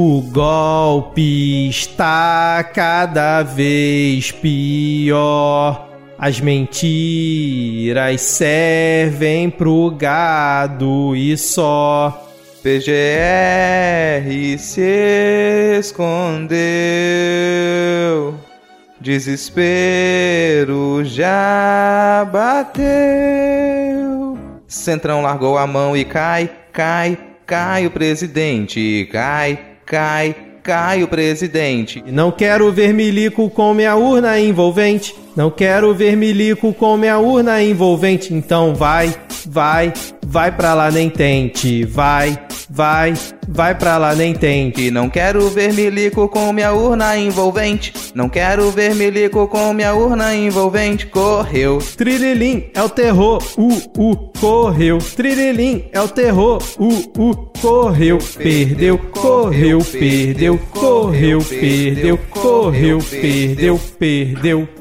O golpe está cada vez pior. As mentiras servem pro gado e só. PGR se escondeu. Desespero já bateu. Centrão largou a mão e cai, cai, cai o presidente. Cai, cai, cai o presidente. Não quero ver milico com minha urna envolvente. Não quero ver milico com minha urna envolvente. Então vai, vai, vai pra lá, nem tente. Vai, vai, vai pra lá, nem tente. E não quero ver milico com minha urna envolvente. Não quero ver milico com minha urna envolvente. Correu. Trililim é o terror, uh, uh, correu. Trililim é o terror, uh, uh, correu. Perdeu, correu, perdeu, correu, perdeu, correu, perdeu, perdeu.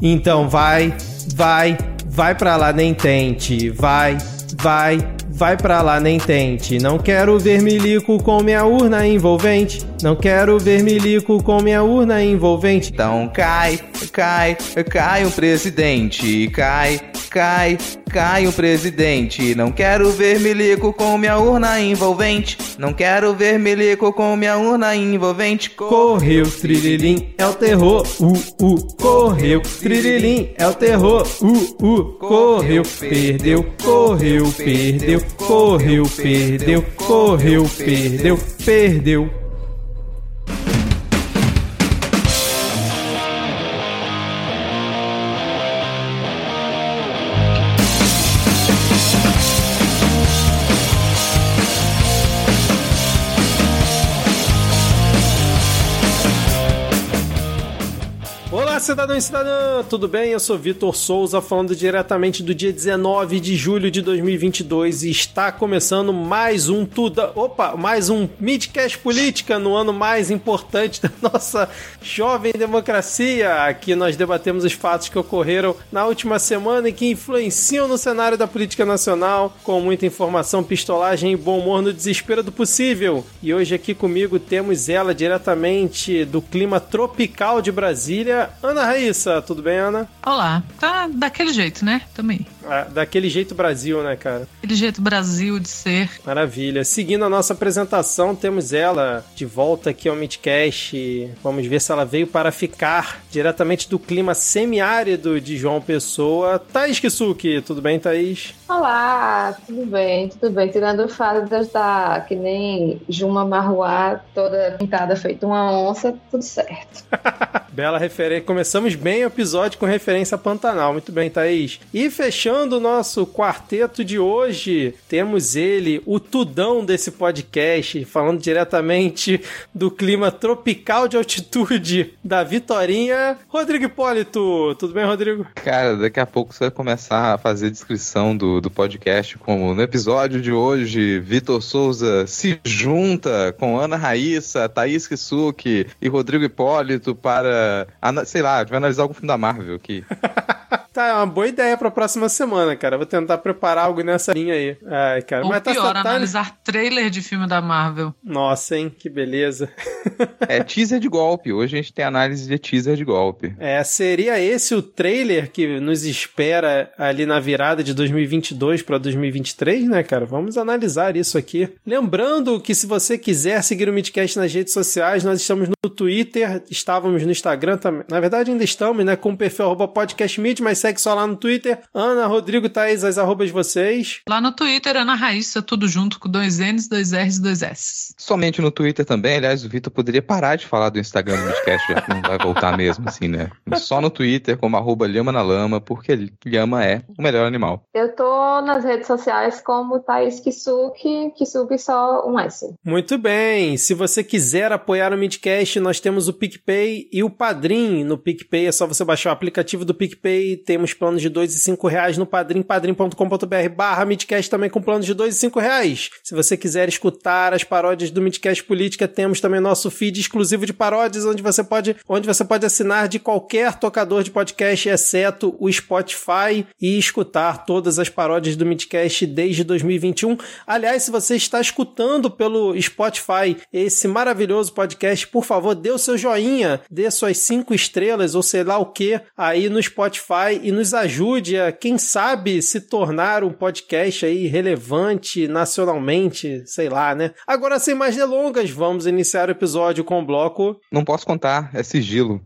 Então vai, vai, vai pra lá, nem tente. Vai, vai, vai pra lá, nem tente. Não quero ver milico com minha urna envolvente. Não quero ver milico com minha urna envolvente. Então cai, cai, cai o presidente. Cai, cai, cai o presidente. Não quero ver milico com minha urna envolvente. Não quero ver milico com minha urna envolvente. Correu, trililim, é o terror, uh, uh, correu, trililim, é o terror, uh, uh, correu, perdeu, correu, perdeu, correu, perdeu, correu, perdeu, perdeu. Olá, cidadão e cidadã, tudo bem? Eu sou Vitor Souza, falando diretamente do dia 19 de julho de 2022 e está começando mais um Tuda, opa, mais um Midcast Política no ano mais importante da nossa jovem democracia. Aqui nós debatemos os fatos que ocorreram na última semana e que influenciam no cenário da política nacional, com muita informação, pistolagem e bom humor no desespero do possível. E hoje aqui comigo temos ela diretamente do clima tropical de Brasília, Ana Raíssa, tudo bem, Ana? Olá, tá daquele jeito, né? Também. Ah, daquele jeito Brasil, né, cara? Aquele jeito Brasil de ser. Maravilha. Seguindo a nossa apresentação, temos ela de volta aqui ao Midcast. Vamos ver se ela veio para ficar diretamente do clima semiárido de João Pessoa. Thaís Kisuki, tudo bem, Thaís? Olá, tudo bem, tudo bem. Tirando o fato de estar que nem Juma Marruá, toda pintada feita uma onça, tudo certo. Bela referência. Começamos bem o episódio com referência a Pantanal. Muito bem, Thaís. E fechando o nosso quarteto de hoje, temos ele, o tudão desse podcast, falando diretamente do clima tropical de altitude da Vitorinha, Rodrigo Hipólito. Tudo bem, Rodrigo? Cara, daqui a pouco você vai começar a fazer descrição do, do podcast, como no episódio de hoje, Vitor Souza se junta com Ana Raíssa, Thaís Kisuki e Rodrigo Hipólito para, sei lá, vai analisar algum filme da Marvel aqui. Tá, é uma boa ideia pra próxima semana, cara. Vou tentar preparar algo nessa linha aí. Ai, cara. Ou Mas tá, pior, tá, tá- analisar trailer de filme da Marvel. Nossa, hein? Que beleza. É teaser de golpe. Hoje a gente tem análise de teaser de golpe. É, seria esse o trailer que nos espera ali na virada de 2022 para 2023, né, cara? Vamos analisar isso aqui. Lembrando que se você quiser seguir o Midcast nas redes sociais, nós estamos no Twitter, estávamos no Instagram também. Na verdade, ainda estamos, né, com o perfil arroba podcastmid, mas segue só lá no Twitter. Ana, Rodrigo, Thaís, as arrobas de vocês. Lá no Twitter, Ana Raíssa, tudo junto com dois N's, dois R's e dois S. Somente no Twitter também. Aliás, o Vitor poderia parar de falar do Instagram do podcast, já que não vai voltar mesmo, assim, né? Só no Twitter, como arroba Lhama na Lama, porque Lhama é o melhor animal. Eu tô nas redes sociais como Thaís Kisuki, Kisuki só um S. Muito bem. Se você quiser apoiar o Midcast, nós temos o PicPay e o Padrim. No PicPay é só você baixar o aplicativo do PicPay, tem temos planos de dois e cinco reais no Padrim, padrim.com.br barra Midcast também com planos de dois e cinco reais. Se você quiser escutar as paródias do Midcast Política, temos também nosso feed exclusivo de paródias, onde você pode, onde você pode assinar de qualquer tocador de podcast, exceto o Spotify, e escutar todas as paródias do Midcast desde 2021. Aliás, se você está escutando pelo Spotify esse maravilhoso podcast, por favor, dê o seu joinha, dê suas cinco estrelas ou sei lá o que aí no Spotify e nos ajude a, quem sabe, se tornar um podcast aí relevante nacionalmente, sei lá, né? Agora, sem mais delongas, vamos iniciar o episódio com o bloco. Não posso contar, é sigilo.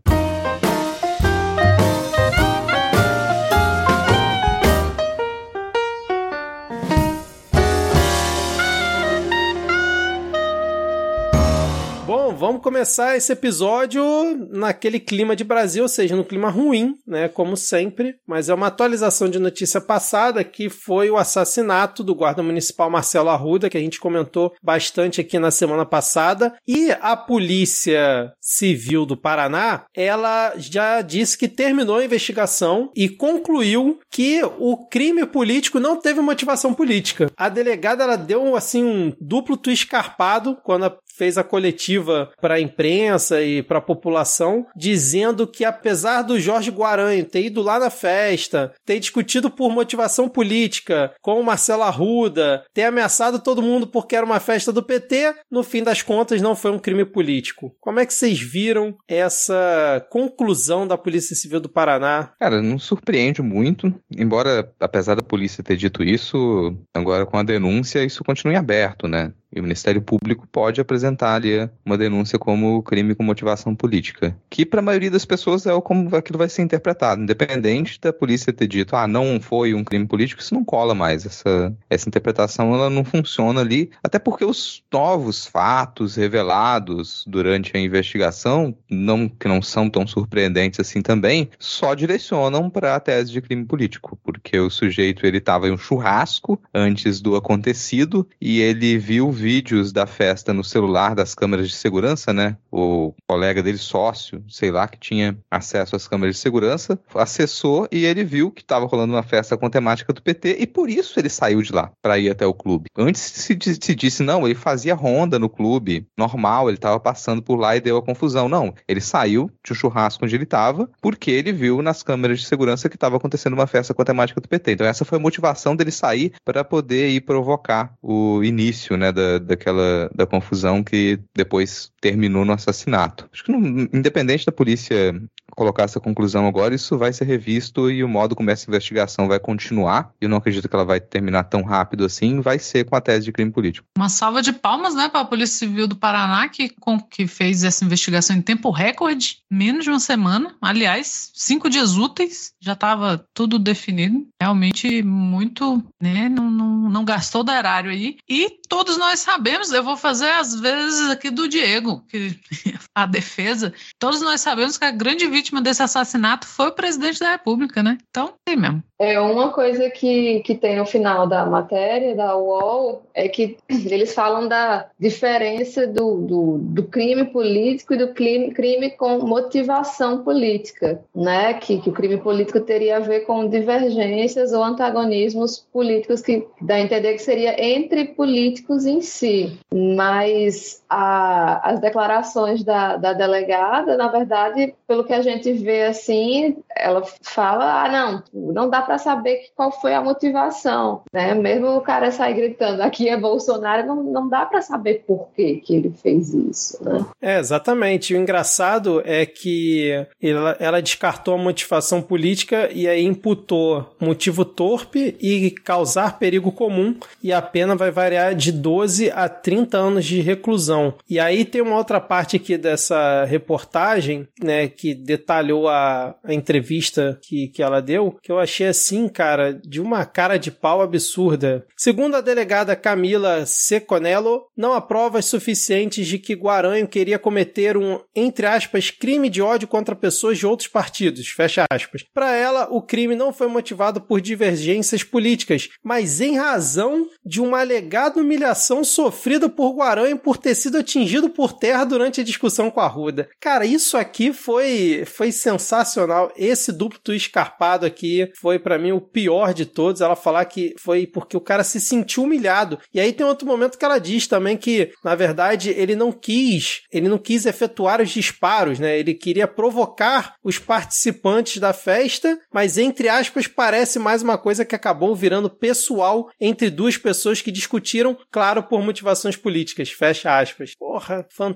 Vamos começar esse episódio naquele clima de Brasil, ou seja, no clima ruim, né, como sempre, mas é uma atualização de notícia passada que foi o assassinato do guarda municipal Marcelo Arruda, que a gente comentou bastante aqui na semana passada, e a Polícia Civil do Paraná, ela já disse que terminou a investigação e concluiu que o crime político não teve motivação política. A delegada ela deu assim um duplo twist carpado quando fez a coletiva para a imprensa e para a população, dizendo que apesar do Jorge Guaranho ter ido lá na festa, ter discutido por motivação política com o Marcelo Arruda, ter ameaçado todo mundo porque era uma festa do PT, no fim das contas não foi um crime político. Como é que vocês viram essa conclusão da Polícia Civil do Paraná? Cara, não surpreende muito, embora apesar da polícia ter dito isso, agora com a denúncia isso continue aberto, né? E o Ministério Público pode apresentar ali uma denúncia como crime com motivação política. Que para a maioria das pessoas é como aquilo vai ser interpretado. Independente da polícia ter dito, ah, não foi um crime político, isso não cola mais. Essa, essa interpretação ela não funciona ali. Até porque os novos fatos revelados durante a investigação, não, que não são tão surpreendentes assim também, só direcionam para a tese de crime político. Porque o sujeito ele estava em um churrasco antes do acontecido e ele viu vídeos da festa no celular das câmeras de segurança, né? O colega dele, sócio, sei lá, que tinha acesso às câmeras de segurança, acessou e ele viu que estava rolando uma festa com temática do PT e por isso ele saiu de lá para ir até o clube. Antes se, se disse, não, ele fazia ronda no clube, normal, ele estava passando por lá e deu a confusão. Não, ele saiu de um churrasco onde ele estava porque ele viu nas câmeras de segurança que estava acontecendo uma festa com temática do PT. Então essa foi a motivação dele sair para poder ir provocar o início, né, da, daquela da confusão que depois terminou no assassinato. Acho que, não, independente da polícia colocar essa conclusão agora, isso vai ser revisto e o modo como essa investigação vai continuar. Eu não acredito que ela vai terminar tão rápido assim. Vai ser com a tese de crime político. Uma salva de palmas, né, para a Polícia Civil do Paraná que, com, que fez essa investigação em tempo recorde, menos de uma semana. Aliás, cinco dias úteis, já estava tudo definido. Realmente muito, né, não, não, não gastou do erário aí. E todos nós sabemos, eu vou fazer às vezes aqui do Diego, que a defesa, todos nós sabemos que a grande vítima desse assassinato foi o presidente da República, né? Então, tem mesmo. É uma coisa que, que tem no final da matéria da UOL é que eles falam da diferença do, do, do crime político e do crime, crime com motivação política, né? Que, que o crime político teria a ver com divergências ou antagonismos políticos que dá a entender que seria entre políticos em si. Mas a, as declarações da, da delegada, na verdade, pelo que a gente vê assim, ela fala: ah, não, não dá para saber qual foi a motivação, né? Mesmo o cara sair gritando aqui é Bolsonaro, não, não dá para saber por que, ele fez isso, né? É, exatamente. O engraçado é que ela, ela descartou a motivação política e aí imputou motivo torpe e causar perigo comum, e a pena vai variar de 12 a 30 anos de reclusão. E aí tem uma outra parte aqui dessa reportagem, né, que detalhou a, a entrevista que, que ela deu, que eu achei assim, cara, de uma cara de pau absurda. Segundo a delegada Camila Seconello, não há provas suficientes de que Guaranho queria cometer um, entre aspas, crime de ódio contra pessoas de outros partidos, fecha aspas. Para ela, o crime não foi motivado por divergências políticas, mas em razão de uma alegada humilhação sofrida por Guaranho por ter sido atingido por terra durante a discussão com a Ruda. Cara, isso aqui foi, foi sensacional. Esse duplo escarpado aqui foi para mim o pior de todos. Ela falar que foi porque o cara se sentiu humilhado. E aí tem outro momento que ela diz também que, na verdade, ele não quis, ele não quis efetuar os disparos, né? Ele queria provocar os participantes da festa, mas entre aspas parece mais uma coisa que acabou virando pessoal entre duas pessoas que discutiram, claro, por motivações políticas. Fecha aspas. Porra, fantástico,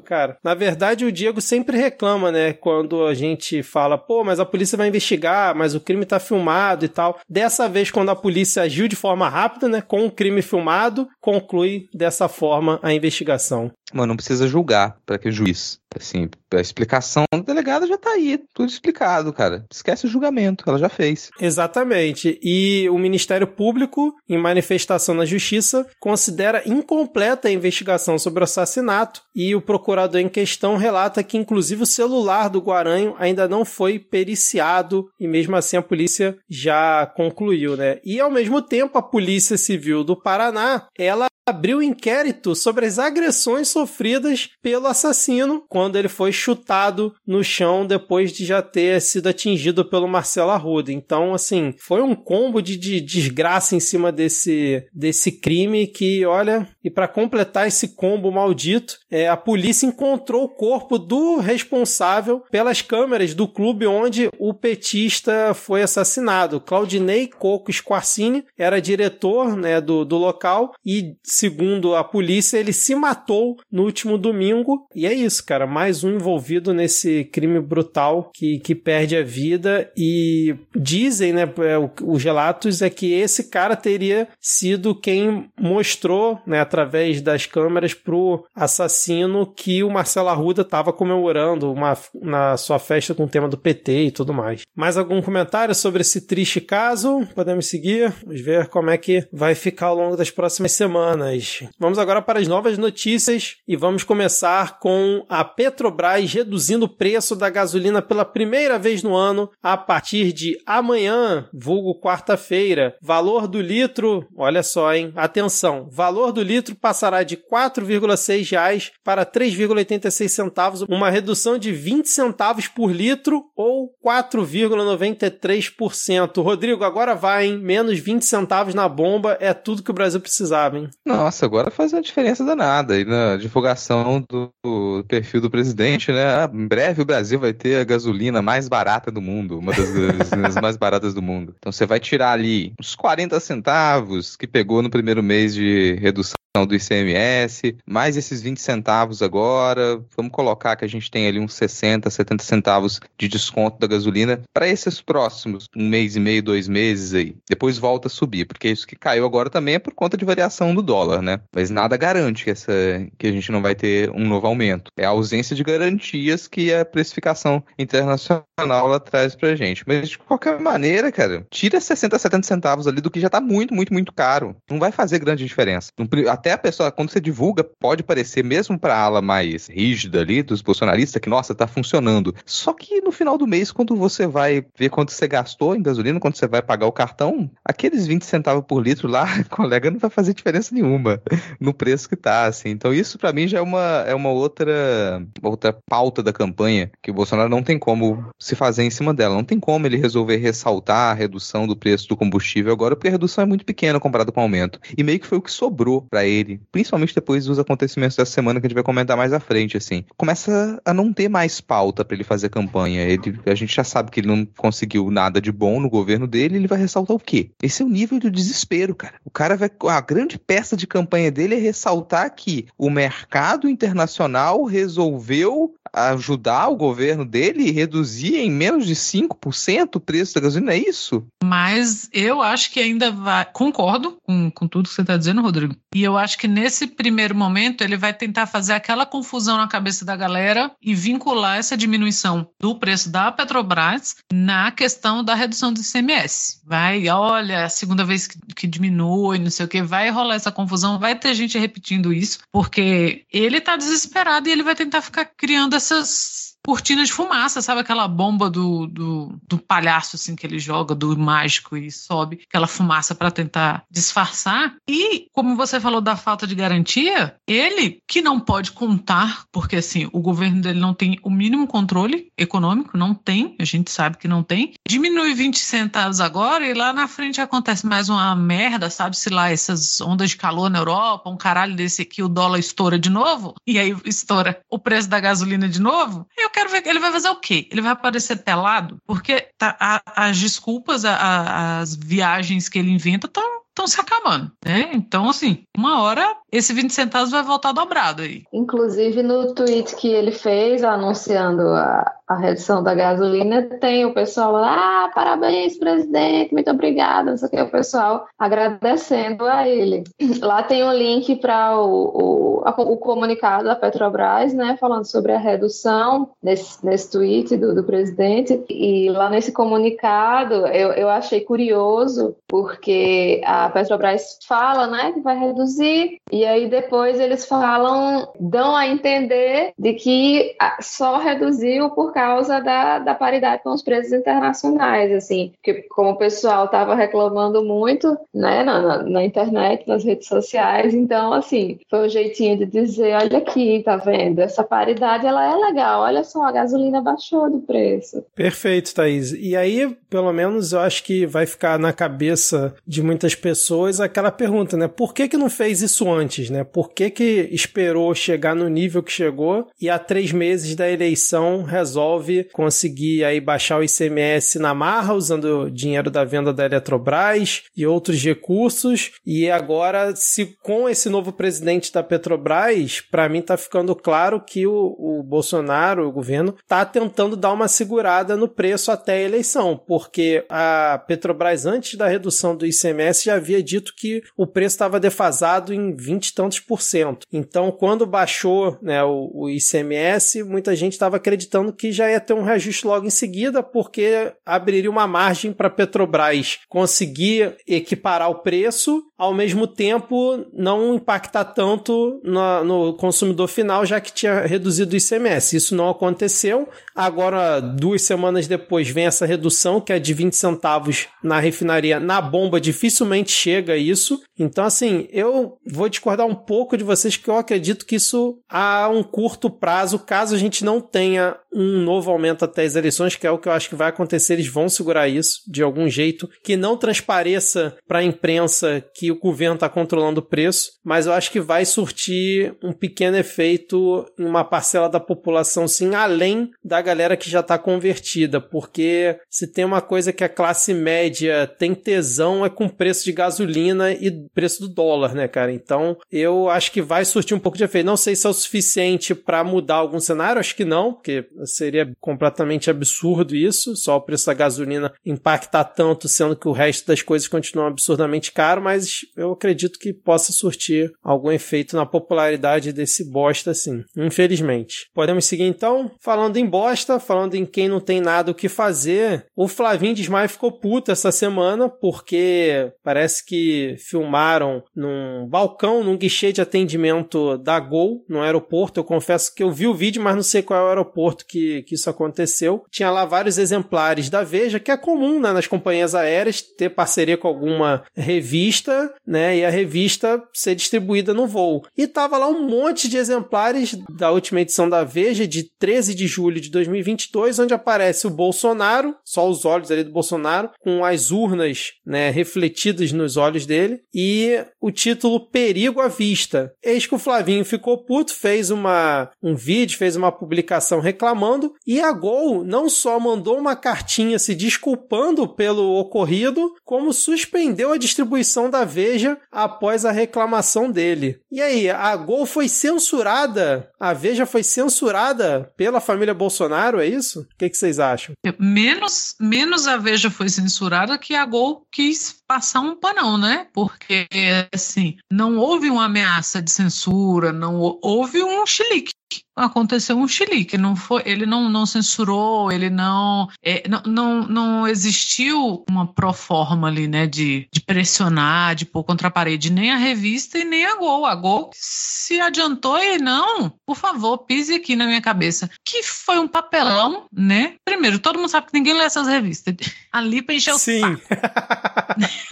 cara. Na verdade, o Diego sempre reclama, né? Quando a gente fala, pô, mas a polícia vai investigar, mas o crime tá filmado e tal. Dessa vez, quando a polícia agiu de forma rápida, né? Com o crime filmado, conclui dessa forma a investigação. Mano, não precisa julgar para que o juiz. Assim, a explicação do delegado já tá aí, tudo explicado, cara. Esquece o julgamento, ela já fez. Exatamente. E o Ministério Público, em manifestação na Justiça, considera incompleta a investigação sobre o assassinato e o procurador em questão relata que, inclusive, o celular do Guaranho ainda não foi periciado e, mesmo assim, a polícia já concluiu, né? E, ao mesmo tempo, a Polícia Civil do Paraná, ela abriu inquérito sobre as agressões sofridas pelo assassino quando ele foi chutado no chão depois de já ter sido atingido pelo Marcelo Arruda. Então, assim, foi um combo de, de desgraça em cima desse, desse crime que, olha, e para completar esse combo maldito, é, a polícia encontrou o corpo do responsável pelas câmeras do clube onde o petista foi assassinado. Claudinei Coco Squarcini era diretor né, do, do local e segundo a polícia, ele se matou no último domingo. E é isso, cara. Mais um envolvido nesse crime brutal que, que perde a vida. E dizem, né, é, os relatos é que esse cara teria sido quem mostrou, né, através das câmeras, pro assassino que o Marcelo Arruda estava comemorando uma, na sua festa com o tema do PT e tudo mais. Mais algum comentário sobre esse triste caso? Podemos seguir? Vamos ver como é que vai ficar ao longo das próximas semanas Vamos agora para as novas notícias e vamos começar com a Petrobras reduzindo o preço da gasolina pela primeira vez no ano a partir de amanhã, vulgo quarta-feira. Valor do litro, olha só, hein? Atenção, valor do litro passará de 4,6 reais para 3,86 centavos, uma redução de 20 centavos por litro ou 4,93%. Rodrigo, agora vai, hein? Menos 20 centavos na bomba é tudo que o Brasil precisava, hein? Nossa, agora faz uma diferença danada. E na divulgação do, perfil do presidente, né? Ah, em breve o Brasil vai ter a gasolina mais barata do mundo, uma das gasolinas mais baratas do mundo. Então você vai tirar ali uns 40 centavos que pegou no primeiro mês de redução do ICMS, mais esses 20 centavos agora, vamos colocar que a gente tem ali uns 60, 70 centavos de desconto da gasolina para esses próximos um mês e meio, dois meses aí. Depois volta a subir, porque isso que caiu agora também é por conta de variação do dólar, né? Mas nada garante que, essa, que a gente não vai ter um novo aumento. É a ausência de garantias que a precificação internacional ela traz pra gente. Mas de qualquer maneira, cara, tira 60, 70 centavos ali do que já tá muito, muito, muito caro. Não vai fazer grande diferença. Até a pessoa, quando você divulga, pode parecer, mesmo pra ala mais rígida ali, dos bolsonaristas, que, nossa, tá funcionando. Só que no final do mês, quando você vai ver quanto você gastou em gasolina, quando você vai pagar o cartão, aqueles 20 centavos por litro lá, colega, não vai fazer diferença nenhuma no preço que tá, assim. Então isso para mim já é uma, é uma outra, outra pauta da campanha que o Bolsonaro não tem como se fazer em cima dela. Não tem como ele resolver ressaltar a redução do preço do combustível agora, porque a redução é muito pequena comparado com o aumento. E meio que foi o que sobrou para ele, principalmente depois dos acontecimentos dessa semana que a gente vai comentar mais à frente, assim. Começa a não ter mais pauta para ele fazer campanha. Ele, a gente já sabe que ele não conseguiu nada de bom no governo dele, ele vai ressaltar o quê? Esse é o nível do desespero, cara. O cara vai. A grande peça de campanha dele é ressaltar que o mercado internacional resolveu ajudar o governo dele e reduzir em menos de 5% o preço da gasolina, é isso? Mas eu acho que ainda vai. Concordo com, com tudo que você está dizendo, Rodrigo. E eu acho que nesse primeiro momento ele vai tentar fazer aquela confusão na cabeça da galera e vincular essa diminuição do preço da Petrobras na questão da redução do ICMS. Vai, olha, a segunda vez que, que diminui, não sei o que, vai rolar essa confusão, vai ter gente repetindo isso, porque ele está desesperado e ele vai tentar ficar criando essas cortina de fumaça, sabe aquela bomba do, do, do palhaço assim que ele joga, do mágico e sobe aquela fumaça para tentar disfarçar. E como você falou da falta de garantia, ele que não pode contar, porque assim, o governo dele não tem o mínimo controle econômico, não tem, a gente sabe que não tem. Diminui 20 centavos agora e lá na frente acontece mais uma merda, sabe-se lá, essas ondas de calor na Europa, um caralho desse aqui, o dólar estoura de novo, e aí estoura o preço da gasolina de novo. Eu quero ver, ele vai fazer o quê? Ele vai aparecer pelado? Porque tá, a, as desculpas, a, as viagens que ele inventa estão estão se acabando, né? Então, assim, uma hora esse 20 centavos vai voltar dobrado aí. Inclusive, no tweet que ele fez anunciando a, a redução da gasolina, tem o pessoal lá, ah, parabéns, presidente, muito obrigada, não sei o que, o pessoal agradecendo a ele. Lá tem um link para o, o, o, comunicado da Petrobras, né, falando sobre a redução nesse, nesse tweet do, do presidente, e lá nesse comunicado eu, eu achei curioso, porque a Petrobras fala, né, que vai reduzir, e aí depois eles falam, dão a entender de que só reduziu por causa da, da paridade com os preços internacionais, assim, porque como o pessoal estava reclamando muito, né, na, na, na, internet, nas redes sociais, então, assim, foi um jeitinho de dizer, olha aqui, tá vendo, essa paridade, ela é legal, olha só, a gasolina baixou do preço. Perfeito, Thaís. E aí, pelo menos, eu acho que vai ficar na cabeça de muitas pessoas aquela pergunta, né, por que que não fez isso antes, né, por que que esperou chegar no nível que chegou e há três meses da eleição resolve resolve conseguir aí baixar o ICMS na marra usando dinheiro da venda da Eletrobras e outros recursos. E agora, se com esse novo presidente da Petrobras, para mim tá ficando claro que o, o Bolsonaro, o governo, tá tentando dar uma segurada no preço até a eleição, porque a Petrobras antes da redução do ICMS já havia dito que o preço estava defasado em 20 e tantos por cento. Então, quando baixou né, o, o ICMS, muita gente estava acreditando que já ia ter um reajuste logo em seguida, porque abriria uma margem para a Petrobras conseguir equiparar o preço, ao mesmo tempo não impactar tanto no, no consumidor final, já que tinha reduzido o ICMS. Isso não aconteceu. Agora, duas semanas depois, vem essa redução, que é de 20 centavos na refinaria. Na bomba, dificilmente chega isso. Então, assim, eu vou discordar um pouco de vocês, que eu acredito que isso há um curto prazo, caso a gente não tenha um novo aumento até as eleições, que é o que eu acho que vai acontecer, eles vão segurar isso de algum jeito, que não transpareça para a imprensa que o governo está controlando o preço, mas eu acho que vai surtir um pequeno efeito em uma parcela da população, sim, além da galera que já está convertida, porque se tem uma coisa que a classe média tem tesão é com preço de gasolina e preço do dólar, né, cara? Então eu acho que vai surtir um pouco de efeito. Não sei se é o suficiente para mudar algum cenário, acho que não, porque seria completamente absurdo isso, só o preço da gasolina impactar tanto, sendo que o resto das coisas continuam absurdamente caro, mas eu acredito que possa surtir algum efeito na popularidade desse bosta, assim, infelizmente. Podemos seguir então? Falando em bosta, falando em quem não tem nada o que fazer, o Flavinho Desmaio ficou puto essa semana porque parece que filmaram num balcão, num guichê de atendimento da Gol, no aeroporto. Eu confesso que eu vi o vídeo, mas não sei qual é o aeroporto que, que isso aconteceu. Tinha lá vários exemplares da Veja, que é comum né, nas companhias aéreas ter parceria com alguma revista, né? E a revista ser distribuída no voo. E tava lá um monte de exemplares da última edição da Veja, de 13 de julho de 2022, onde aparece o Bolsonaro, só os olhos ali do Bolsonaro, com as urnas, né, refletidas nos olhos dele, e o título Perigo à Vista. Eis que o Flavinho ficou puto, fez uma, um vídeo, fez uma publicação reclamando reclamando e a Gol não só mandou uma cartinha se desculpando pelo ocorrido, como suspendeu a distribuição da Veja após a reclamação dele. E aí, a Gol foi censurada? A Veja foi censurada pela família Bolsonaro, é isso? O que, que vocês acham? Menos, menos a Veja foi censurada que a Gol quis passar um panão, né? Porque, assim, não houve uma ameaça de censura, não houve um chilique aconteceu um chilique, não foi, ele não, não censurou, ele não, é, não, não, não existiu uma proforma ali, né, de, de pressionar, de pôr contra a parede, nem a revista e nem a Gol. A Gol se adiantou e não, por favor, pise aqui na minha cabeça. Que foi um papelão, né? Primeiro, todo mundo sabe que ninguém lê essas revistas. Ali pra encher o Sim.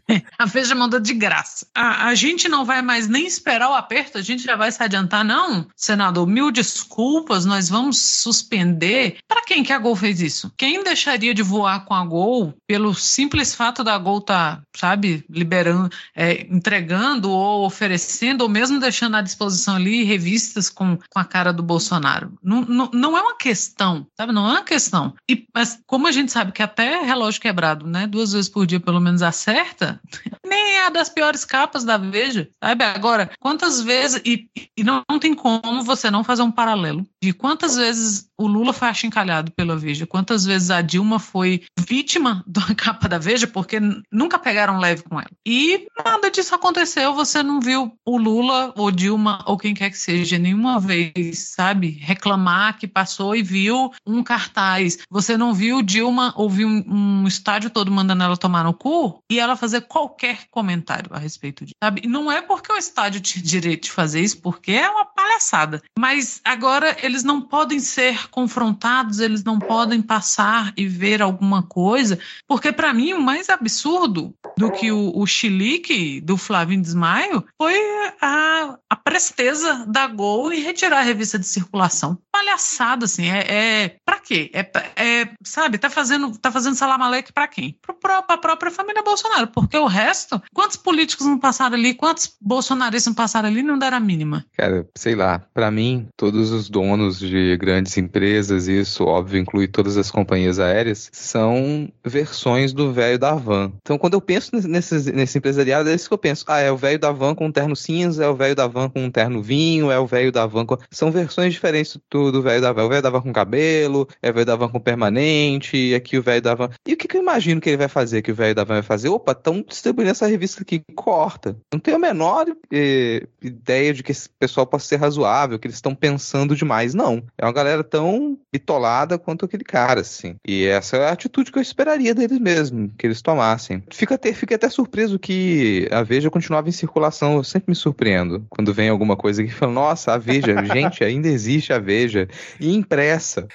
a Veja mandou de graça. A, a gente não vai mais nem esperar o aperto, a gente já vai se adiantar, não? Senador, mil desculpas, nós vamos suspender. Para quem que a Gol fez isso? Quem deixaria de voar com a Gol pelo simples fato da Gol tá, sabe, liberando, é, entregando ou oferecendo, ou mesmo deixando à disposição ali revistas com, com a cara do Bolsonaro? Não, não, não é uma questão, sabe? Não é uma questão. E, mas como a gente sabe que até relógio quebrado, né, duas vezes por dia pelo menos acerta, nem é a das piores capas da Veja, sabe? Agora, quantas vezes, e, e não, não tem como você não fazer um paralelo de quantas vezes o Lula foi achincalhado pela Veja, quantas vezes a Dilma foi vítima da capa da Veja, porque nunca pegaram leve com ela. E nada disso aconteceu, você não viu o Lula ou Dilma ou quem quer que seja nenhuma vez, sabe, reclamar que passou e viu um cartaz. Você não viu Dilma ouvir um, um estádio todo mandando ela tomar no cu e ela fazer qualquer comentário a respeito disso, sabe? E não é porque o estádio tinha direito de fazer isso, porque é uma palhaçada. Mas agora eles não podem ser confrontados, eles não podem passar e ver alguma coisa, porque para mim o mais absurdo do que o, o chilique do Flavinho Desmaio foi a, a presteza da Gol em retirar a revista de circulação. Palhaçada, assim, é, é para quê? É, é, sabe, tá fazendo, tá fazendo salamaleque para quem? Para a própria família Bolsonaro, porque o resto, quantos políticos não passaram ali, quantos bolsonaristas não passaram ali, não deram a mínima. Cara, sei lá, para mim, todos os donos de grandes empresas, isso óbvio inclui todas as companhias aéreas, são versões do velho da van. Então, quando eu penso nesse, nesse empresariado, é isso que eu penso. Ah, é o velho da van com um terno cinza, é o velho da van com um terno vinho, é o velho da van com... São versões diferentes do velho da van. O velho da van com cabelo, é o velho da van com permanente, aqui o velho da van... E o que, que eu imagino que ele vai fazer, que o velho da van vai fazer? Opa, estão distribuindo essa revista aqui, corta. Não tenho a menor eh, ideia de que esse pessoal possa ser razoável, que eles estão pensando demais. Não. É uma galera tão bitolada quanto aquele cara, assim. E essa é a atitude que eu esperaria deles mesmo, que eles tomassem. Fica até, fiquei até surpreso que a Veja continuava em circulação. Eu sempre me surpreendo quando vem alguma coisa que fala, nossa, a Veja, gente, ainda existe a Veja. E impressa.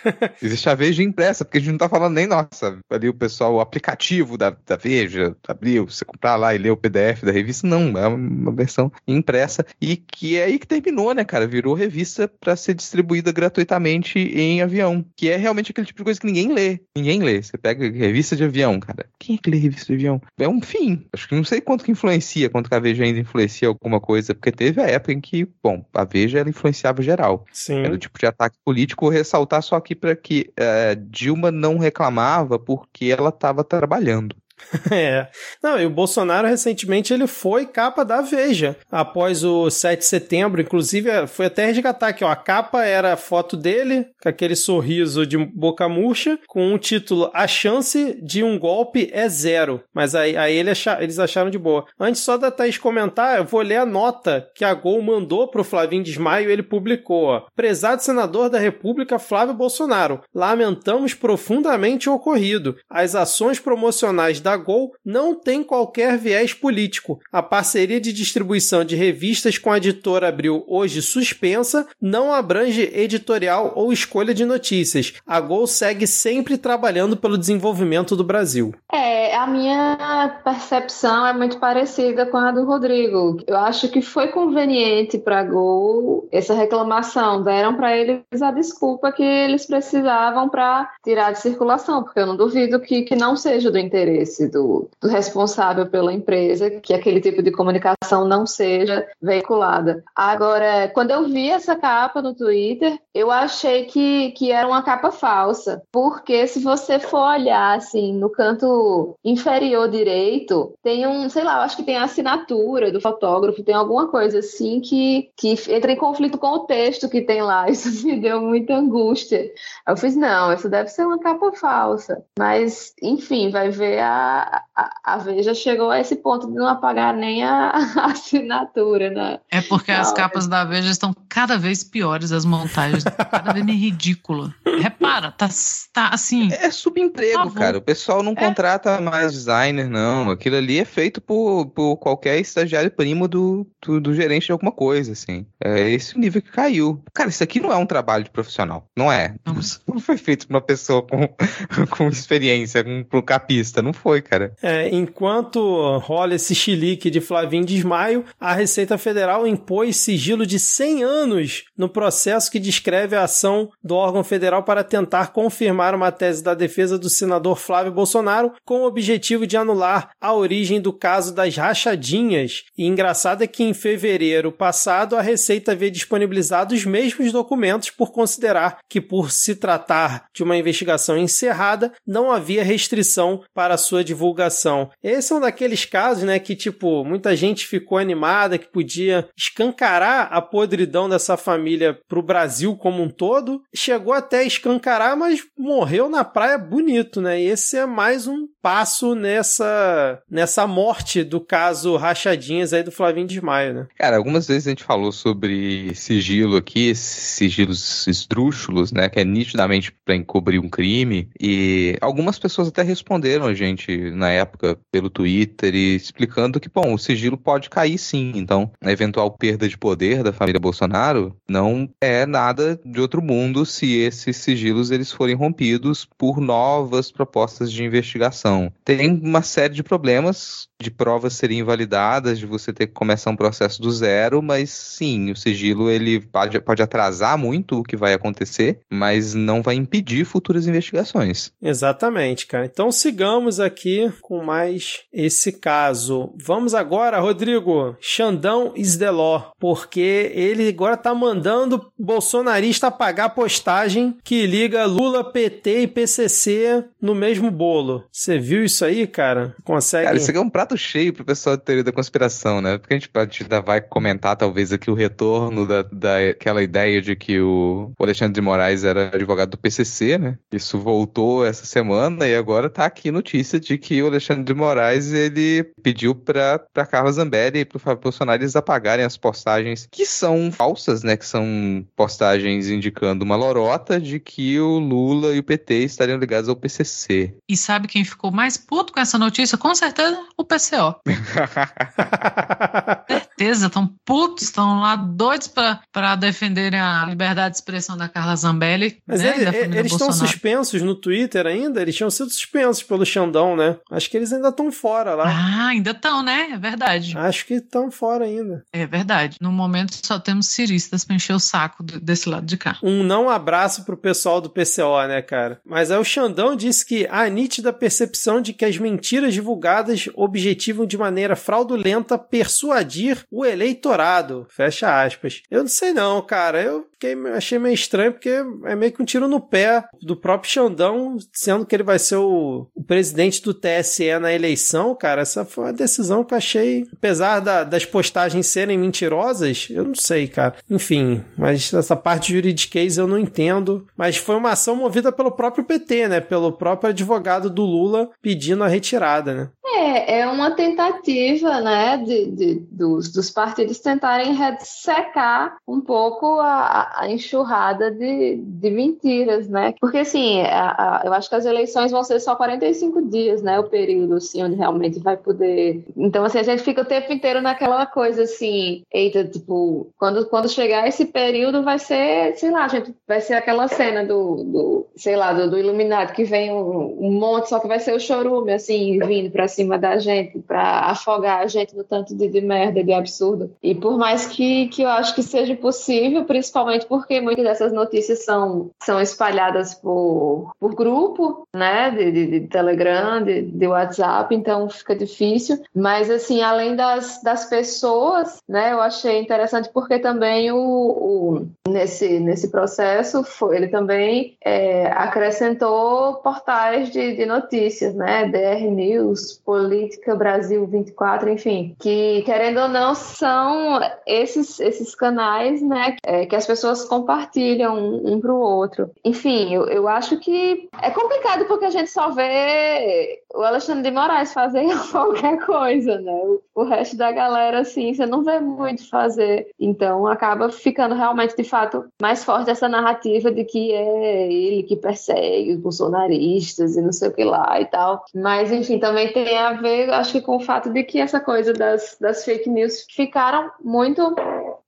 Existe a Veja impressa, porque a gente não tá falando nem, nossa, ali o pessoal, o aplicativo da, da Veja, abriu, você comprar lá e ler o PDF da revista. Não, é uma versão impressa. E que é aí que terminou, né, cara? Virou revista para ser distribuída gratuitamente em avião. Que é realmente aquele tipo de coisa que ninguém lê. Ninguém lê. Você pega revista de avião, cara. Quem é que lê revista de avião? É um fim. Acho que não sei quanto que influencia, quanto que a Veja ainda influencia alguma coisa, porque teve a época em que, bom, a Veja ela influenciava geral. Sim. Era o tipo de ataque político. Ressaltar só aqui para que uh, Dilma não reclamava porque ela estava trabalhando. É. Não, e o Bolsonaro recentemente ele foi capa da Veja após o 7 de setembro, inclusive é, foi até resgatar aqui, ó, a capa era a foto dele com aquele sorriso de boca murcha com um título A chance de um golpe é zero, mas aí, aí ele acha, eles acharam de boa. Antes só da Thaís comentar, eu vou ler a nota que a Gol mandou pro Flavinho Desmaio, ele publicou, ó. Prezado senador da República Flávio Bolsonaro, lamentamos profundamente o ocorrido. As ações promocionais da Gol não tem qualquer viés político. A parceria de distribuição de revistas com a editora Abril, hoje suspensa, não abrange editorial ou escolha de notícias. A Gol segue sempre trabalhando pelo desenvolvimento do Brasil. É, a minha percepção é muito parecida com a do Rodrigo. Eu acho que foi conveniente para a Gol essa reclamação. Deram para eles a desculpa que eles precisavam para tirar de circulação, porque eu não duvido que, que não seja do interesse do, do responsável pela empresa que aquele tipo de comunicação não seja veiculada. Agora, quando eu vi essa capa no Twitter, eu achei que, que era uma capa falsa, porque se você for olhar assim no canto inferior direito, tem um, sei lá, eu acho que tem a assinatura do fotógrafo, tem alguma coisa assim que, que entra em conflito com o texto que tem lá. Isso me deu muita angústia. Eu fiz, não, isso deve ser uma capa falsa. Mas, enfim, vai ver a a, a, a, Veja chegou a esse ponto de não apagar nem a, a assinatura, né? É porque não, as capas é... da Veja estão cada vez piores, as montagens, cada vez mais ridícula. Repara, tá, tá assim. É subemprego, cara. O pessoal não é. contrata mais designer, não. Aquilo ali é feito por, por qualquer estagiário primo do, do, do gerente de alguma coisa, assim. É esse o nível que caiu. Cara, isso aqui não é um trabalho de profissional. Não é. Não, não foi feito por uma pessoa com, com experiência, com, com capista. Não foi, cara. É, enquanto rola esse chilique de Flavinho Desmaio, a Receita Federal impôs sigilo de 100 anos no processo que descreve a ação do órgão federal para tentar confirmar uma tese da defesa do senador Flávio Bolsonaro com o objetivo de anular a origem do caso das rachadinhas. E engraçado é que em fevereiro passado a Receita havia disponibilizado os mesmos documentos por considerar que, por se tratar de uma investigação encerrada, não havia restrição para sua divulgação. Esse é um daqueles casos, né, que tipo, muita gente ficou animada que podia escancarar a podridão dessa família para o Brasil como um todo. Chegou até escancarar, mas morreu na praia bonito, né? E esse é mais um passo nessa nessa morte do caso Rachadinhas aí do Flavinho Desmaio, né? Cara, algumas vezes a gente falou sobre sigilo aqui, sigilos esdrúxulos, né, que é nitidamente para encobrir um crime, e algumas pessoas até responderam a gente na época pelo Twitter e explicando que, bom, o sigilo pode cair sim, então a eventual perda de poder da família Bolsonaro não é nada de outro mundo se esses sigilos eles forem rompidos por novas propostas de investigação. Tem uma série de problemas de provas serem invalidadas, de você ter que começar um processo do zero, mas sim, o sigilo ele pode, pode atrasar muito o que vai acontecer, mas não vai impedir futuras investigações. Exatamente, cara. Então sigamos aqui com mais esse caso. Vamos agora, Rodrigo, Xandão is the law, porque ele agora tá mandando bolsonarista pagar postagem que liga Lula, PT e PCC no mesmo bolo. Você viu isso aí, cara? Consegue? Cara, isso aqui é um prato cheio pro pessoal de teoria da conspiração, né? Porque a gente, a gente vai comentar talvez aqui o retorno da, daquela ideia de que o Alexandre de Moraes era advogado do PCC, né? Isso voltou essa semana e agora tá aqui notícia de que o Alexandre de Moraes ele pediu para para Carla Zambelli e pro Fábio Bolsonaro eles apagarem as postagens que são falsas, né? Que são postagens indicando uma lorota de que o Lula e o PT estariam ligados ao PCC. E sabe quem ficou mais puto com essa notícia? Com certeza o PCO. certeza, estão putos, estão lá doidos para defenderem a liberdade de expressão da Carla Zambelli. Mas né, ele, eles estão suspensos no Twitter ainda? Eles tinham sido suspensos pelo Xandão, né? Acho que eles ainda estão fora lá. Ah, ainda estão, né? É verdade. Acho que estão fora ainda. É verdade. No momento só temos ciristas para encher o saco desse lado de cá. Um não abraço pro pessoal do PCO, né, cara? Mas aí o Xandão disse que há nítida percepção de que as mentiras divulgadas objetivam de maneira fraudulenta persuadir o eleitorado. Fecha aspas. Eu não sei não, cara. Eu fiquei, achei meio estranho porque é meio que um tiro no pé do próprio Xandão, sendo que ele vai ser o, o presidente do TSE na eleição, cara. Essa foi uma decisão que eu achei, apesar da, das postagens serem mentirosas, eu não sei, cara. Enfim, mas essa parte juridiquês eu não entendo. Mas foi uma ação movida pelo próprio PT, né? Pelo próprio advogado do Lula pedindo a retirada, né? É, é uma tentativa, né, de, de dos, dos partidos tentarem ressecar um pouco a, a enxurrada de, de mentiras, né? Porque, assim, a, a, eu acho que as eleições vão ser só 45 dias, né, o período, assim, onde realmente vai poder... Então, assim, a gente fica o tempo inteiro naquela coisa, assim, eita, tipo, quando, quando chegar esse período vai ser, sei lá, gente vai ser aquela cena do, do sei lá, do, do Iluminado, que vem um, um monte, só que vai ser o chorume, assim, vindo pra cima cima da gente, para afogar a gente no tanto de, de merda, de absurdo. E por mais que, que eu acho que seja possível, principalmente porque muitas dessas notícias são, são espalhadas por, por grupo, né, de, de, de Telegram, de, de WhatsApp, então fica difícil. Mas, assim, além das, das pessoas, né, eu achei interessante porque também o, o nesse, nesse processo foi, ele também é, acrescentou portais de, de notícias, né, DR News, Política Brasil 24, enfim, que querendo ou não são esses, esses canais, né, é, que as pessoas compartilham um, um para o outro. Enfim, eu, eu acho que é complicado porque a gente só vê o Alexandre de Moraes fazer qualquer coisa, né? O, resto da galera, assim, você não vê muito fazer. Então acaba ficando realmente, de fato, mais forte essa narrativa de que é ele que persegue os bolsonaristas e não sei o que lá e tal. Mas, enfim, também tem a ver, acho que com o fato de que essa coisa das, das fake news ficaram muito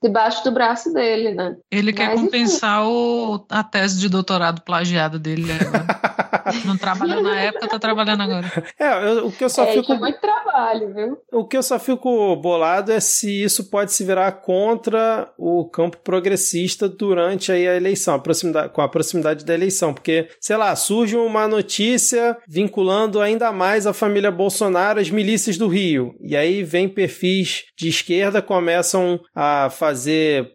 debaixo do braço dele, né? Ele quer Mas, compensar o, a tese de doutorado plagiada dele agora. Não trabalhou na época, tá trabalhando agora. É, eu, o que eu só é, fico. É muito trabalho, viu? O que eu só fico bolado é se isso pode se virar contra o campo progressista durante aí a eleição, a proximidade, com a proximidade da eleição. Porque, sei lá, surge uma notícia vinculando ainda mais a família Bolsonaro às milícias do Rio. E aí vem perfis de esquerda, começam a fazer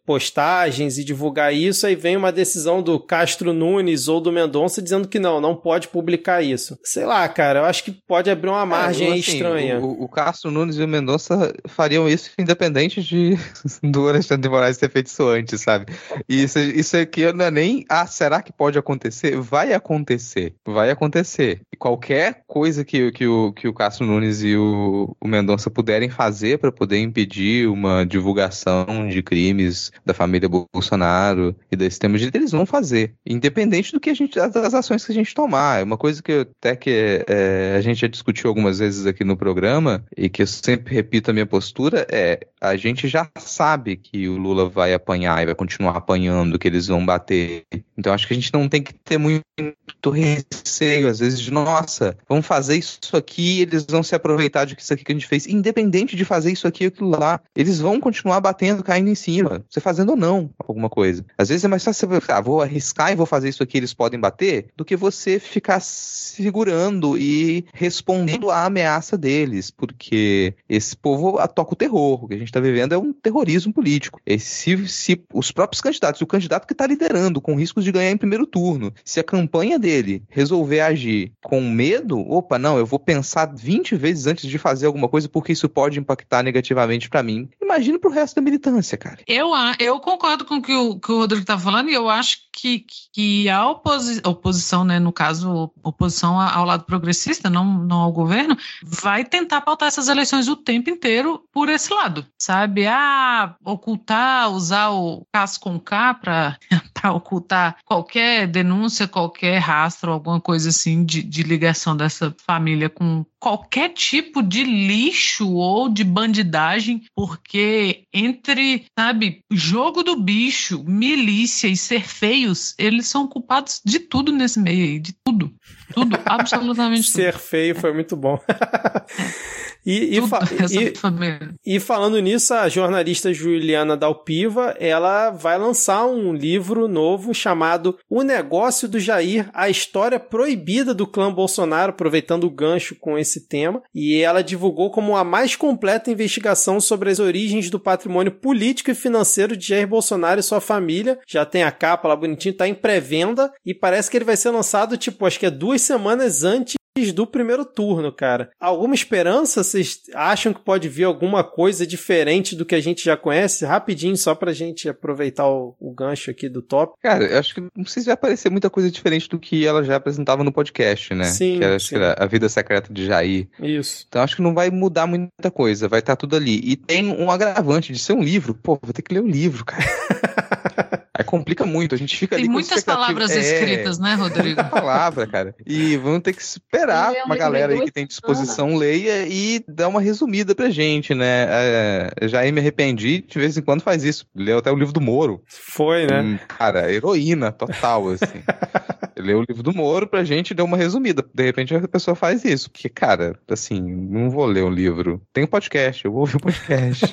postagens e divulgar isso, aí vem uma decisão do Castro Nunes ou do Mendonça dizendo que não, não pode publicar isso. Sei lá, cara, eu acho que pode abrir uma é, margem é, assim, estranha. O, o Castro Nunes e o Mendonça fariam isso independente de do Alexandre de Moraes ter feito isso antes, sabe? E isso, isso aqui não é nem, ah, será que pode acontecer? Vai acontecer, vai acontecer. E qualquer coisa que, que, o, que o Castro Nunes e o, o Mendonça puderem fazer para poder impedir uma divulgação de crimes da família Bolsonaro e desse tema de eles vão fazer, independente do que a gente das ações que a gente tomar. É uma coisa que até que é, a gente já discutiu algumas vezes aqui no programa e que eu sempre repito a minha postura é a gente já sabe que o Lula vai apanhar e vai continuar apanhando, que eles vão bater. Então acho que a gente não tem que ter muito receio, às vezes, de nossa, vamos fazer isso aqui, eles vão se aproveitar de isso aqui que a gente fez, independente de fazer isso aqui ou aquilo lá. Eles vão continuar batendo, caindo em cima, você fazendo ou não alguma coisa. Às vezes é mais fácil você, ah, vou arriscar e vou fazer isso aqui, eles podem bater, do que você ficar segurando e respondendo à ameaça deles, porque esse povo toca o terror. O que a gente está vivendo é um terrorismo político. E se, se os próprios candidatos, o candidato que está liderando, com riscos de ganhar em primeiro turno, se a campanha dele resolver agir com medo, opa, não, eu vou pensar 20 vezes antes de fazer alguma coisa porque isso pode impactar negativamente para mim. Imagina pro resto da militância, cara. Eu, eu concordo com o que o, que o Rodrigo tá falando e eu acho que, que a oposi oposição, né, no caso, oposição ao lado progressista, não, não ao governo, vai tentar pautar essas eleições o tempo inteiro por esse lado, sabe? Ah, ocultar, usar o caso com K para ocultar qualquer denúncia, qualquer rastro, alguma coisa assim de, de ligação dessa família com qualquer tipo de lixo ou de bandidagem, porque entre, sabe, jogo do bicho, milícia e ser feios, eles são culpados de tudo nesse meio aí, de tudo. Tudo, absolutamente tudo. Ser feio foi muito bom. E, e, fa e, e, falando nisso, a jornalista Juliana Dalpiva, ela vai lançar um livro novo chamado O Negócio do Jair, a história proibida do clã Bolsonaro, aproveitando o gancho com esse tema. E ela divulgou como a mais completa investigação sobre as origens do patrimônio político e financeiro de Jair Bolsonaro e sua família. Já tem a capa lá bonitinho, tá em pré-venda e parece que ele vai ser lançado, tipo, acho que é duas semanas antes do primeiro turno, cara. Alguma esperança? Vocês acham que pode vir alguma coisa diferente do que a gente já conhece? Rapidinho, só pra gente aproveitar o, o gancho aqui do top. Cara, eu acho que não sei se vai aparecer muita coisa diferente do que ela já apresentava no podcast, né? Sim. Que era, sim. Que era a vida secreta de Jair. Isso. Então acho que não vai mudar muita coisa, vai estar tá tudo ali. E tem um agravante de ser um livro. Pô, vou ter que ler o livro, cara. Aí complica muito, a gente fica Tem ali muitas palavras é, escritas, né, Rodrigo? Muita palavra, cara. E vamos ter que esperar uma galera aí que tem disposição leia e dar uma resumida pra gente, né? É, já aí me arrependi, de vez em quando faz isso. Leu até o livro do Moro. Foi, né? Hum, cara, heroína total, assim. Leu o livro do Moro pra gente e deu uma resumida. De repente a pessoa faz isso. Porque, cara, assim, não vou ler o livro. Tem um podcast, eu vou ouvir o podcast.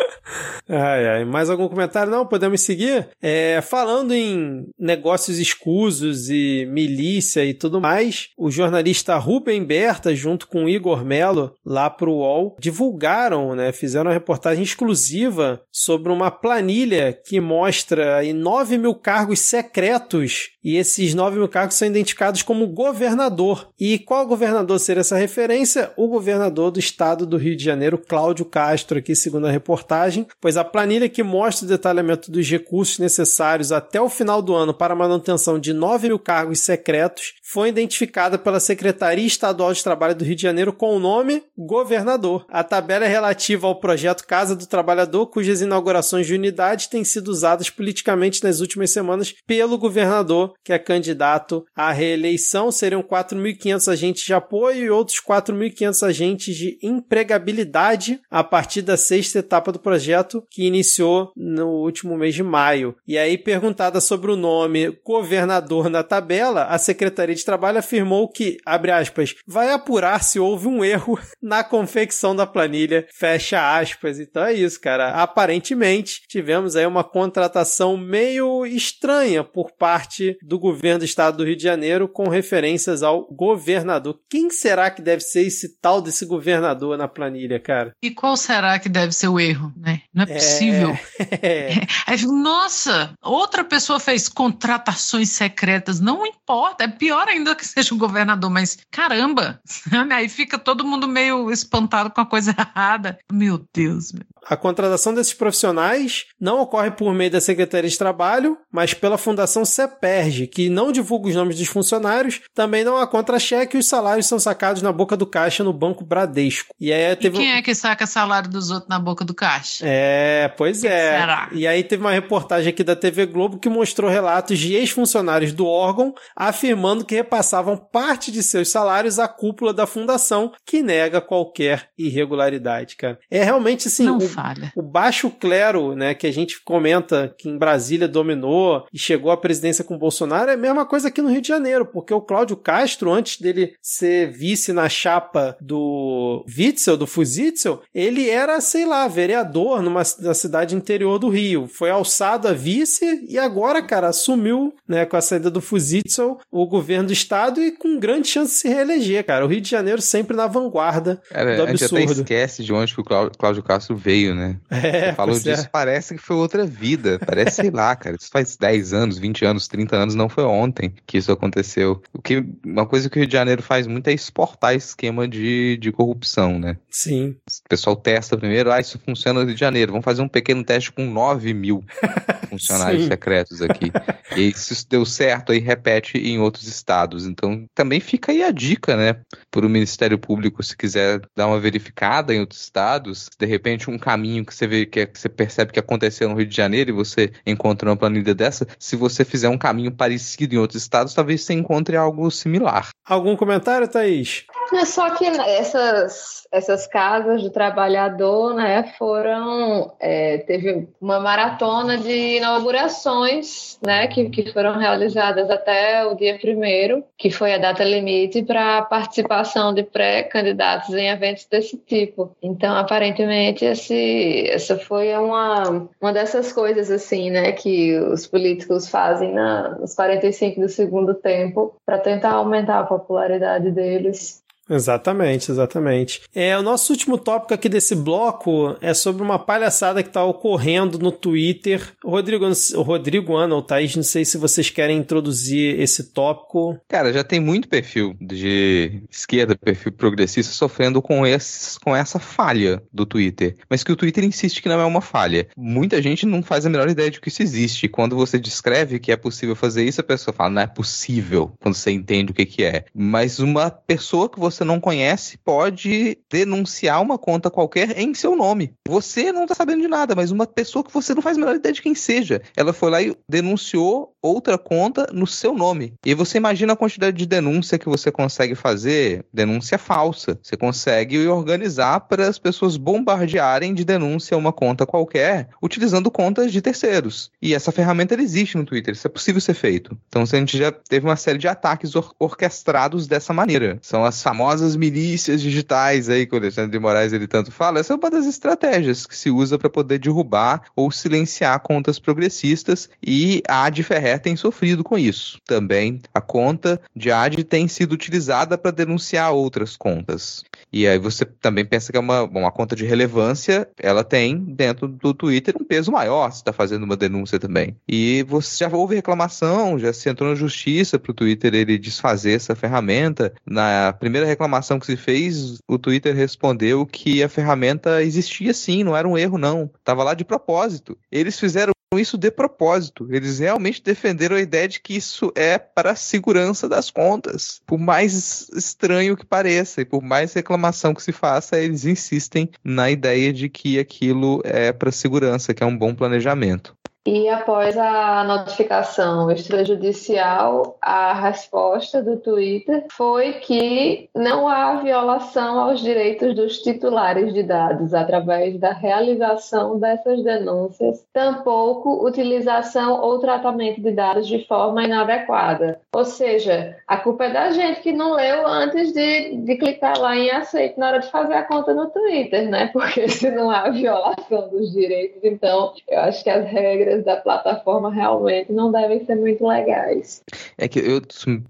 ai, ai. Mais algum comentário? Não, podemos seguir? É, falando em negócios escusos e milícia e tudo mais, o jornalista Rubem Berta, junto com o Igor Melo, lá pro UOL, divulgaram, né, fizeram uma reportagem exclusiva sobre uma planilha que mostra aí 9 mil cargos secretos e esses 9 mil cargos são identificados como governador. E qual governador seria essa referência? O governador do estado do Rio de Janeiro, Cláudio Castro, aqui segundo a reportagem, pois a planilha que mostra o detalhamento dos recursos necessários até o final do ano para a manutenção de 9 mil cargos secretos foi identificada pela Secretaria Estadual de Trabalho do Rio de Janeiro com o nome Governador. A tabela é relativa ao projeto Casa do Trabalhador, cujas inaugurações de unidades têm sido usadas politicamente nas últimas semanas pelo governador, que é candidato à reeleição. Seriam 4.500 agentes de apoio e outros 4.500 agentes de empregabilidade a partir da sexta etapa do projeto, que iniciou no último mês de maio. E aí, perguntada sobre o nome governador na tabela, a Secretaria de Trabalho afirmou que, abre aspas, vai apurar se houve um erro na confecção da planilha, fecha aspas. Então é isso, cara. Aparentemente, tivemos aí uma contratação meio estranha por parte do governo do estado do Rio de Janeiro com referências ao governador. Quem será que deve ser esse tal desse governador na planilha, cara? E qual será que deve ser o erro, né? Não é possível. É... Aí, nossa, outra pessoa fez contratações secretas. Não importa, é pior ainda que seja o governador, mas caramba, aí fica todo mundo meio espantado com a coisa errada. Meu Deus. Meu. A contratação desses profissionais não ocorre por meio da Secretaria de Trabalho, mas pela Fundação CEPERG, que não divulga os nomes dos funcionários, também não há contra-cheque e os salários são sacados na boca do caixa no Banco Bradesco. E aí teve... E quem é que saca salário dos outros na boca do caixa? É, pois é. Será? E aí teve uma reportagem aqui da TV Globo que mostrou relatos de ex-funcionários do órgão afirmando que repassavam parte de seus salários à cúpula da fundação, que nega qualquer irregularidade, cara. É realmente assim, não o, falha. o baixo clero, né, que a gente comenta que em Brasília dominou e chegou à presidência com Bolsonaro, é a mesma coisa aqui no Rio de Janeiro, porque o Cláudio Castro, antes dele ser vice na chapa do Witzel, do Fuzitzel, ele era, sei lá, vereador numa na cidade interior do Rio. Foi alçado a vice e agora, cara, assumiu, né, com a saída do Fuzitzel, o governo do estado e com grande chance de se reeleger, cara. O Rio de Janeiro sempre na vanguarda cara, do absurdo. A gente até esquece de onde que o Cláudio Castro veio, né? É, Você falou é. disso, é. parece que foi outra vida. Parece, sei lá, cara. Isso faz 10 anos, 20 anos, 30 anos, não foi ontem que isso aconteceu. O que, uma coisa que o Rio de Janeiro faz muito é exportar esquema de, de corrupção, né? Sim. O pessoal testa primeiro, ah, isso funciona no Rio de Janeiro. Vamos fazer um pequeno teste com 9 mil funcionários secretos aqui. E se isso deu certo, aí repete em outros estados. Então, também fica aí a dica, né? Para o Ministério Público, se quiser dar uma verificada em outros estados, de repente um caminho que você vê que, é, que você percebe que aconteceu no Rio de Janeiro e você encontra uma planilha dessa, se você fizer um caminho parecido em outros estados, talvez você encontre algo similar. Algum comentário, Thaís? É só que essas, essas casas do trabalhador, né, foram. É, teve uma maratona de inaugurações, né, que, que foram realizadas até o dia primeiro, que foi a data limite para participação de pré-candidatos em eventos desse tipo. Então, aparentemente, esse, essa foi uma, uma dessas coisas, assim, né, que os políticos fazem na, nos 45 do segundo tempo para tentar aumentar a popularidade deles Exatamente, exatamente. É, o nosso último tópico aqui desse bloco é sobre uma palhaçada que está ocorrendo no Twitter. Rodrigo, Rodrigo, Ana ou Thaís, não sei se vocês querem introduzir esse tópico. Cara, já tem muito perfil de esquerda, perfil progressista, sofrendo com, esses, com essa falha do Twitter. Mas que o Twitter insiste que não é uma falha. Muita gente não faz a menor ideia de que isso existe. Quando você descreve que é possível fazer isso, a pessoa fala, não é possível, quando você entende o que, que é. Mas uma pessoa que você você não conhece pode denunciar uma conta qualquer em seu nome. Você não está sabendo de nada, mas uma pessoa que você não faz a menor ideia de quem seja, ela foi lá e denunciou outra conta no seu nome. E você imagina a quantidade de denúncia que você consegue fazer, denúncia falsa. Você consegue organizar para as pessoas bombardearem de denúncia uma conta qualquer, utilizando contas de terceiros. E essa ferramenta existe no Twitter, isso é possível ser feito. Então a gente já teve uma série de ataques or orquestrados dessa maneira. São as famosas famosas milícias digitais aí que o Alexandre de Moraes ele tanto fala, essa é uma das estratégias que se usa para poder derrubar ou silenciar contas progressistas e a Ad Ferrer tem sofrido com isso. Também a conta de Ad tem sido utilizada para denunciar outras contas. E aí você também pensa que é uma, uma conta de relevância, ela tem dentro do Twitter um peso maior se está fazendo uma denúncia também. E você já houve reclamação, já se entrou na justiça para o Twitter ele desfazer essa ferramenta. Na primeira reclamação que se fez, o Twitter respondeu que a ferramenta existia sim, não era um erro não, estava lá de propósito. Eles fizeram isso de propósito. Eles realmente defenderam a ideia de que isso é para a segurança das contas. Por mais estranho que pareça e por mais reclamação que se faça, eles insistem na ideia de que aquilo é para segurança, que é um bom planejamento. E após a notificação extrajudicial, a resposta do Twitter foi que não há violação aos direitos dos titulares de dados através da realização dessas denúncias, tampouco utilização ou tratamento de dados de forma inadequada. Ou seja, a culpa é da gente que não leu antes de, de clicar lá em aceito na hora de fazer a conta no Twitter, né? Porque se não há violação dos direitos, então eu acho que as regras da plataforma realmente não devem ser muito legais. É que eu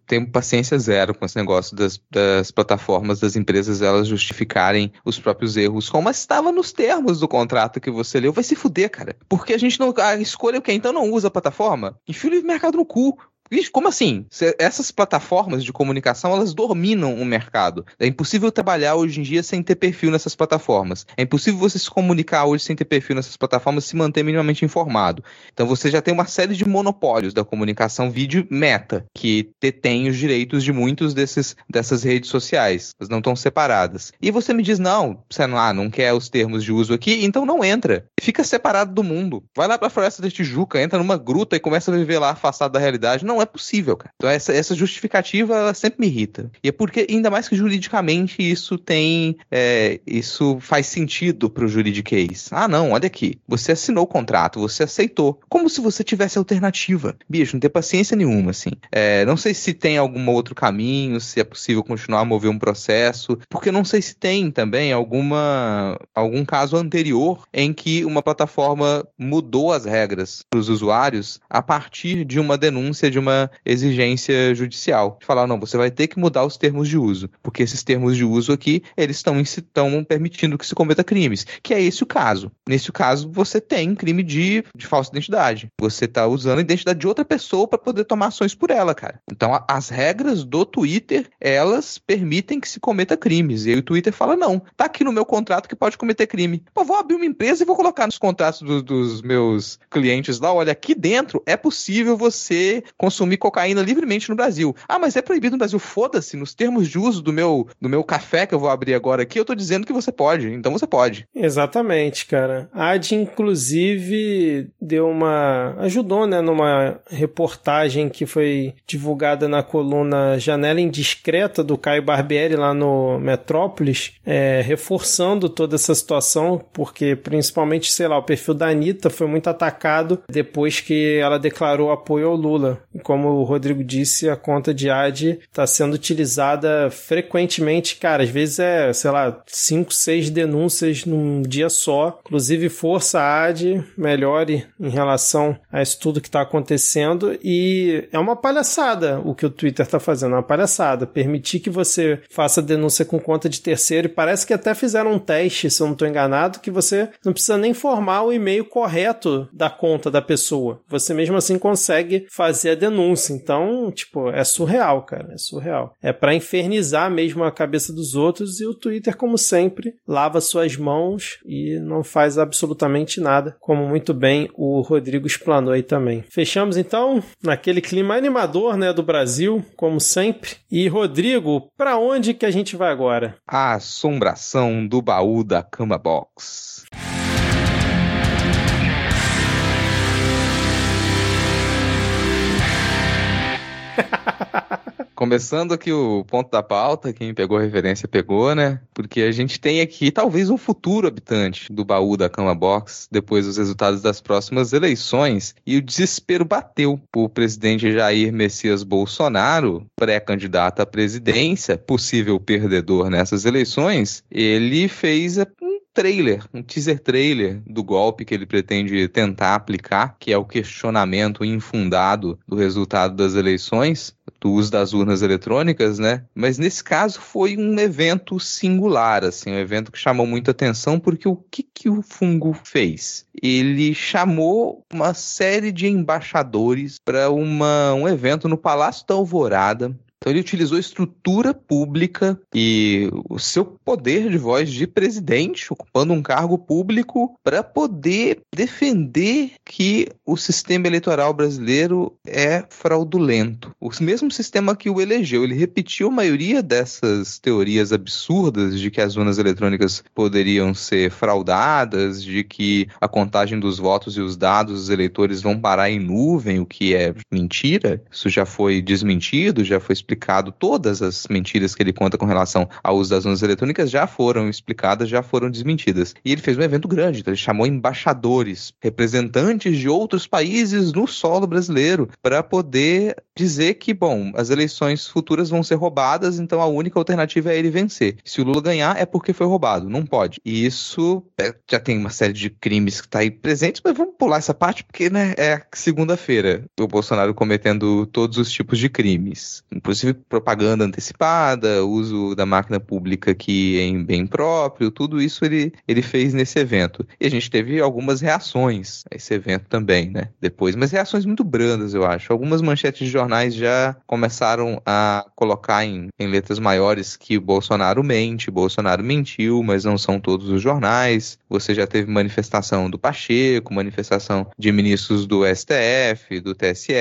tenho paciência zero com esse negócio das, das plataformas, das empresas, elas justificarem os próprios erros, como estava nos termos do contrato que você leu. Vai se fuder, cara. Porque a gente não. A escolha é o quê? Então não usa a plataforma? Enfia o livre mercado no cu. Como assim? Essas plataformas de comunicação, elas dominam o mercado. É impossível trabalhar hoje em dia sem ter perfil nessas plataformas. É impossível você se comunicar hoje sem ter perfil nessas plataformas e se manter minimamente informado. Então você já tem uma série de monopólios da comunicação vídeo meta, que detém os direitos de muitos desses, dessas redes sociais. Elas não estão separadas. E você me diz, não, você não, ah, não quer os termos de uso aqui, então não entra. Fica separado do mundo. Vai lá pra Floresta da Tijuca, entra numa gruta e começa a viver lá afastado da realidade. Não não é possível, cara. Então essa, essa justificativa ela sempre me irrita. E é porque, ainda mais que juridicamente isso tem. É, isso faz sentido pro juridiquês. Ah, não, olha aqui. Você assinou o contrato, você aceitou. Como se você tivesse alternativa. Bicho, não tem paciência nenhuma, assim. É, não sei se tem algum outro caminho, se é possível continuar a mover um processo, porque não sei se tem também alguma algum caso anterior em que uma plataforma mudou as regras para os usuários a partir de uma denúncia de uma exigência judicial. De falar, não, você vai ter que mudar os termos de uso, porque esses termos de uso aqui, eles estão permitindo que se cometa crimes, que é esse o caso. Nesse caso, você tem crime de, de falsa identidade. Você está usando a identidade de outra pessoa para poder tomar ações por ela, cara. Então, a, as regras do Twitter, elas permitem que se cometa crimes. E o Twitter fala, não, tá aqui no meu contrato que pode cometer crime. Pô, vou abrir uma empresa e vou colocar nos contratos do, dos meus clientes lá, olha, aqui dentro é possível você consumir cocaína livremente no Brasil. Ah, mas é proibido no Brasil. Foda-se, nos termos de uso do meu, do meu café que eu vou abrir agora aqui, eu tô dizendo que você pode. Então você pode. Exatamente, cara. A AD, inclusive, deu uma. ajudou, né, numa reportagem que foi divulgada na coluna Janela Indiscreta do Caio Barbieri lá no Metrópolis, é, reforçando toda essa situação, porque principalmente, sei lá, o perfil da Anitta foi muito atacado depois que ela declarou apoio ao Lula como o Rodrigo disse, a conta de AD está sendo utilizada frequentemente, cara, às vezes é, sei lá, 5, 6 denúncias num dia só. Inclusive, força AD, melhore em relação a isso tudo que está acontecendo. E é uma palhaçada o que o Twitter está fazendo, é uma palhaçada. Permitir que você faça denúncia com conta de terceiro, e parece que até fizeram um teste, se eu não estou enganado, que você não precisa nem formar o e-mail correto da conta da pessoa. Você mesmo assim consegue fazer a denúncia. Então, tipo, é surreal, cara. É surreal. É para infernizar mesmo a cabeça dos outros e o Twitter, como sempre, lava suas mãos e não faz absolutamente nada, como muito bem o Rodrigo explanou aí também. Fechamos então naquele clima animador, né, do Brasil, como sempre. E Rodrigo, para onde que a gente vai agora? A assombração do baú da Cama Box. começando aqui o ponto da pauta, quem pegou a referência pegou, né? Porque a gente tem aqui talvez um futuro habitante do baú da Cama Box depois dos resultados das próximas eleições e o desespero bateu. O presidente Jair Messias Bolsonaro, pré-candidato à presidência, possível perdedor nessas eleições, ele fez um trailer, um teaser trailer do golpe que ele pretende tentar aplicar, que é o questionamento infundado do resultado das eleições, do uso das urnas eletrônicas, né? Mas nesse caso foi um evento singular, assim, um evento que chamou muita atenção porque o que que o fungo fez? Ele chamou uma série de embaixadores para um evento no Palácio da Alvorada, então ele utilizou estrutura pública e o seu poder de voz de presidente, ocupando um cargo público, para poder defender que o sistema eleitoral brasileiro é fraudulento. O mesmo sistema que o elegeu. Ele repetiu a maioria dessas teorias absurdas de que as urnas eletrônicas poderiam ser fraudadas, de que a contagem dos votos e os dados dos eleitores vão parar em nuvem, o que é mentira. Isso já foi desmentido, já foi explicado explicado, todas as mentiras que ele conta com relação ao uso das urnas eletrônicas já foram explicadas, já foram desmentidas. E ele fez um evento grande, então ele chamou embaixadores, representantes de outros países no solo brasileiro, para poder dizer que, bom, as eleições futuras vão ser roubadas, então a única alternativa é ele vencer. Se o Lula ganhar, é porque foi roubado, não pode. E isso é, já tem uma série de crimes que está aí presentes, mas vamos pular essa parte porque, né, é segunda-feira o Bolsonaro cometendo todos os tipos de crimes, inclusive propaganda antecipada, uso da máquina pública aqui em bem próprio, tudo isso ele, ele fez nesse evento. E a gente teve algumas reações a esse evento também, né? Depois, mas reações muito brandas, eu acho. Algumas manchetes de jornais já começaram a colocar em, em letras maiores que Bolsonaro mente, Bolsonaro mentiu, mas não são todos os jornais. Você já teve manifestação do Pacheco, manifestação de ministros do STF, do TSE.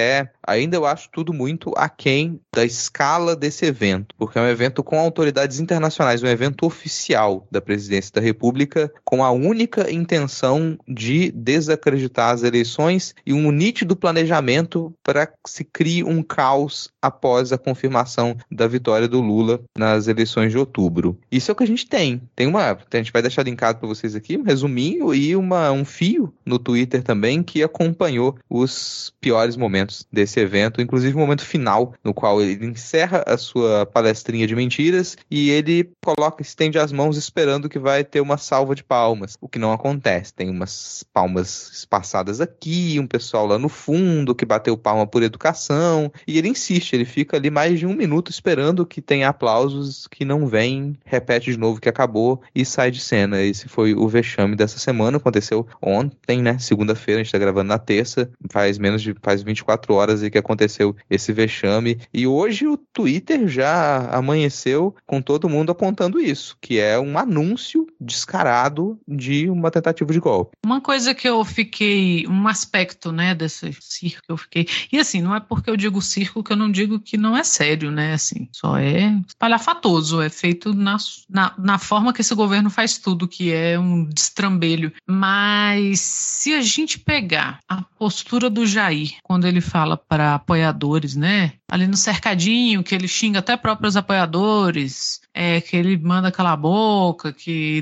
Ainda eu acho tudo muito aquém da escala desse evento, porque é um evento com autoridades internacionais, um evento oficial da presidência da República, com a única intenção de desacreditar as eleições e um nítido planejamento para que se crie um caos após a confirmação da vitória do Lula nas eleições de outubro. Isso é o que a gente tem. Tem uma, a gente vai deixar linkado para vocês aqui um resuminho e uma, um fio no Twitter também que acompanhou os piores momentos desse evento, inclusive o momento final no qual ele encerra a sua palestrinha de mentiras e ele coloca, estende as mãos esperando que vai ter uma salva de palmas, o que não acontece. Tem umas palmas espaçadas aqui, um pessoal lá no fundo que bateu palma por educação, e ele insiste, ele fica ali mais de um minuto esperando que tenha aplausos que não vem, repete de novo que acabou e sai de cena. Esse foi o vexame dessa semana, aconteceu ontem, né? Segunda-feira, a gente tá gravando na terça, faz menos de faz 24 horas que aconteceu esse vexame. E hoje hoje o Twitter já amanheceu com todo mundo apontando isso, que é um anúncio descarado de uma tentativa de golpe. Uma coisa que eu fiquei, um aspecto, né, desse circo que eu fiquei, e assim, não é porque eu digo circo que eu não digo que não é sério, né, assim, só é espalhafatoso, é feito na, na, na forma que esse governo faz tudo, que é um destrambelho. Mas se a gente pegar a postura do Jair, quando ele fala para apoiadores, né, ali no cercadinho, que ele xinga até próprios apoiadores, é, que ele manda calar a boca, que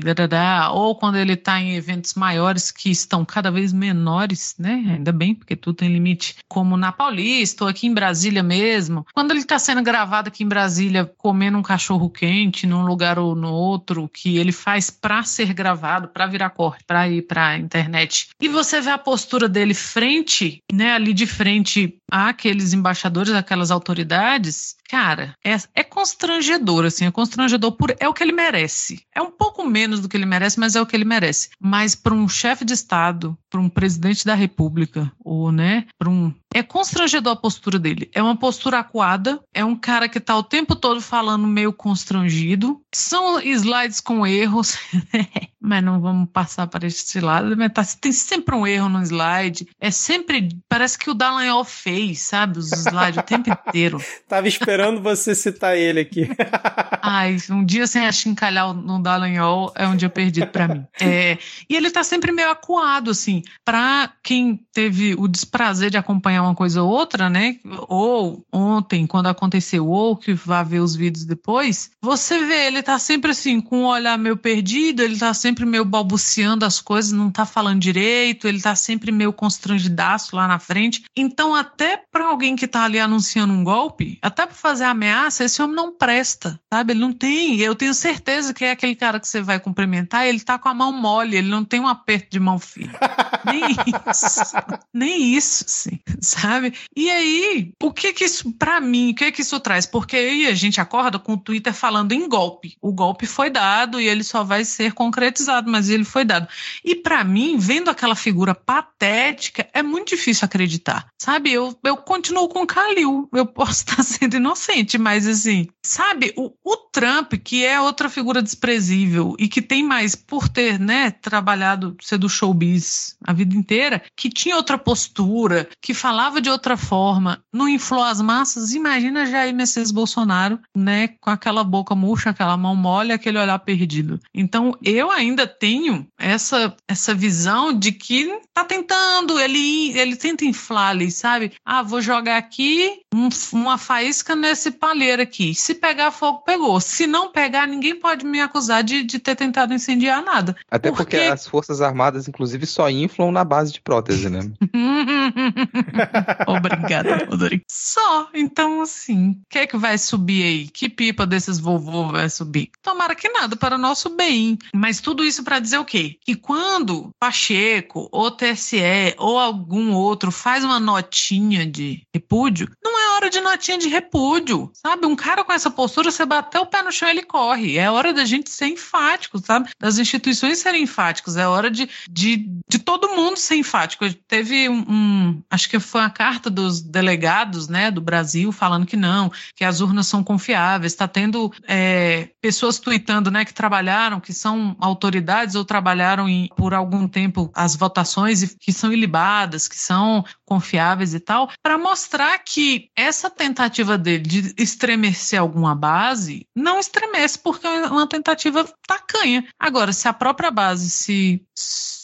ou quando ele está em eventos maiores que estão cada vez menores, né? Ainda bem, porque tudo tem limite, como na Paulista ou aqui em Brasília mesmo. Quando ele está sendo gravado aqui em Brasília comendo um cachorro quente num lugar ou no outro, que ele faz para ser gravado, para virar corte, para ir para a internet. E você vê a postura dele frente, né, ali de frente àqueles embaixadores, aquelas autoridades, cara, é, é constrangedor, assim, é constrangedor por é o que ele merece. É um pouco menos do que ele merece, mas é o que ele merece. Mas para um chefe de Estado, para um presidente da República, ou, né, para um. É constrangedor a postura dele. É uma postura acuada, é um cara que tá o tempo todo falando meio constrangido. São slides com erros. mas não vamos passar para esse lado. Tá, tem sempre um erro no slide. É sempre. Parece que o Dallagnol fez, sabe? Os slides o tempo inteiro. Tava esperando você citar ele aqui. Ai, um dia sem achincalhar no Dallagnol é um dia perdido para mim. É, e ele tá sempre meio acuado, assim. Pra quem teve o desprazer de acompanhar uma coisa ou outra, né? Ou ontem, quando aconteceu, ou que vá ver os vídeos depois, você vê, ele tá sempre assim, com um olhar meio perdido, ele tá sempre meio balbuciando as coisas, não tá falando direito, ele tá sempre meio constrangidaço lá na frente. Então, até para alguém que tá ali anunciando um golpe, até para fazer ameaça, esse homem não presta, sabe? Ele não tem. Eu tenho certeza que é aquele cara que você vai cumprimentar, ele tá com a mão mole, ele não tem um aperto de mão firme. Nem isso. Nem isso, sim, sabe? E aí, o que que isso, para mim, o que que isso traz? Porque aí a gente acorda com o Twitter falando em golpe. O golpe foi dado e ele só vai ser concretizado, mas ele foi dado. E para mim, vendo aquela figura patética, é muito difícil acreditar, sabe? Eu, eu continuo com o Kalil. Eu posso estar sendo inocente, mas assim, sabe? O, o Trump, que é outra figura desprezível e que tem mais por ter, né, trabalhado, ser do showbiz a vida inteira, que tinha outra postura, que falava de outra forma, não inflou as massas. Imagina Jair Messias Bolsonaro, né, com aquela boca murcha, aquela mão mole, aquele olhar perdido. Então, eu ainda tenho essa essa visão de que tá tentando, ele ele tenta inflar ali, sabe? Ah, vou jogar aqui um, uma faísca nesse palheiro aqui. Se pegar fogo, pegou. Se não pegar, ninguém pode me acusar de, de ter tentado incendiar nada. Até porque... porque as Forças Armadas, inclusive, só inflam na base de prótese, né? Obrigada, Rodrigo. Só. Então, assim, o que é que vai subir aí? Que pipa desses vovô vai subir? Tomara que nada, para o nosso bem. Mas tudo isso para dizer o quê? Que quando Pacheco, ou TSE, ou algum outro faz uma notinha de repúdio, não é hora de notinha de repúdio, sabe? Um cara com essa postura, você bateu pé no chão, ele corre. É hora da gente ser enfático, sabe? Das instituições serem enfáticos. É hora de, de, de todo mundo ser enfático. Teve um, um, acho que foi a carta dos delegados, né, do Brasil falando que não, que as urnas são confiáveis. Está tendo é, pessoas tweetando, né, que trabalharam, que são autoridades ou trabalharam em, por algum tempo as votações que são ilibadas, que são confiáveis e tal, para mostrar que essa tentativa dele de estremecer alguma base não estremece porque é uma tentativa tacanha. Agora, se a própria base se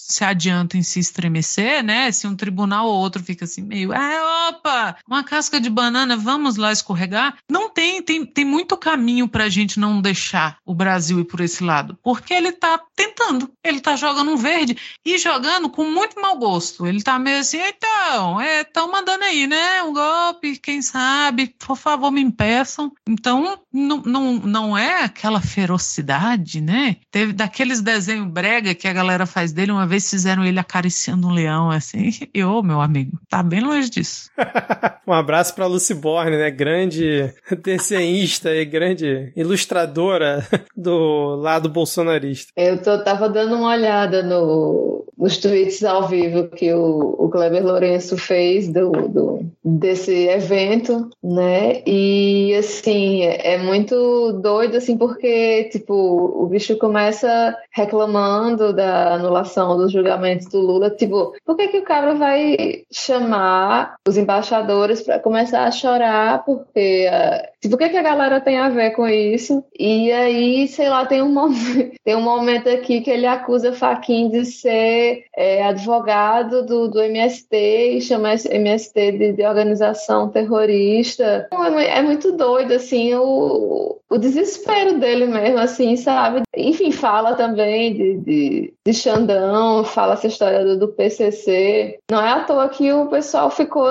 se adianta em se estremecer, né? Se um tribunal ou outro fica assim meio, ah, opa, uma casca de banana, vamos lá escorregar. Não tem, tem, tem muito caminho para a gente não deixar o Brasil ir por esse lado, porque ele está tentando, ele está jogando um verde e jogando com muito mau gosto. Ele está meio assim, então, estão é, mandando aí, né? Um golpe, quem sabe, por favor, me impeçam. Então, não, não, não é aquela ferocidade, né? Teve daqueles desenhos brega que a galera faz dele uma vez vez fizeram ele acariciando um leão, assim. E, ô, meu amigo, tá bem longe disso. um abraço pra Lucy Borne, né? Grande desenhista e grande ilustradora do lado bolsonarista. Eu tô, tava dando uma olhada no, nos tweets ao vivo que o, o Kleber Lourenço fez do, do, desse evento, né? E, assim, é, é muito doido, assim, porque, tipo, o bicho começa reclamando da anulação do os julgamentos do Lula, tipo, por que, que o cabra vai chamar os embaixadores para começar a chorar? Porque, uh, tipo, o que, que a galera tem a ver com isso? E aí, sei lá, tem um momento, tem um momento aqui que ele acusa Faquin de ser é, advogado do, do MST e chama MST de, de organização terrorista. É, é muito doido, assim, o, o desespero dele mesmo, assim, sabe? Enfim, fala também de, de, de Xandão, fala essa história do, do, PCC. Não é à toa que o pessoal ficou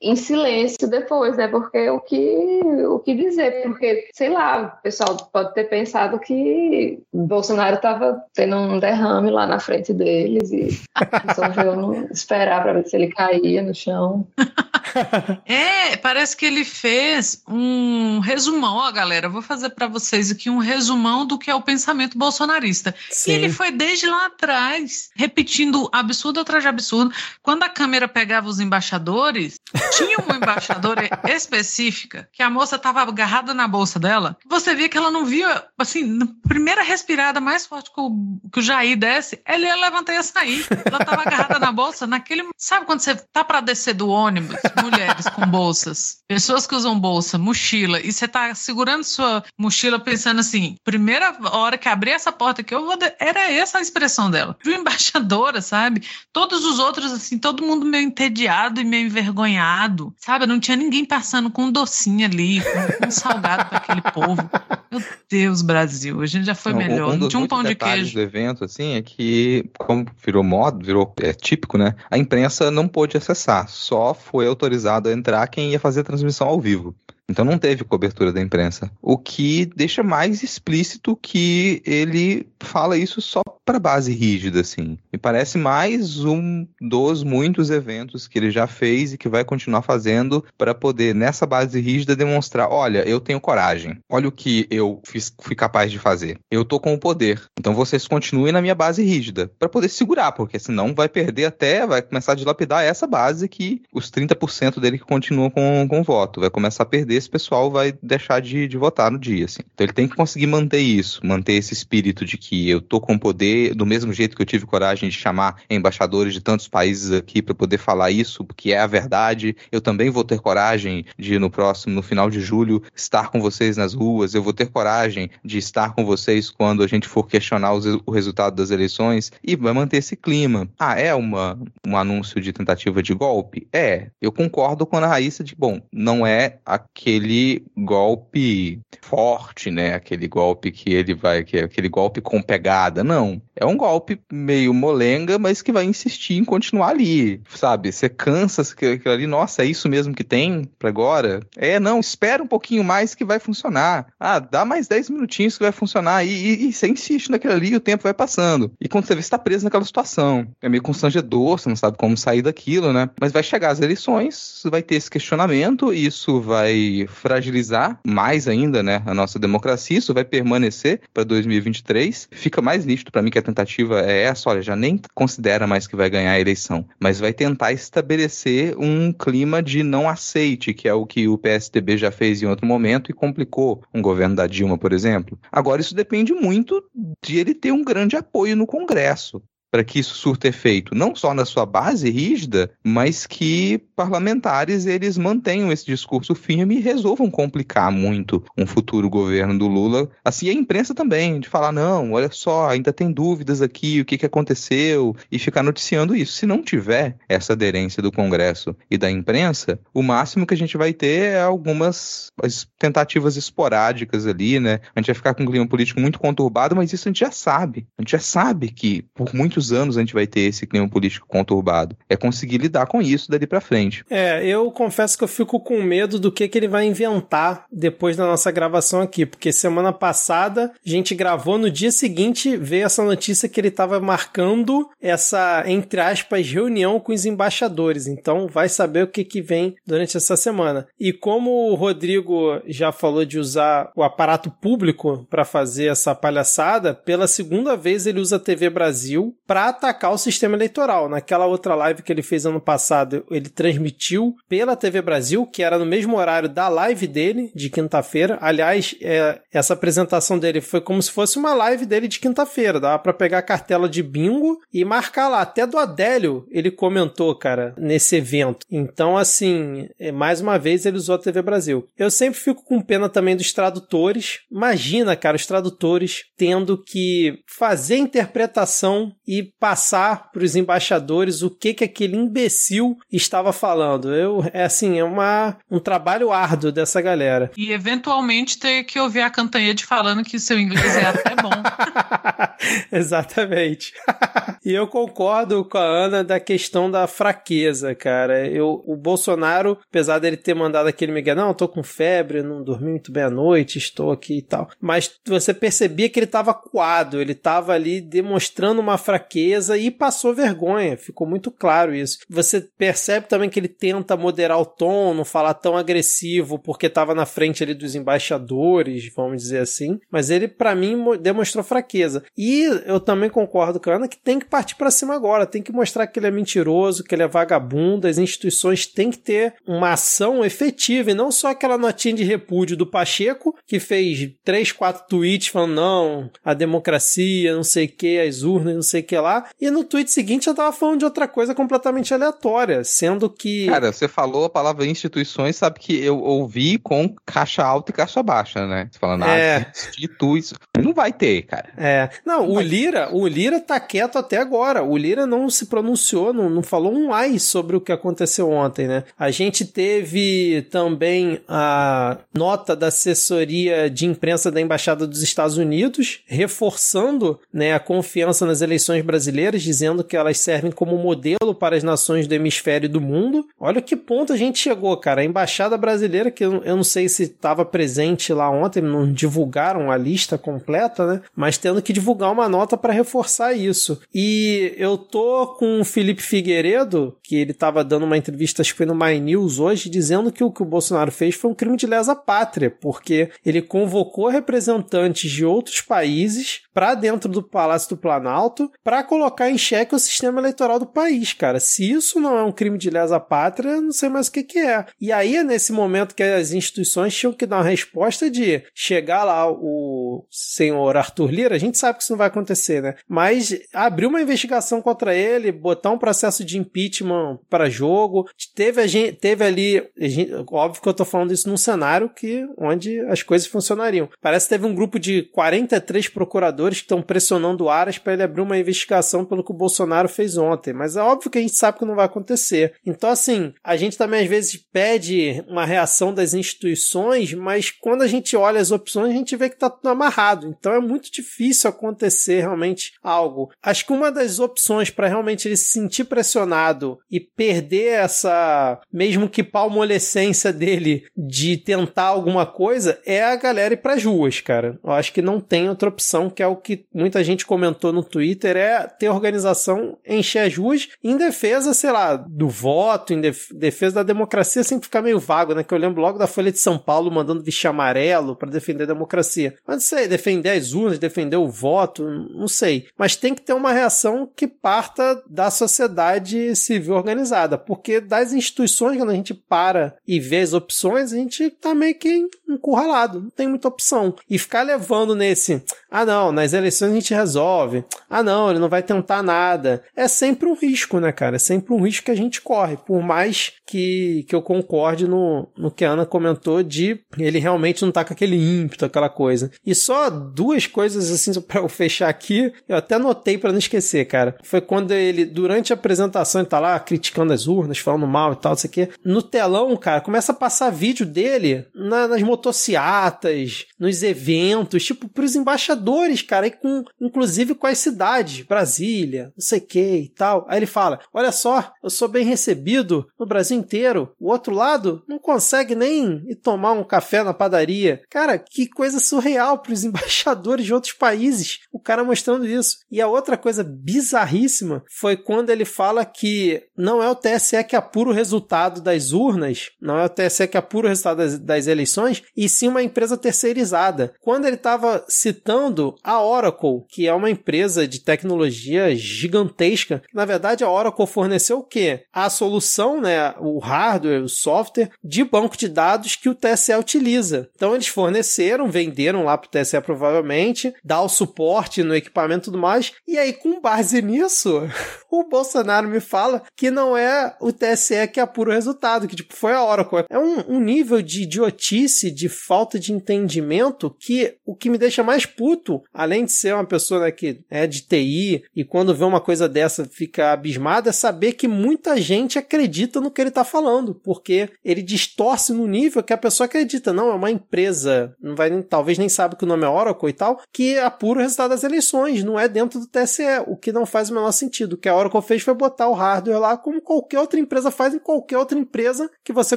em silêncio depois, né? Porque o que, o que dizer? Porque, sei lá, o pessoal pode ter pensado que Bolsonaro estava tendo um derrame lá na frente deles e resolveu esperar para ver se ele caía no chão. é, parece que ele fez um resumão, ó, galera, vou fazer para vocês aqui um resumão do que é o pensamento bolsonarista. Sim. E ele foi desde lá atrás, repetindo absurdo atrás de absurdo. Quando a câmera pegava os embaixadores, tinha uma embaixadora específica que a moça estava agarrada na bolsa dela. Você via que ela não via, assim, na primeira respirada mais forte que o, que o Jair desce, ela ia levantar e ia sair. Ela estava agarrada na bolsa naquele. Sabe quando você tá para descer do ônibus? Mulheres com bolsas, pessoas que usam bolsa, mochila, e você tá segurando sua mochila pensando assim: primeira hora que abrir essa porta aqui, eu vou. De... Era essa a expressão dela. De embaixadora, sabe? Todos os outros, assim, todo mundo meio entediado e meio envergonhado, sabe? Não tinha ninguém passando com um docinho ali, com um salgado para aquele povo. Meu Deus, Brasil, a gente já foi Não, melhor. Um Não tinha um pão de queijo. do evento, assim, é que, como virou modo, virou é, típico, né? A imprensa não pôde acessar, só foi autorizado a entrar quem ia fazer a transmissão ao vivo. Então não teve cobertura da imprensa. O que deixa mais explícito que ele fala isso só para base rígida, assim. Me parece mais um dos muitos eventos que ele já fez e que vai continuar fazendo para poder, nessa base rígida, demonstrar: olha, eu tenho coragem. Olha o que eu fiz, fui capaz de fazer. Eu tô com o poder. Então vocês continuem na minha base rígida para poder segurar, porque senão vai perder até, vai começar a dilapidar essa base que os 30% dele que continuam com, com voto. Vai começar a perder esse pessoal vai deixar de, de votar no dia, assim. Então ele tem que conseguir manter isso, manter esse espírito de que eu tô com poder, do mesmo jeito que eu tive coragem de chamar embaixadores de tantos países aqui para poder falar isso, porque é a verdade. Eu também vou ter coragem de no próximo, no final de julho, estar com vocês nas ruas. Eu vou ter coragem de estar com vocês quando a gente for questionar os, o resultado das eleições e vai manter esse clima. Ah, é uma, um anúncio de tentativa de golpe? É. Eu concordo com a Raíssa de, bom, não é aquele aquele golpe forte, né? Aquele golpe que ele vai, que é aquele golpe com pegada. Não. É um golpe meio molenga, mas que vai insistir em continuar ali, sabe? Você cansa aquilo ali, nossa, é isso mesmo que tem para agora? É, não, espera um pouquinho mais que vai funcionar. Ah, dá mais 10 minutinhos que vai funcionar. E, e, e você insiste naquilo ali e o tempo vai passando. E quando você vê, você tá preso naquela situação. É meio constrangedor, você não sabe como sair daquilo, né? Mas vai chegar as eleições, vai ter esse questionamento, e isso vai fragilizar mais ainda, né, a nossa democracia. Isso vai permanecer para 2023. Fica mais nítido para mim que a tentativa é essa, olha, já nem considera mais que vai ganhar a eleição, mas vai tentar estabelecer um clima de não aceite, que é o que o PSDB já fez em outro momento e complicou um governo da Dilma, por exemplo. Agora isso depende muito de ele ter um grande apoio no Congresso para que isso surta efeito, não só na sua base rígida, mas que parlamentares eles mantenham esse discurso firme e resolvam complicar muito um futuro governo do Lula. Assim, a imprensa também, de falar, não, olha só, ainda tem dúvidas aqui, o que, que aconteceu, e ficar noticiando isso. Se não tiver essa aderência do Congresso e da imprensa, o máximo que a gente vai ter é algumas tentativas esporádicas ali, né? A gente vai ficar com um clima político muito conturbado, mas isso a gente já sabe. A gente já sabe que por muitos muitos anos a gente vai ter esse clima político conturbado. É conseguir lidar com isso dali para frente. É, eu confesso que eu fico com medo do que, que ele vai inventar depois da nossa gravação aqui, porque semana passada a gente gravou, no dia seguinte veio essa notícia que ele estava marcando essa, entre aspas, reunião com os embaixadores. Então vai saber o que, que vem durante essa semana. E como o Rodrigo já falou de usar o aparato público para fazer essa palhaçada, pela segunda vez ele usa a TV Brasil para atacar o sistema eleitoral. Naquela outra live que ele fez ano passado, ele transmitiu pela TV Brasil, que era no mesmo horário da live dele, de quinta-feira. Aliás, é, essa apresentação dele foi como se fosse uma live dele de quinta-feira. Dava para pegar a cartela de bingo e marcar lá. Até do Adélio ele comentou, cara, nesse evento. Então, assim, é, mais uma vez ele usou a TV Brasil. Eu sempre fico com pena também dos tradutores. Imagina, cara, os tradutores tendo que fazer interpretação e passar para os embaixadores o que que aquele imbecil estava falando. Eu é assim, é uma, um trabalho árduo dessa galera. E eventualmente ter que ouvir a Cantanhede falando que seu inglês é até bom. Exatamente. E eu concordo com a Ana da questão da fraqueza, cara. Eu, o Bolsonaro, apesar dele ter mandado aquele Miguel, não, eu tô com febre, não dormi muito bem à noite, estou aqui e tal. Mas você percebia que ele estava coado, ele estava ali demonstrando uma fraqueza e passou vergonha. Ficou muito claro isso. Você percebe também que ele tenta moderar o tom, não falar tão agressivo, porque estava na frente ali dos embaixadores, vamos dizer assim. Mas ele, para mim, demonstrou fraqueza. E eu também concordo com a Ana que tem que partir para cima agora, tem que mostrar que ele é mentiroso, que ele é vagabundo, as instituições têm que ter uma ação efetiva e não só aquela notinha de repúdio do Pacheco, que fez três, quatro tweets falando não, a democracia, não sei o que, as urnas, não sei o que lá, e no tweet seguinte já tava falando de outra coisa completamente aleatória, sendo que... Cara, você falou a palavra instituições, sabe que eu ouvi com caixa alta e caixa baixa, né? Você falando, é... ah, instituições, não vai ter, cara. É, não, não o Lira, o Lira tá quieto até agora, o Lira não se pronunciou, não, não falou um ai sobre o que aconteceu ontem, né? A gente teve também a nota da assessoria de imprensa da Embaixada dos Estados Unidos, reforçando né, a confiança nas eleições brasileiras, dizendo que elas servem como modelo para as nações do hemisfério do mundo. Olha que ponto a gente chegou, cara. A Embaixada Brasileira, que eu, não sei se estava presente lá ontem, não divulgaram a lista completa, né? Mas tendo que divulgar uma nota para reforçar isso. E eu tô com o Felipe Figueiredo, que ele estava dando uma entrevista, acho que foi no My News hoje, dizendo que o que o Bolsonaro fez foi um crime de lesa pátria, porque ele convocou representantes de outros países para dentro do Palácio do Planalto para colocar em xeque o sistema eleitoral do país, cara. Se isso não é um crime de lesa pátria, não sei mais o que, que é. E aí é nesse momento que as instituições tinham que dar uma resposta de chegar lá o senhor Arthur Lira, a gente sabe que isso não vai acontecer, né? Mas abrir uma investigação contra ele, botar um processo de impeachment para jogo, teve a gente, teve ali, gente, óbvio que eu tô falando isso num cenário que onde as coisas funcionariam. Parece que teve um grupo de 43 procuradores que estão pressionando o Aras para ele abrir uma investigação pelo que o Bolsonaro fez ontem, mas é óbvio que a gente sabe que não vai acontecer. Então assim, a gente também às vezes pede uma reação das instituições, mas quando a gente olha as opções, a gente vê que tá tudo amarrado. Então é muito difícil acontecer realmente algo. Acho que uma das opções para realmente ele se sentir pressionado e perder essa mesmo que palmolescência dele de tentar alguma coisa é a galera ir para as ruas, cara. Eu acho que não tem outra opção, que é o que muita gente comentou no Twitter, é ter organização encher as ruas em defesa, sei lá, do voto, em defesa da democracia, sempre fica meio vago, né? Que eu lembro logo da Folha de São Paulo mandando vestir amarelo para defender a democracia. Mas não sei, defender as urnas, defender o voto, não sei. Mas tem que ter uma reação que parta da sociedade civil organizada, porque das instituições, quando a gente para e vê as opções, a gente tá meio que encurralado, não tem muita opção. E ficar levando nesse, ah não, nas eleições a gente resolve, ah não, ele não vai tentar nada, é sempre um risco, né, cara? É sempre um risco que a gente corre, por mais que, que eu concorde no, no que a Ana comentou de ele realmente não tá com aquele ímpeto, aquela coisa. E só duas coisas assim para eu fechar aqui, eu até notei para não esquecer, cara. Foi quando ele, durante a apresentação, ele tá lá criticando as urnas, falando mal e tal, não sei o quê. No telão, cara, começa a passar vídeo dele na, nas motociatas, nos eventos, tipo, pros embaixadores, cara, e com, inclusive com as cidades, Brasília, não sei o que e tal. Aí ele fala: Olha só, eu sou bem recebido no Brasil inteiro. O outro lado não consegue nem ir tomar um café na padaria. Cara, que coisa surreal pros embaixadores de outros países. O cara mostrando isso. E a outra coisa bizarríssima foi quando ele fala que não é o TSE que apura o resultado das urnas, não é o TSE que apura o resultado das, das eleições, e sim uma empresa terceirizada. Quando ele estava citando a Oracle, que é uma empresa de tecnologia gigantesca, na verdade a Oracle forneceu o quê? A solução, né, o hardware, o software de banco de dados que o TSE utiliza. Então eles forneceram, venderam lá para o TSE provavelmente, dá o suporte no equipamento e tudo mais, e aí com base nisso, o Bolsonaro me fala que não é o TSE que apura o resultado, que tipo foi a Oracle. É um, um nível de idiotice, de falta de entendimento que o que me deixa mais puto, além além de ser uma pessoa né, que é de TI e quando vê uma coisa dessa fica abismada, é saber que muita gente acredita no que ele tá falando, porque ele distorce no nível que a pessoa acredita. Não, é uma empresa, não vai nem, talvez nem sabe que o nome é Oracle e tal, que apura o resultado das eleições, não é dentro do TSE, o que não faz o menor sentido. O que a Oracle fez foi botar o hardware lá como qualquer outra empresa faz em qualquer outra empresa que você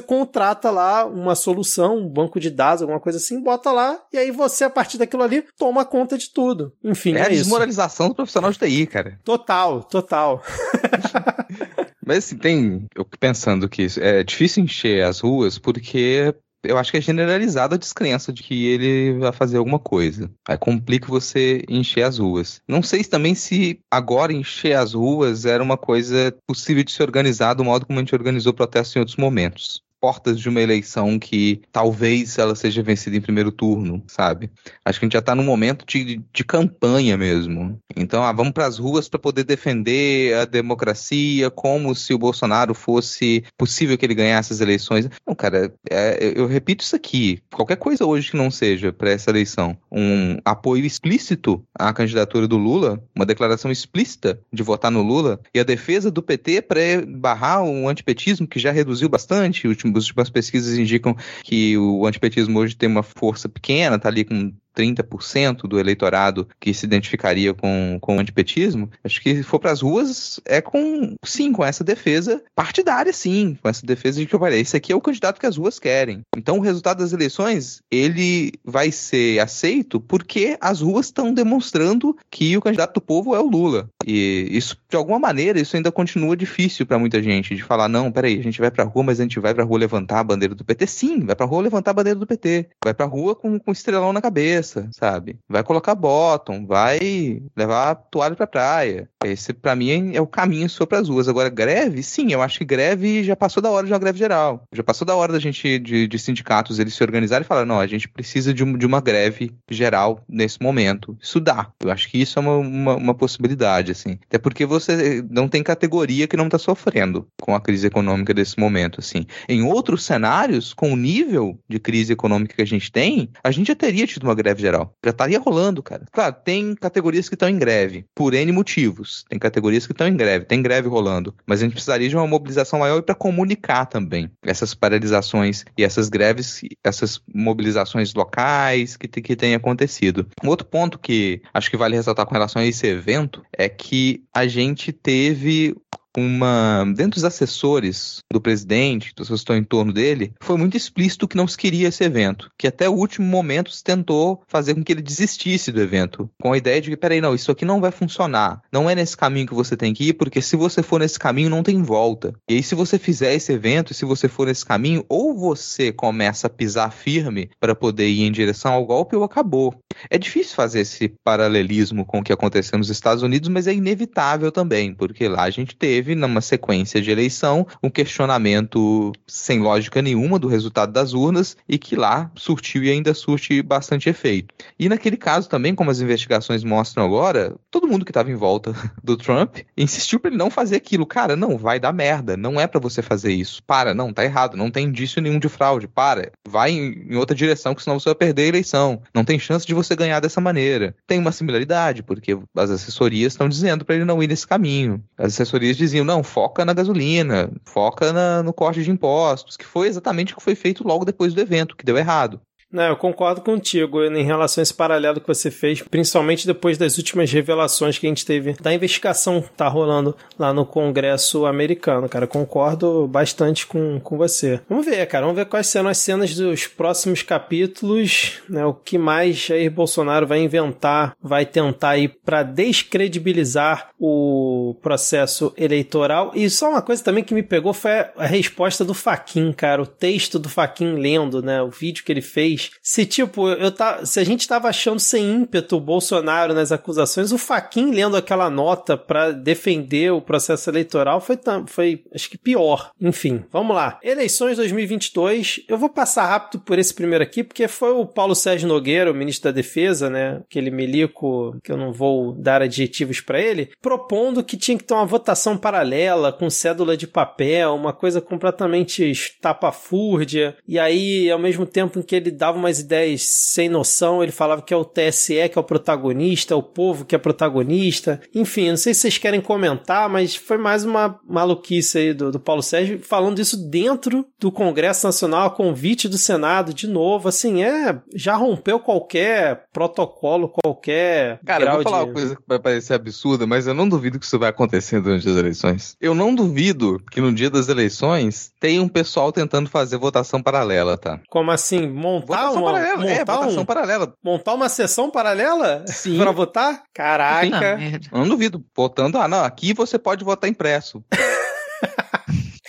contrata lá uma solução, um banco de dados, alguma coisa assim, bota lá e aí você, a partir daquilo ali, toma conta de tudo. Enfim, é, é a isso. desmoralização do profissional de TI, cara. Total, total. Mas assim, tem. Eu pensando que é difícil encher as ruas porque eu acho que é generalizada a descrença de que ele vai fazer alguma coisa. Aí complica você encher as ruas. Não sei também se agora encher as ruas era uma coisa possível de se organizar do modo como a gente organizou protestos em outros momentos portas de uma eleição que talvez ela seja vencida em primeiro turno, sabe? Acho que a gente já está num momento de, de campanha mesmo. Então, ah, vamos para as ruas para poder defender a democracia, como se o Bolsonaro fosse possível que ele ganhasse as eleições. Não, cara, é, eu repito isso aqui. Qualquer coisa hoje que não seja para essa eleição um apoio explícito à candidatura do Lula, uma declaração explícita de votar no Lula e a defesa do PT para barrar o antipetismo que já reduziu bastante, último as últimas pesquisas indicam que o antipetismo hoje tem uma força pequena, está ali com 30% do eleitorado que se identificaria com, com o antipetismo, acho que se for para as ruas é com, sim, com essa defesa partidária, sim, com essa defesa de que falei, esse aqui é o candidato que as ruas querem. Então o resultado das eleições, ele vai ser aceito porque as ruas estão demonstrando que o candidato do povo é o Lula. E isso, de alguma maneira, isso ainda continua difícil para muita gente, de falar, não, peraí, a gente vai pra rua, mas a gente vai pra rua levantar a bandeira do PT. Sim, vai pra rua levantar a bandeira do PT. Vai pra rua com, com estrelão na cabeça cabeça, sabe? Vai colocar bottom, vai levar a toalha pra praia. Esse, para mim, é o caminho só as ruas. Agora, greve, sim, eu acho que greve já passou da hora de uma greve geral. Já passou da hora da gente, de, de sindicatos, eles se organizarem e falar, não, a gente precisa de, um, de uma greve geral nesse momento. Isso dá. Eu acho que isso é uma, uma, uma possibilidade, assim. Até porque você não tem categoria que não tá sofrendo com a crise econômica desse momento, assim. Em outros cenários, com o nível de crise econômica que a gente tem, a gente já teria tido uma greve greve geral. Já estaria rolando, cara. Claro, tem categorias que estão em greve, por N motivos. Tem categorias que estão em greve, tem greve rolando. Mas a gente precisaria de uma mobilização maior para comunicar também essas paralisações e essas greves, essas mobilizações locais que, que têm acontecido. Um outro ponto que acho que vale ressaltar com relação a esse evento é que a gente teve uma. Dentro dos assessores do presidente, das pessoas que estão em torno dele, foi muito explícito que não se queria esse evento. Que até o último momento se tentou fazer com que ele desistisse do evento. Com a ideia de que, peraí, não, isso aqui não vai funcionar. Não é nesse caminho que você tem que ir, porque se você for nesse caminho, não tem volta. E aí, se você fizer esse evento, e se você for nesse caminho, ou você começa a pisar firme para poder ir em direção ao golpe, ou acabou. É difícil fazer esse paralelismo com o que aconteceu nos Estados Unidos, mas é inevitável também, porque lá a gente teve teve, numa sequência de eleição, um questionamento sem lógica nenhuma do resultado das urnas e que lá surtiu e ainda surte bastante efeito. E naquele caso também, como as investigações mostram agora, todo mundo que estava em volta do Trump insistiu para ele não fazer aquilo. Cara, não, vai dar merda, não é para você fazer isso. Para, não, tá errado, não tem indício nenhum de fraude. Para, vai em, outra direção, que senão você vai perder a eleição. Não tem chance de você ganhar dessa maneira. Tem uma similaridade, porque as assessorias estão dizendo para ele não ir nesse caminho. As assessorias diziam diziam, não, foca na gasolina, foca na, no corte de impostos, que foi exatamente o que foi feito logo depois do evento, que deu errado. Não, eu concordo contigo em relação a esse paralelo que você fez, principalmente depois das últimas revelações que a gente teve da investigação que tá rolando lá no Congresso americano, cara. Concordo bastante com, com você. Vamos ver, cara, vamos ver quais serão as cenas dos próximos capítulos, né? O que mais Jair Bolsonaro vai inventar, vai tentar aí para descredibilizar o processo eleitoral. E só uma coisa também que me pegou foi a resposta do Faquin, cara, o texto do Faquin lendo, né, o vídeo que ele fez se, tipo, eu tá, se a gente tava achando sem ímpeto o Bolsonaro nas acusações, o Faquin lendo aquela nota para defender o processo eleitoral foi, foi, acho que pior. Enfim, vamos lá. Eleições 2022. Eu vou passar rápido por esse primeiro aqui, porque foi o Paulo Sérgio Nogueira, o ministro da Defesa, né? Aquele milico que eu não vou dar adjetivos para ele, propondo que tinha que ter uma votação paralela com cédula de papel, uma coisa completamente estapafúrdia. E aí, ao mesmo tempo em que ele dava dava umas ideias sem noção. Ele falava que é o TSE que é o protagonista, o povo que é protagonista. Enfim, não sei se vocês querem comentar, mas foi mais uma maluquice aí do, do Paulo Sérgio falando isso dentro do Congresso Nacional, a convite do Senado, de novo. Assim, é. Já rompeu qualquer protocolo, qualquer. Cara, eu vou falar de... uma coisa que vai parecer absurda, mas eu não duvido que isso vai acontecer durante as eleições. Eu não duvido que no dia das eleições tenha um pessoal tentando fazer votação paralela, tá? Como assim? Montar votação uma. paralela. Montar é, votação um, paralela. Montar uma sessão paralela? Sim. pra votar? Caraca. Eu não duvido. Votando, ah, não, aqui você pode votar impresso.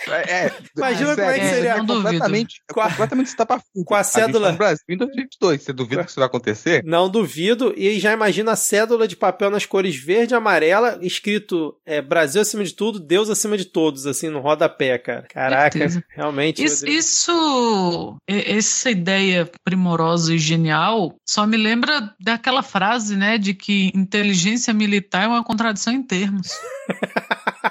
É, Imagina como é que é, seria não completamente, Com a- completamente estapafúrdio. com a tá cédula. no Brasil em 2022. Você duvida que isso vai acontecer? Não duvido. E já imagina a cédula de papel nas cores verde e amarela, escrito é, Brasil acima de tudo, Deus acima de todos, assim, no rodapé, cara. Caraca, realmente. Isso, isso- essa ideia primorosa e genial só me lembra daquela frase, né, de que inteligência militar é uma contradição em termos.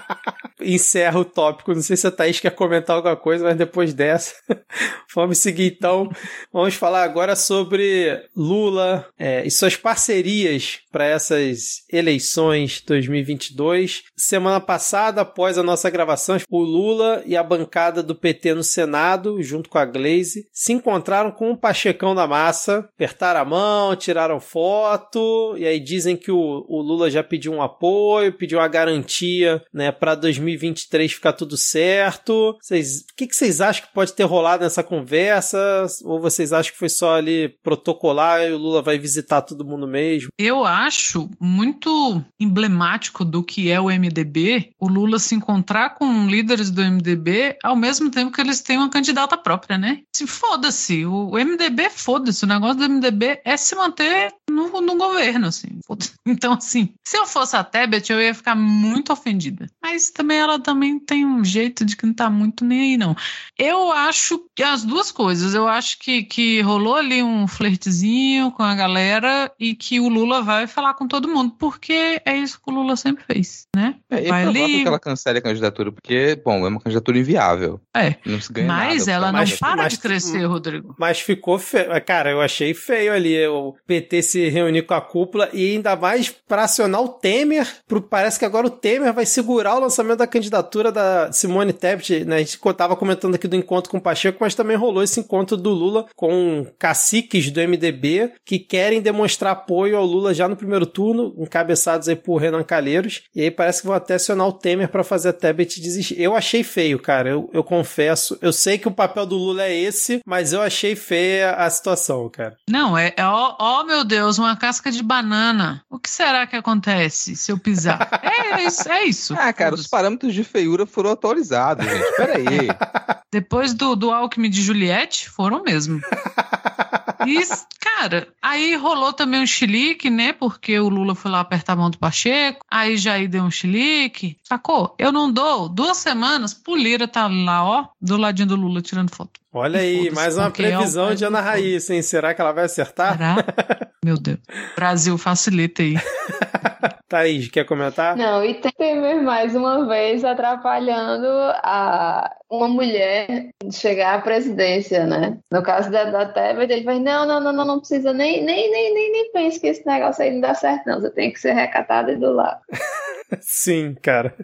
encerra o tópico. Não sei se a Thaís quer comentar alguma coisa, mas depois dessa, vamos seguir então. Vamos falar agora sobre Lula é, e suas parcerias para essas eleições 2022. Semana passada, após a nossa gravação, o Lula e a bancada do PT no Senado, junto com a Glaze, se encontraram com o Pachecão da Massa, apertaram a mão, tiraram foto, e aí dizem que o, o Lula já pediu um apoio, pediu uma garantia né, para 2023 ficar tudo certo. Vocês, o que, que vocês acham que pode ter rolado nessa conversa? Ou vocês acham que foi só ali protocolar e o Lula vai visitar todo mundo mesmo? Eu acho muito emblemático do que é o MDB o Lula se encontrar com líderes do MDB ao mesmo tempo que eles têm uma candidata própria, né? Se foda-se, o MDB foda-se, o negócio do MDB é se manter no, no governo, assim. Então, assim, se eu fosse a Tebet, eu ia ficar muito ofendida. Mas também ela também tem um jeito de que não tá muito nem aí, não. Eu acho que as duas coisas. Eu acho que, que rolou ali um flertezinho com a galera e que o Lula vai falar com todo mundo, porque é isso que o Lula sempre fez, né? É, é Vai provável ali- que ela cancele a candidatura, porque, bom, é uma candidatura inviável. É. Não se ganha Mas nada. ela não Mas- para mas- de crescer, Rodrigo. Mas ficou feio. Cara, eu achei feio ali o PT se reunir com a cúpula e ainda mais pra acionar o Temer. Pro, parece que agora o Temer vai segurar o lançamento da candidatura da Simone Tebet. Né? A gente tava comentando aqui do encontro com o Pacheco, mas também rolou esse encontro do Lula com caciques do MDB que querem demonstrar apoio ao Lula já no primeiro turno, encabeçados aí por Renan Calheiros. E aí parece que vão até acionar o Temer pra fazer a Tebet desistir. Eu achei feio, cara. Eu, eu confesso. Eu sei que o papel do Lula é esse, mas eu achei feia a situação, cara. Não, é, é ó, ó, meu Deus, uma casca de banana. O que será que acontece se eu pisar? é isso, é isso. Ah, cara, os Foda-se. De feiura foram atualizados, gente. Peraí. Depois do, do Alckmin de Juliette, foram mesmo. E, cara, aí rolou também um chilique, né? Porque o Lula foi lá apertar a mão do Pacheco, aí Jair deu um chilique, sacou? Eu não dou duas semanas, Pulira tá lá, ó, do ladinho do Lula tirando foto. Olha aí, mais uma é previsão pai de Ana Raíssa, hein? Será que ela vai acertar? Será? Meu Deus. Brasil, facilita aí. Thaís, quer comentar? Não, e tem Temer mais uma vez atrapalhando a, uma mulher de chegar à presidência, né? No caso da, da Tebet, ele vai, não, não, não, não, não precisa nem, nem, nem, nem, nem pense que esse negócio aí não dá certo, não. Você tem que ser recatado e do lado. Sim, cara.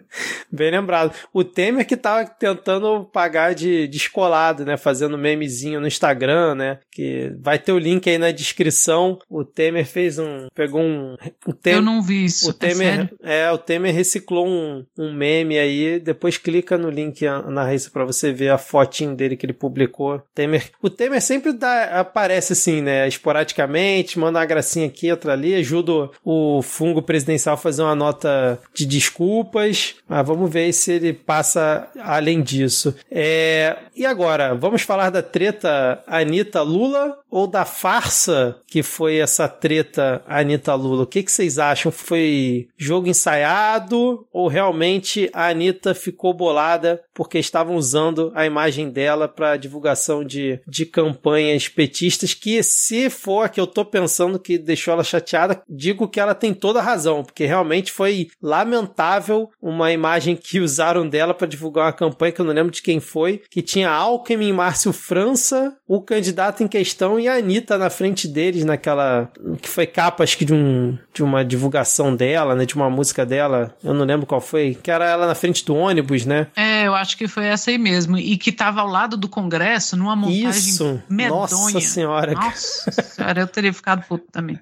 Bem lembrado. O Temer que tava tentando pagar de descolado, né? Fazendo memezinho no Instagram, né? Que vai ter o link aí na descrição. O Temer fez um. Pegou um. O Temer, Eu não vi isso. O é Temer, sério? é, o Temer reciclou um, um meme aí, depois clica no link na Raíssa pra você ver a fotinho dele que ele publicou. Temer, o Temer sempre dá, aparece assim, né, esporadicamente, manda uma gracinha aqui, outra ali, ajuda o fungo presidencial a fazer uma nota de desculpas, mas vamos ver se ele passa além disso. É, e agora, vamos falar da treta Anitta-Lula ou da farsa que foi essa treta Anitta-Lula? O que, que vocês acham? Foi jogo ensaiado ou realmente a Anitta ficou bolada porque estavam usando a imagem dela para divulgação de, de campanhas petistas, que se for a que eu tô pensando que deixou ela chateada, digo que ela tem toda a razão, porque realmente foi lamentável uma imagem que usaram dela para divulgar uma campanha que eu não lembro de quem foi, que tinha Alckmin e Márcio França, o candidato em questão e a Anitta na frente deles naquela que foi capa acho que de um de uma divulgação dela, né, de uma música dela, eu não lembro qual foi, que era ela na frente do ônibus, né? É, eu acho que foi essa aí mesmo. E que tava ao lado do Congresso, numa montagem Isso. medonha. Nossa senhora. Nossa senhora, eu teria ficado puto também.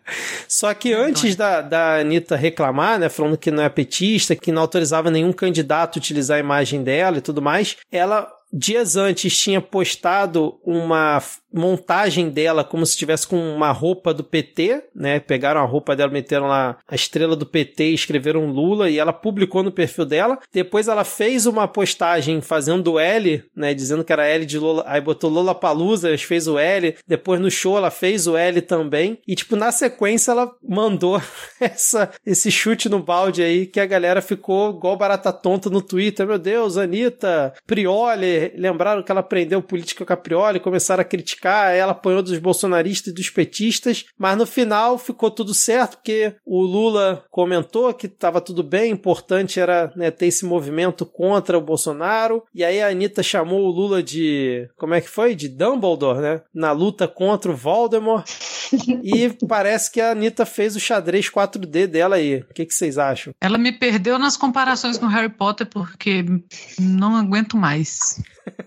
Só que antes da, da Anitta reclamar, né, falando que não é petista, que não autorizava nenhum candidato a utilizar a imagem dela e tudo mais, ela dias antes tinha postado uma montagem dela como se estivesse com uma roupa do PT, né? Pegaram a roupa dela, meteram lá a estrela do PT escreveram Lula e ela publicou no perfil dela. Depois ela fez uma postagem fazendo L, né? Dizendo que era L de Lula, aí botou Lula Palusa, fez o L. Depois no show ela fez o L também. E tipo, na sequência ela mandou essa, esse chute no balde aí que a galera ficou igual barata tonta no Twitter. Meu Deus, Anitta, Prioli, lembraram que ela aprendeu política com a Prioli, começaram a criticar ela apanhou dos bolsonaristas e dos petistas, mas no final ficou tudo certo, porque o Lula comentou que estava tudo bem, importante era né, ter esse movimento contra o Bolsonaro, e aí a Anitta chamou o Lula de, como é que foi? De Dumbledore, né? Na luta contra o Voldemort, e parece que a Anitta fez o xadrez 4D dela aí. O que, que vocês acham? Ela me perdeu nas comparações com Harry Potter porque não aguento mais.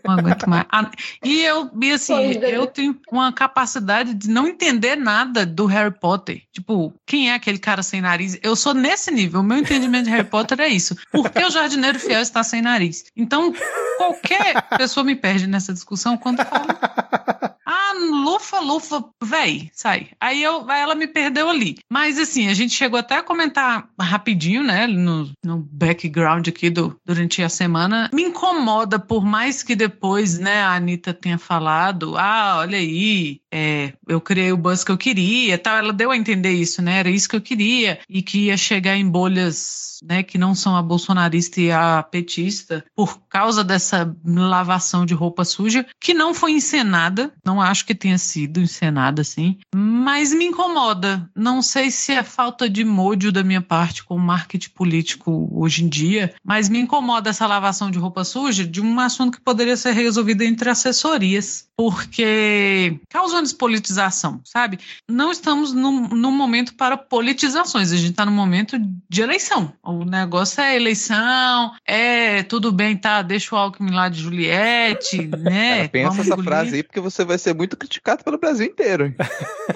Não aguento mais. Ah, e eu, e assim, eu tenho uma capacidade de não entender nada do Harry Potter. Tipo, quem é aquele cara sem nariz? Eu sou nesse nível. O meu entendimento de Harry Potter é isso. Por que o jardineiro fiel está sem nariz? Então, qualquer pessoa me perde nessa discussão quando fala. Lufa, lufa, véi, sai. Aí, eu, ela me perdeu ali. Mas assim, a gente chegou até a comentar rapidinho, né, no, no background aqui do, durante a semana. Me incomoda, por mais que depois, né, a Anitta tenha falado, ah, olha aí, é, eu criei o buzz que eu queria, tal. Ela deu a entender isso, né? Era isso que eu queria e que ia chegar em bolhas, né, que não são a bolsonarista e a petista por causa dessa lavação de roupa suja, que não foi encenada. Não acho que tenha sido encenada assim, mas me incomoda. Não sei se é falta de módio da minha parte com o marketing político hoje em dia, mas me incomoda essa lavação de roupa suja de um assunto que poderia ser resolvido entre assessorias, porque causa despolitização, sabe? Não estamos num, num momento para politizações, a gente está num momento de eleição. O negócio é eleição, é tudo bem, tá? Deixa o Alckmin lá de Juliette, né? Cara, pensa essa frase aí, porque você vai ser muito criticado pelo Brasil inteiro.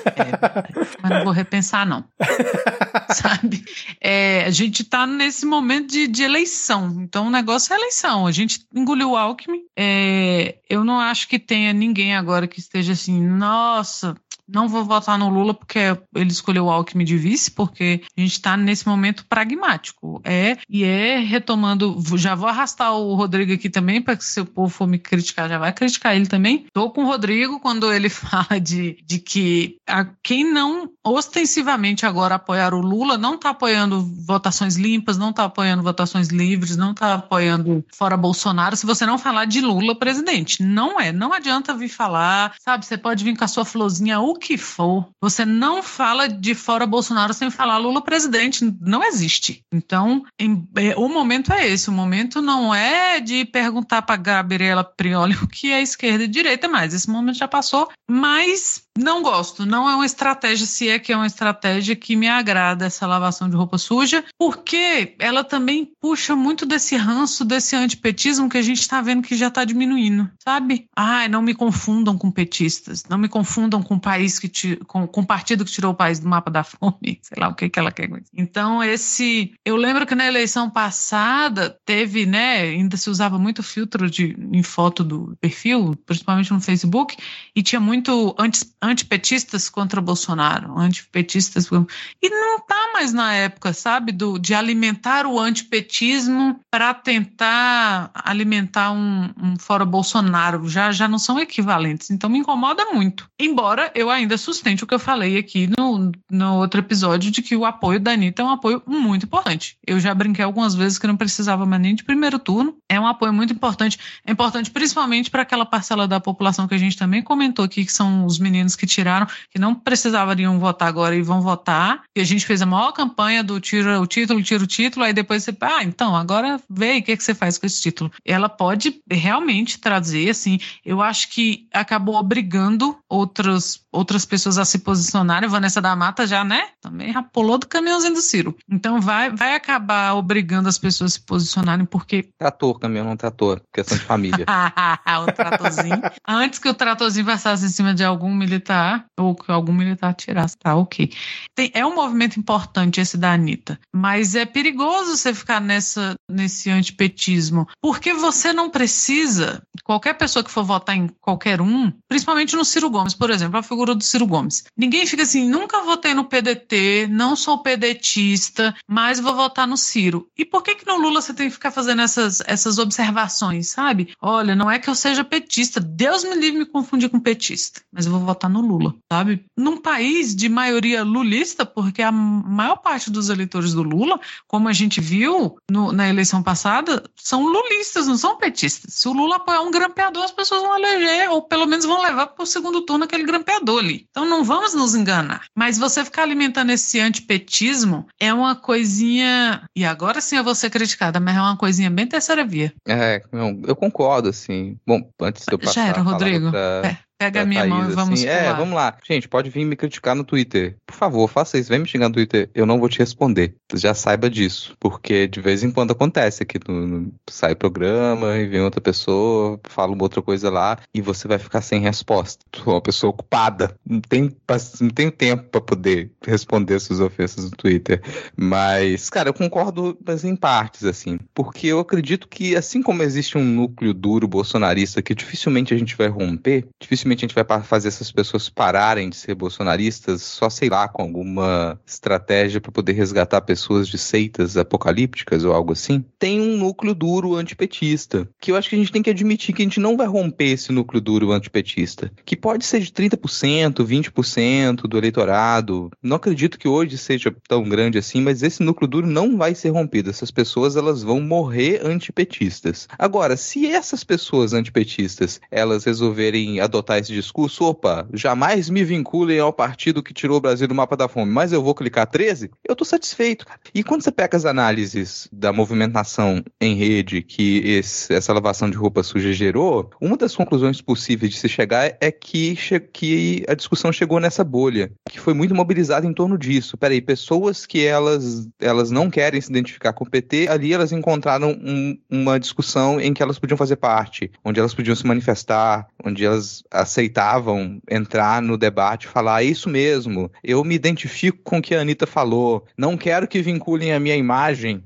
É, mas não vou repensar, não. sabe? É, a gente está nesse momento de, de, eleição, então o negócio é eleição. A gente engoliu o Alckmin. É, eu não acho que tenha ninguém agora que esteja assim, nossa, não vou votar no Lula porque ele escolheu o Alckmin de vice, porque a gente está nesse momento pragmático. É, e é retomando, já vou arrastar o Rodrigo aqui também, para que se o povo for me criticar, já vai criticar ele também. Tô com o Rodrigo quando ele fala de, de que a, quem não ostensivamente agora apoiar o Lula não está apoiando votações limpas, não está apoiando votações livres, não está apoiando fora Bolsonaro, se você não falar de Lula presidente. Não é, não adianta vir falar, sabe? Você pode vir com a sua florzinha, o que for, você não fala de fora Bolsonaro sem falar Lula presidente. Não existe. Então, em, é, o momento é esse. O momento não é de perguntar para Gabriela Prioli o que é esquerda e direita mais. Esse momento já passou. Mas não gosto. Não é uma estratégia, se é que é uma estratégia que me agrada essa lavação de roupa suja, porque ela também puxa muito desse ranço, desse antipetismo que a gente está vendo que já está diminuindo, sabe? Ai, não me confundam com petistas, não me confundam com o país que te, com, com o partido que tirou o país do mapa da fome, sei lá o que, que ela quer. Então, esse. Eu lembro que na eleição passada teve, né? Ainda se usava muito filtro de, em foto do perfil, principalmente no Facebook, e tinha muito antes antipetistas contra Bolsonaro, antipetistas. E não tá mais na época, sabe, do, de alimentar o antipetismo para tentar alimentar um, um fora Bolsonaro. Já, já não são equivalentes. Então me incomoda muito. Embora eu ainda sustente o que eu falei aqui no, no outro episódio de que o apoio da Anitta é um apoio muito importante. Eu já brinquei algumas vezes que não precisava mais nem de primeiro turno. É um apoio muito importante. É importante principalmente para aquela parcela da população que a gente também comentou aqui, que são os meninos que tiraram, que não precisariam votar agora e vão votar. E a gente fez a maior campanha do tira o título, tira o título, aí depois você, ah, então, agora vê o que, que você faz com esse título. Ela pode realmente trazer, assim, eu acho que acabou obrigando outras, outras pessoas a se posicionarem. Vanessa da Mata já, né? Também já pulou do caminhãozinho do Ciro. Então vai, vai acabar obrigando as pessoas a se posicionarem, porque. Trator, caminhão não trator, questão de família. o tratorzinho. Antes que o tratorzinho passasse em cima de algum militar, ou que algum militar tirasse, tá, ok. Tem, é um movimento importante esse da Anitta, mas é perigoso você ficar nessa, nesse antipetismo, porque você não precisa, qualquer pessoa que for votar em qualquer um, principalmente no Ciro Gomes, por exemplo, a figura do Ciro Gomes. Ninguém fica assim, nunca votei no PDT, não sou pedetista, mas vou votar no Ciro. E por que que no Lula você tem que ficar fazendo essas, essas observações, sabe? Olha, não é que eu seja petista, Deus me livre me confundir com petista, mas eu vou votar no Lula, sabe? Num país de maioria lulista, porque a maior parte dos eleitores do Lula, como a gente viu no, na eleição passada, são lulistas, não são petistas. Se o Lula apoiar um grampeador, as pessoas vão eleger, ou pelo menos vão levar para o segundo turno aquele grampeador ali. Então não vamos nos enganar. Mas você ficar alimentando esse antipetismo é uma coisinha. E agora sim eu vou ser criticada, mas é uma coisinha bem terceira via. É, eu concordo, assim. Bom, antes de eu passar. Já era, Rodrigo. Pra... É. Pega a minha Thaís, mão e vamos assim, É, vamos lá. Gente, pode vir me criticar no Twitter. Por favor, faça isso. Vem me xingar no Twitter. Eu não vou te responder. Já saiba disso. Porque de vez em quando acontece aqui. No, sai programa e vem outra pessoa, fala uma outra coisa lá e você vai ficar sem resposta. Tu é uma pessoa ocupada. Não tem, não tem tempo para poder responder suas ofensas no Twitter. Mas, cara, eu concordo mas em partes, assim. Porque eu acredito que, assim como existe um núcleo duro bolsonarista que dificilmente a gente vai romper, dificilmente dificilmente a gente vai fazer essas pessoas pararem de ser bolsonaristas, só sei lá, com alguma estratégia para poder resgatar pessoas de seitas apocalípticas ou algo assim. Tem um núcleo duro antipetista, que eu acho que a gente tem que admitir que a gente não vai romper esse núcleo duro antipetista, que pode ser de 30%, 20% do eleitorado. Não acredito que hoje seja tão grande assim, mas esse núcleo duro não vai ser rompido. Essas pessoas elas vão morrer antipetistas. Agora, se essas pessoas antipetistas elas resolverem adotar esse discurso, opa, jamais me vinculem ao partido que tirou o Brasil do mapa da fome, mas eu vou clicar 13, eu tô satisfeito. E quando você pega as análises da movimentação em rede que esse, essa lavação de roupa suja gerou, uma das conclusões possíveis de se chegar é que, que a discussão chegou nessa bolha, que foi muito mobilizada em torno disso. Peraí, pessoas que elas, elas não querem se identificar com o PT, ali elas encontraram um, uma discussão em que elas podiam fazer parte, onde elas podiam se manifestar, onde elas aceitavam entrar no debate e falar: é isso mesmo, eu me identifico com o que a Anitta falou, não quero que vinculem a minha imagem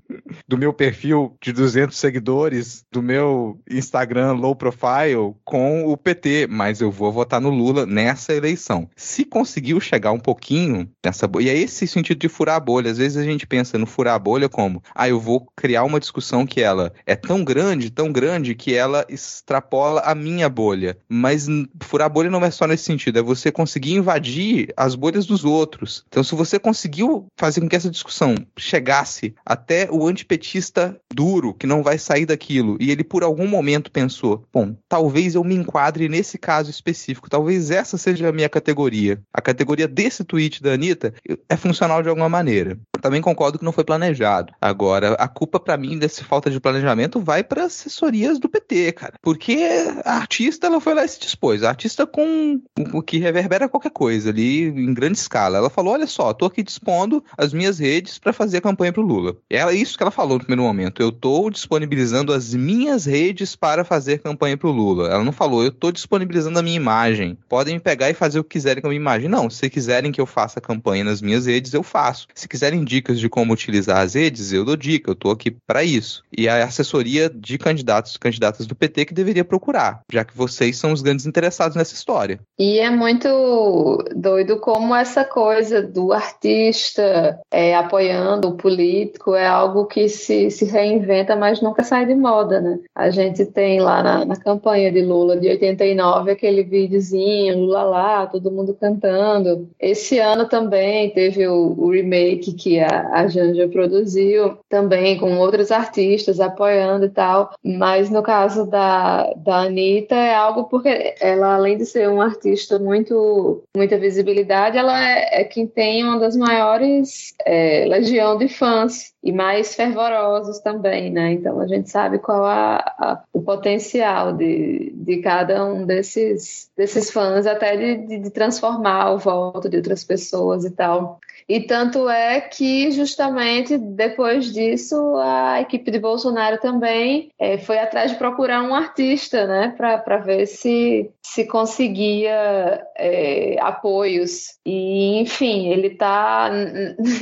do meu perfil de 200 seguidores, do meu Instagram low profile com o PT, mas eu vou votar no Lula nessa eleição. Se conseguiu chegar um pouquinho nessa bolha, e é esse sentido de furar a bolha. Às vezes a gente pensa no furar a bolha como, ah, eu vou criar uma discussão que ela é tão grande, tão grande, que ela extrapola a minha bolha. Mas furar a bolha não é só nesse sentido, é você conseguir invadir as bolhas dos outros. Então, se você conseguiu fazer com que essa discussão chegasse até o antipetista duro, que não vai sair daquilo, e ele por algum momento pensou: bom, talvez eu me enquadre nesse caso específico, talvez essa seja a minha categoria. A categoria desse tweet da Anitta é funcional de alguma maneira. Também concordo que não foi planejado. Agora, a culpa para mim dessa falta de planejamento vai para assessorias do PT, cara. Porque a artista ela foi lá e se dispôs. A artista com o que reverbera qualquer coisa ali em grande escala. Ela falou: olha só, tô aqui dispondo as minhas redes para fazer a campanha pro Lula. É isso que ela falou no primeiro momento. Eu tô disponibilizando as minhas redes para fazer campanha pro Lula. Ela não falou, eu tô disponibilizando a minha imagem. Podem me pegar e fazer o que quiserem com a minha imagem. Não, se quiserem que eu faça campanha nas minhas redes, eu faço. Se quiserem dicas de como utilizar as redes, eu dou dica, eu tô aqui para isso. E a assessoria de candidatos candidatas do PT que deveria procurar, já que vocês são os grandes interessados nessa história. E é muito doido como essa coisa do artista é, apoiando o político é algo que se, se reinventa, mas nunca sai de moda, né? A gente tem lá na, na campanha de Lula de 89 aquele videozinho, Lula lá, todo mundo cantando. Esse ano também teve o, o remake que a, a Janja produziu, também com outros artistas apoiando e tal. Mas no caso da, da Anitta, é algo porque ela, além de ser uma artista muito muita visibilidade, ela é, é quem tem uma das maiores é, legião de fãs e mais fervorosos também, né? Então a gente sabe qual a, a, o potencial de, de cada um desses, desses fãs, até de, de, de transformar o voto de outras pessoas e tal. E tanto é que, justamente depois disso, a equipe de Bolsonaro também é, foi atrás de procurar um artista, né, para ver se, se conseguia é, apoios. E, enfim, ele tá,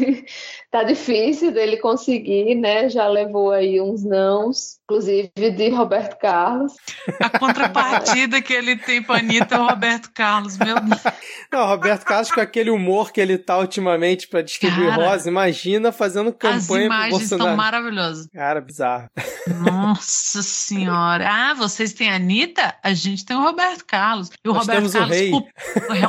tá difícil dele conseguir, né, já levou aí uns nãos, inclusive de Roberto Carlos. A contrapartida que ele tem para Anitta é o Roberto Carlos, meu Deus. Não, Roberto Carlos com aquele humor que ele tá ultimamente para distribuir Cara, rosa, imagina fazendo campanha. As imagens estão maravilhosas. Cara, bizarro. Nossa senhora. Ah, vocês têm a Anitta? A gente tem o Roberto Carlos. E o Nós Roberto Carlos, o rei.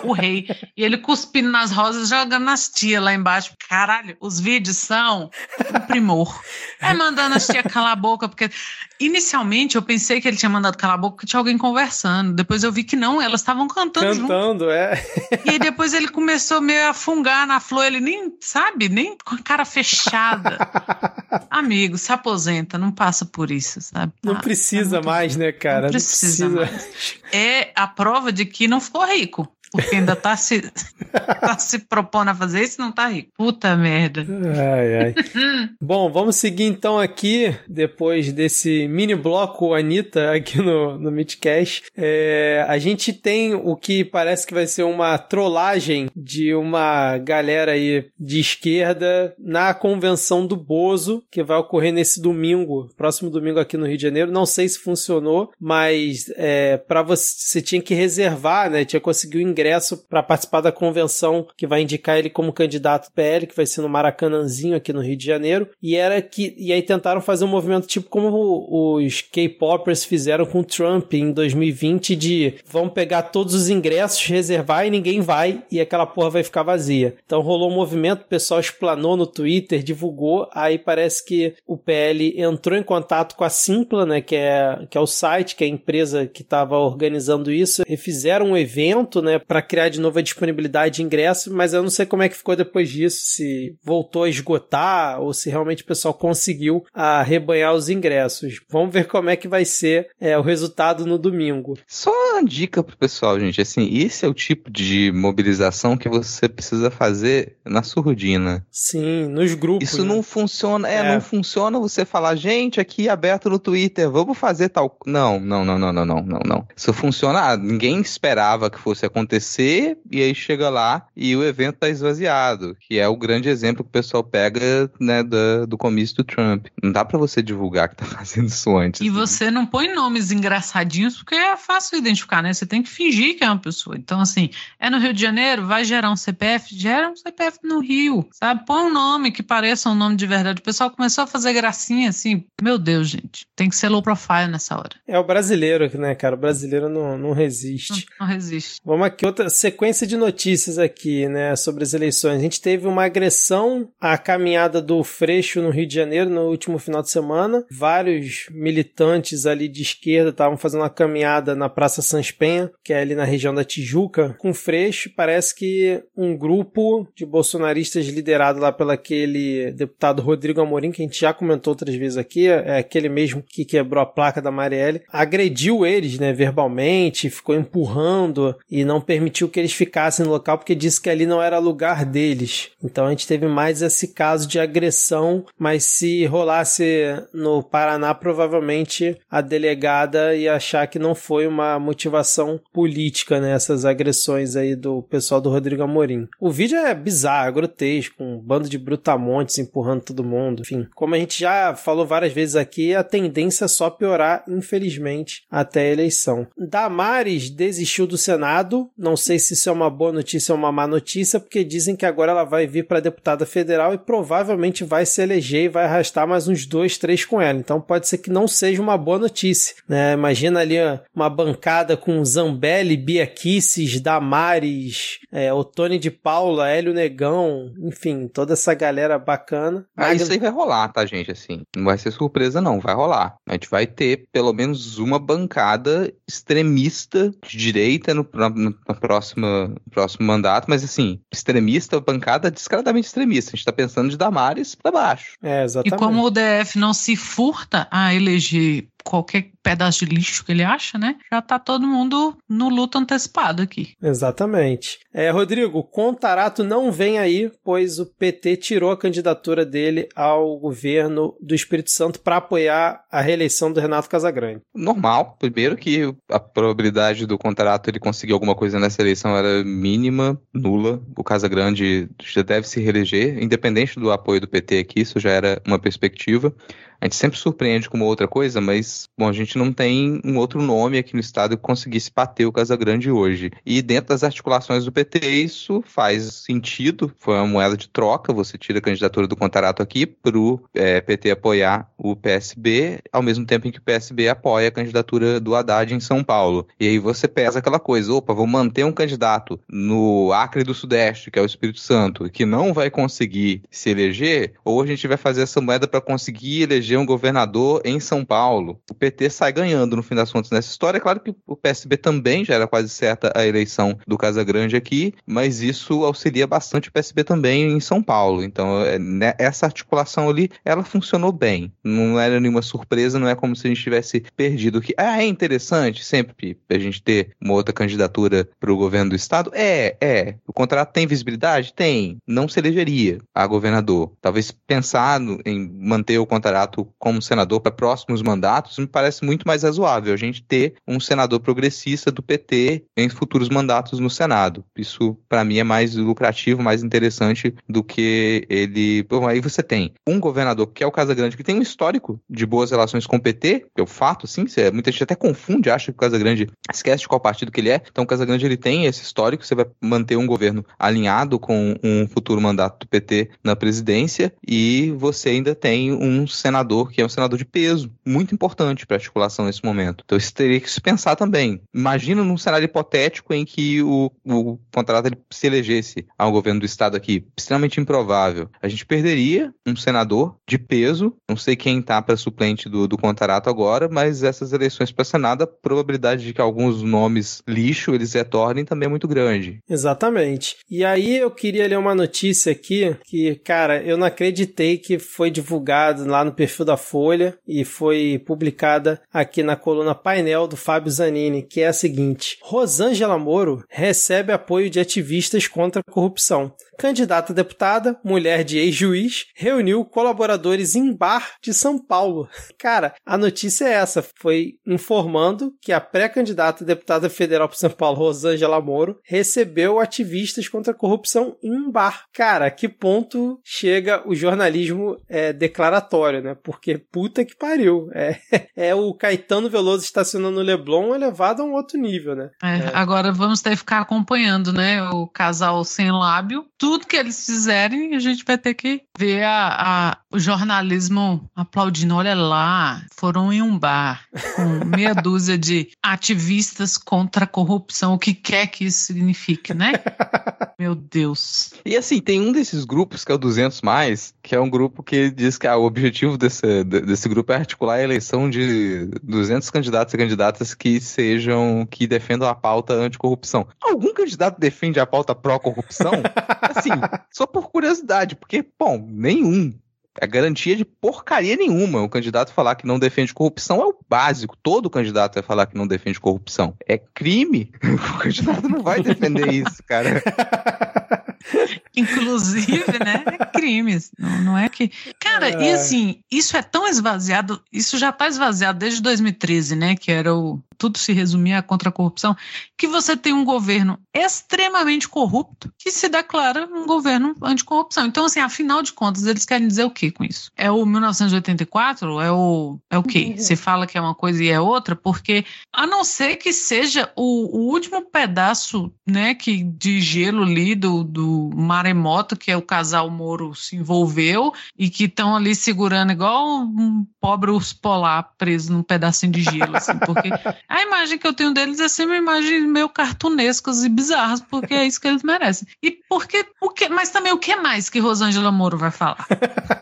o rei. E ele cuspindo nas rosas, jogando nas tias lá embaixo. Caralho, os vídeos são um primor. É mandando as tias calar a boca, porque inicialmente eu pensei que ele tinha mandado calar a boca porque tinha alguém conversando. Depois eu vi que não, elas estavam cantando. Cantando, junto. é. E aí depois ele começou meio a fungar na flor, ele nem, sabe, nem com a cara fechada. Amigo, se aposenta, não passa por isso, sabe? Não tá, precisa tá mais, né, cara? Não precisa, não precisa. mais. É a prova de que não ficou rico. Porque ainda tá se, tá se propondo a fazer isso não tá rico. Puta merda. Ai, ai. Bom, vamos seguir então aqui, depois desse mini bloco Anitta aqui no, no Midcast. É, a gente tem o que parece que vai ser uma trollagem de uma galera aí de esquerda na convenção do Bozo, que vai ocorrer nesse domingo, próximo domingo aqui no Rio de Janeiro. Não sei se funcionou, mas é, para você, você tinha que reservar, né? Tinha conseguido o ingresso ingresso para participar da convenção que vai indicar ele como candidato PL, que vai ser no Maracanãzinho aqui no Rio de Janeiro. E era que e aí tentaram fazer um movimento tipo como os K-popers fizeram com o Trump em 2020 de vamos pegar todos os ingressos, reservar e ninguém vai e aquela porra vai ficar vazia. Então rolou um movimento, o pessoal explanou no Twitter, divulgou, aí parece que o PL entrou em contato com a Simpla, né, que é que é o site, que é a empresa que estava organizando isso, e fizeram um evento, né, para criar de novo a disponibilidade de ingresso, mas eu não sei como é que ficou depois disso, se voltou a esgotar ou se realmente o pessoal conseguiu a rebanhar os ingressos. Vamos ver como é que vai ser é, o resultado no domingo. Só uma dica pro pessoal, gente, assim, esse é o tipo de mobilização que você precisa fazer na surdina. Sim, nos grupos. Isso né? não funciona, é, é, não funciona você falar, gente, aqui aberto no Twitter, vamos fazer tal. Não, não, não, não, não, não, não, não. Isso funciona, ah, ninguém esperava que fosse acontecer acontecer e aí chega lá e o evento tá esvaziado, que é o grande exemplo que o pessoal pega, né, do, do comício do Trump. Não dá para você divulgar que tá fazendo isso antes. E assim. você não põe nomes engraçadinhos porque é fácil identificar, né? Você tem que fingir que é uma pessoa. Então, assim, é no Rio de Janeiro, vai gerar um CPF, gera um CPF no Rio, sabe? Põe um nome que pareça um nome de verdade. O pessoal começou a fazer gracinha assim, meu Deus, gente, tem que ser low profile nessa hora. É o brasileiro, né, cara? O brasileiro não, não resiste. Não, não resiste. Vamos aqui, outra sequência de notícias aqui, né, sobre as eleições. A gente teve uma agressão à caminhada do Freixo no Rio de Janeiro no último final de semana. Vários militantes ali de esquerda estavam fazendo uma caminhada na Praça Sans Penha, que é ali na região da Tijuca, com Freixo. Parece que um grupo de bolsonaristas liderado lá pelo aquele deputado Rodrigo Amorim, que a gente já comentou outras vezes aqui, é aquele mesmo que quebrou a placa da Marielle, agrediu eles, né, verbalmente, ficou empurrando e não permitiu que eles ficassem no local porque disse que ali não era lugar deles. Então a gente teve mais esse caso de agressão, mas se rolasse no Paraná, provavelmente a delegada ia achar que não foi uma motivação política nessas né, agressões aí do pessoal do Rodrigo Amorim. O vídeo é bizarro, é grotesco, um bando de brutamontes empurrando todo mundo. Enfim, como a gente já falou várias vezes aqui, a tendência é só piorar, infelizmente, até a eleição. Damares desistiu do Senado, não sei se isso é uma boa notícia ou uma má notícia, porque dizem que agora ela vai vir para deputada federal e provavelmente vai se eleger e vai arrastar mais uns dois, três com ela. Então pode ser que não seja uma boa notícia. Né? Imagina ali uma bancada com Zambelli, Bia Kisses, Damares, é, Otone de Paula, Hélio Negão, enfim, toda essa galera bacana. Mas isso aí vai rolar, tá, gente? Assim, não vai ser surpresa, não, vai rolar. A gente vai ter pelo menos uma bancada extremista de direita no, na, na próxima, próximo mandato, mas assim, extremista, bancada descaradamente extremista. A gente tá pensando de Damares pra baixo. É, exatamente. E como o DF não se furta a eleger qualquer pedaço de lixo que ele acha, né? Já tá todo mundo no luto antecipado aqui. Exatamente. É, Rodrigo, Contarato não vem aí, pois o PT tirou a candidatura dele ao governo do Espírito Santo para apoiar a reeleição do Renato Casagrande. Normal. Primeiro que a probabilidade do Contarato ele conseguir alguma coisa nessa eleição era mínima, nula. O Casagrande já deve se reeleger, independente do apoio do PT aqui, isso já era uma perspectiva. A gente sempre surpreende com uma outra coisa, mas, bom, a gente não tem um outro nome aqui no estado que conseguisse bater o Casagrande hoje. E dentro das articulações do PT, isso faz sentido, foi uma moeda de troca, você tira a candidatura do Contarato aqui para o é, PT apoiar o PSB, ao mesmo tempo em que o PSB apoia a candidatura do Haddad em São Paulo. E aí você pesa aquela coisa, opa, vou manter um candidato no Acre do Sudeste, que é o Espírito Santo, que não vai conseguir se eleger, ou a gente vai fazer essa moeda para conseguir eleger eleger um governador em São Paulo. O PT sai ganhando no fim das contas nessa história. É claro que o PSB também já era quase certa a eleição do Casagrande aqui, mas isso auxilia bastante o PSB também em São Paulo. Então, é, né, essa articulação ali, ela funcionou bem. Não era nenhuma surpresa, não é como se a gente tivesse perdido que ah, é interessante sempre a gente ter uma outra candidatura para o governo do estado. É, é. O contrato tem visibilidade? Tem. Não se elegeria a governador. Talvez pensar em manter o contrato como senador para próximos mandatos, me parece muito mais razoável a gente ter um senador progressista do PT em futuros mandatos no Senado. Isso, para mim, é mais lucrativo, mais interessante do que ele. Bom, aí você tem um governador que é o Casagrande, que tem um histórico de boas relações com o PT, que é o fato, assim, muita gente até confunde, acha que o Casagrande esquece de qual partido que ele é. Então, o Casagrande ele tem esse histórico, você vai manter um governo alinhado com um futuro mandato do PT na presidência e você ainda tem um senador senador que é um senador de peso, muito importante para a articulação nesse momento. Então isso teria que se pensar também. Imagina num cenário hipotético em que o, o contrato ele se elegesse ao governo do estado aqui, extremamente improvável. A gente perderia um senador de peso, não sei quem está para suplente do, do contrato agora, mas essas eleições para Senado, a probabilidade de que alguns nomes lixo eles retornem também é muito grande. Exatamente. E aí eu queria ler uma notícia aqui que, cara, eu não acreditei que foi divulgado lá no perfil da Folha e foi publicada aqui na coluna painel do Fábio Zanini, que é a seguinte: Rosângela Moro recebe apoio de ativistas contra a corrupção. Candidata a deputada, mulher de ex-juiz, reuniu colaboradores em bar de São Paulo. Cara, a notícia é essa: foi informando que a pré-candidata a deputada federal para São Paulo, Rosângela Moro, recebeu ativistas contra a corrupção em um bar. Cara, que ponto chega o jornalismo é, declaratório, né? Porque puta que pariu. É, é o Caetano Veloso estacionando no Leblon elevado a um outro nível, né? É, é. Agora vamos ter que ficar acompanhando, né? O casal sem lábio. Tudo que eles fizerem, a gente vai ter que ver a, a o jornalismo aplaudindo. Olha lá, foram em um bar com meia dúzia de ativistas contra a corrupção. O que quer que isso signifique, né? Meu Deus. E assim, tem um desses grupos, que é o 200 Mais, que é um grupo que diz que ah, o objetivo desse, desse grupo é articular a eleição de 200 candidatos e candidatas que sejam, que defendam a pauta anticorrupção. Algum candidato defende a pauta pró-corrupção? assim, só por curiosidade, porque, bom, nenhum é garantia de porcaria nenhuma. O candidato falar que não defende corrupção é o básico. Todo candidato vai falar que não defende corrupção. É crime. O candidato não vai defender isso, cara. Inclusive, né? Crimes. Não, não é que. Cara, é. e assim, isso é tão esvaziado, isso já está esvaziado desde 2013, né? Que era o. Tudo se resumia contra a corrupção, que você tem um governo extremamente corrupto que se declara um governo anticorrupção. Então, assim, afinal de contas, eles querem dizer o que com isso? É o 1984? É o, é o quê? Você fala que é uma coisa e é outra? Porque, a não ser que seja o, o último pedaço, né, que, de gelo ali do, do maremoto que é o casal Moro se envolveu e que estão ali segurando igual um pobre urso polar preso num pedacinho de gelo, assim, porque a imagem que eu tenho deles é sempre uma imagem meio cartunescas e bizarras, porque é isso que eles merecem. E porque o que, mas também o que mais que Rosângela Moro vai falar?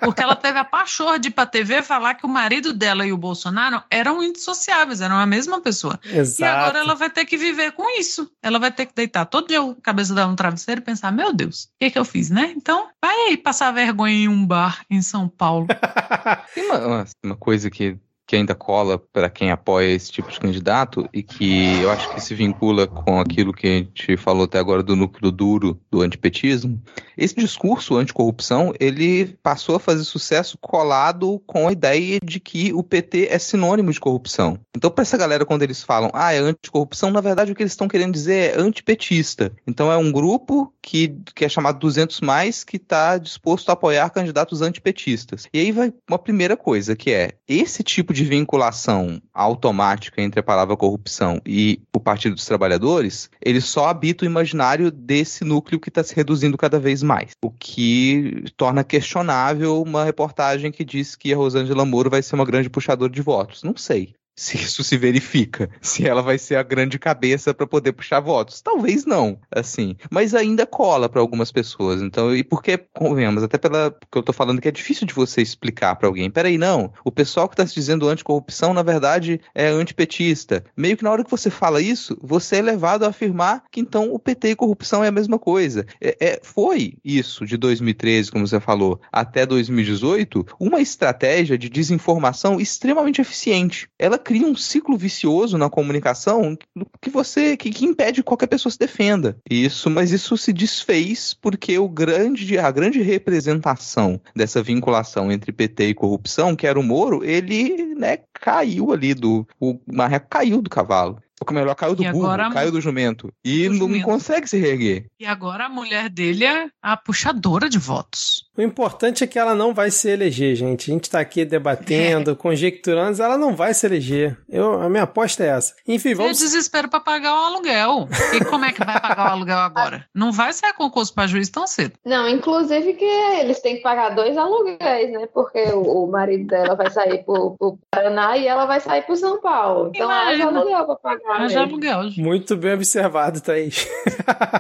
Porque ela teve a pachorra de ir pra TV falar que o marido dela e o Bolsonaro eram indissociáveis, eram a mesma pessoa. Exato. E agora ela vai ter que viver com isso. Ela vai ter que deitar todo dia a cabeça dela no travesseiro e pensar: meu Deus, o que, que eu fiz, né? Então, vai aí passar vergonha em um bar em São Paulo. Tem uma, uma coisa que que ainda cola para quem apoia esse tipo de candidato e que eu acho que se vincula com aquilo que a gente falou até agora do núcleo duro do antipetismo. Esse discurso anticorrupção, ele passou a fazer sucesso colado com a ideia de que o PT é sinônimo de corrupção. Então, para essa galera, quando eles falam, ah, é anticorrupção, na verdade o que eles estão querendo dizer é antipetista. Então, é um grupo que, que é chamado 200 mais que está disposto a apoiar candidatos antipetistas. E aí vai uma primeira coisa, que é esse tipo de de vinculação automática entre a palavra corrupção e o Partido dos Trabalhadores, ele só habita o imaginário desse núcleo que está se reduzindo cada vez mais. O que torna questionável uma reportagem que diz que a Rosângela Moro vai ser uma grande puxadora de votos. Não sei se isso se verifica, se ela vai ser a grande cabeça para poder puxar votos. Talvez não, assim, mas ainda cola para algumas pessoas. Então, e por que convenhamos, até pela que eu tô falando que é difícil de você explicar para alguém. Peraí, não, o pessoal que tá se dizendo anticorrupção, na verdade, é antipetista. Meio que na hora que você fala isso, você é levado a afirmar que então o PT e corrupção é a mesma coisa. É, é foi isso de 2013, como você falou, até 2018, uma estratégia de desinformação extremamente eficiente. Ela cria um ciclo vicioso na comunicação que você que, que impede que qualquer pessoa se defenda. Isso, mas isso se desfez porque o grande a grande representação dessa vinculação entre PT e corrupção, que era o Moro, ele, né, caiu ali do o marreco caiu do cavalo. Ou melhor, caiu do e burro, agora, caiu do jumento. E do não jumento. consegue se reerguer. E agora a mulher dele é a puxadora de votos. O importante é que ela não vai se eleger, gente. A gente tá aqui debatendo, é. conjecturando, ela não vai se eleger. Eu, a minha aposta é essa. Enfim, vamos. É desespero para pagar o aluguel. E como é que vai pagar o aluguel agora? Não vai ser concurso para juiz tão cedo. Não, inclusive que eles têm que pagar dois aluguéis, né? Porque o, o marido dela vai sair pro, pro Paraná e ela vai sair pro São Paulo. Então Imagina. haja aluguel pra pagar. Aluguel. Muito bem observado, Thaís.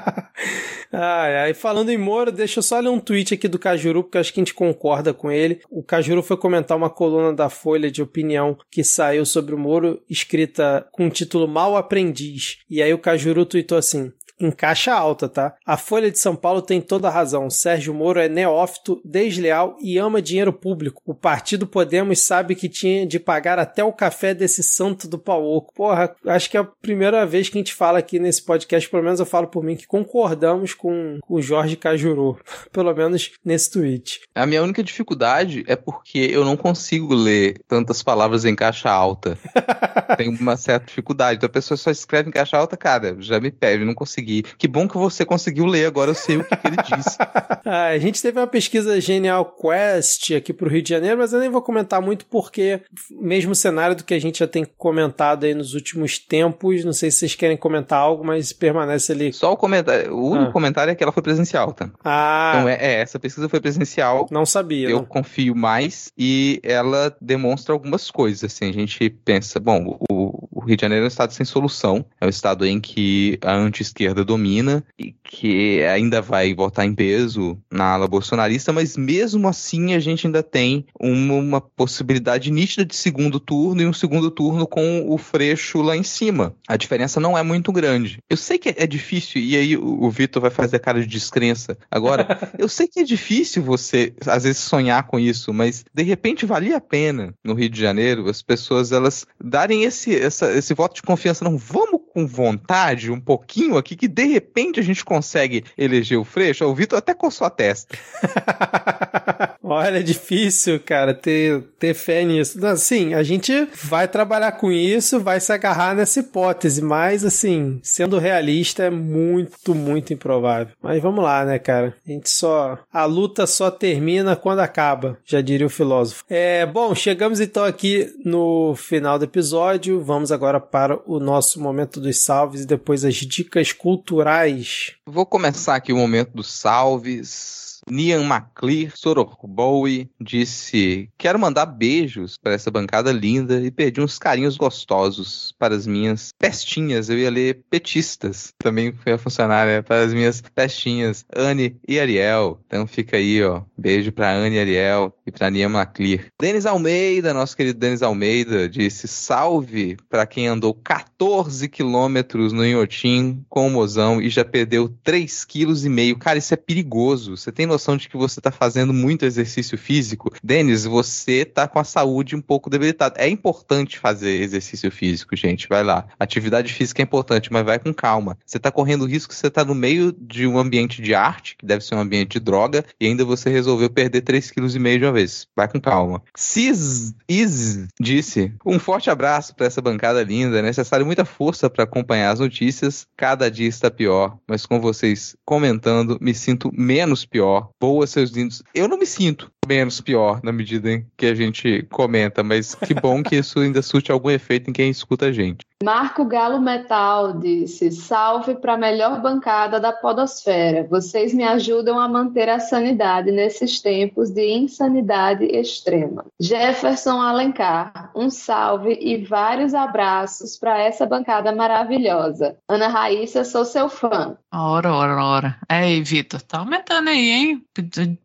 ai, ai. Falando em Moro, deixa eu só ler um tweet aqui do Caju Cajuru, porque acho que a gente concorda com ele. O Cajuru foi comentar uma coluna da Folha de Opinião que saiu sobre o Moro, escrita com o título Mal Aprendiz. E aí o Cajuru tweetou assim: em caixa alta, tá? A Folha de São Paulo tem toda a razão. Sérgio Moro é neófito, desleal e ama dinheiro público. O partido Podemos sabe que tinha de pagar até o café desse santo do pau oco. Porra, acho que é a primeira vez que a gente fala aqui nesse podcast, pelo menos eu falo por mim, que concordamos com, com o Jorge Cajuru. pelo menos nesse tweet. A minha única dificuldade é porque eu não consigo ler tantas palavras em caixa alta. Tenho uma certa dificuldade. Então a pessoa só escreve em caixa alta, cara, já me pede, não consigo consegui. Que bom que você conseguiu ler, agora eu sei o que, que ele disse. ah, a gente teve uma pesquisa Genial Quest aqui pro Rio de Janeiro, mas eu nem vou comentar muito porque, mesmo cenário do que a gente já tem comentado aí nos últimos tempos, não sei se vocês querem comentar algo, mas permanece ali. Só o comentário, o único ah. comentário é que ela foi presencial, tá? Ah. Então é, é essa pesquisa foi presencial. Não sabia. Eu não. confio mais e ela demonstra algumas coisas, assim, a gente pensa, bom, o, o Rio de Janeiro é um estado sem solução, é um estado em que a anti-esquerda domina e que ainda vai votar em peso na ala bolsonarista, mas mesmo assim a gente ainda tem uma, uma possibilidade nítida de segundo turno e um segundo turno com o Freixo lá em cima. A diferença não é muito grande. Eu sei que é difícil, e aí o, o Vitor vai fazer a cara de descrença agora. eu sei que é difícil você, às vezes, sonhar com isso, mas de repente valia a pena no Rio de Janeiro as pessoas elas darem esse, essa, esse voto de confiança. Não, vamos com vontade um pouquinho aqui, que de repente a gente consegue eleger o Freixo. O Vitor até coçou a testa. Olha, é difícil, cara, ter, ter fé nisso. Assim, a gente vai trabalhar com isso, vai se agarrar nessa hipótese, mas, assim, sendo realista, é muito, muito improvável. Mas vamos lá, né, cara? A gente só. A luta só termina quando acaba, já diria o filósofo. É, bom, chegamos então aqui no final do episódio. Vamos agora para o nosso momento dos salves e depois as dicas culturais. Vou começar aqui o momento dos salves. Nian McClear Sororbowie disse: Quero mandar beijos para essa bancada linda e pedir uns carinhos gostosos para as minhas pestinhas. Eu ia ler petistas, também foi a funcionária, para as minhas pestinhas, Anne e Ariel. Então fica aí, ó. Beijo para Anne e Ariel e para Nian McClear. Denis Almeida, nosso querido Denis Almeida, disse: Salve para quem andou 14 quilômetros no Inhotim com o mozão e já perdeu 3,5 kg. Cara, isso é perigoso. Você tem noção de que você está fazendo muito exercício físico, Denis, você está com a saúde um pouco debilitada. É importante fazer exercício físico, gente. Vai lá. Atividade física é importante, mas vai com calma. Você está correndo risco, você está no meio de um ambiente de arte, que deve ser um ambiente de droga, e ainda você resolveu perder 3,5 kg de uma vez. Vai com calma. Cis Is disse: um forte abraço para essa bancada linda. É necessário muita força para acompanhar as notícias. Cada dia está pior, mas com vocês comentando, me sinto menos pior Boa, seus lindos. Eu não me sinto menos pior na medida em que a gente comenta, mas que bom que isso ainda surte algum efeito em quem escuta a gente. Marco Galo Metal disse: salve para a melhor bancada da Podosfera. Vocês me ajudam a manter a sanidade nesses tempos de insanidade extrema. Jefferson Alencar, um salve e vários abraços para essa bancada maravilhosa. Ana Raíssa, sou seu fã. Ora, ora, ora. Ei, Vitor, tá aumentando aí, hein?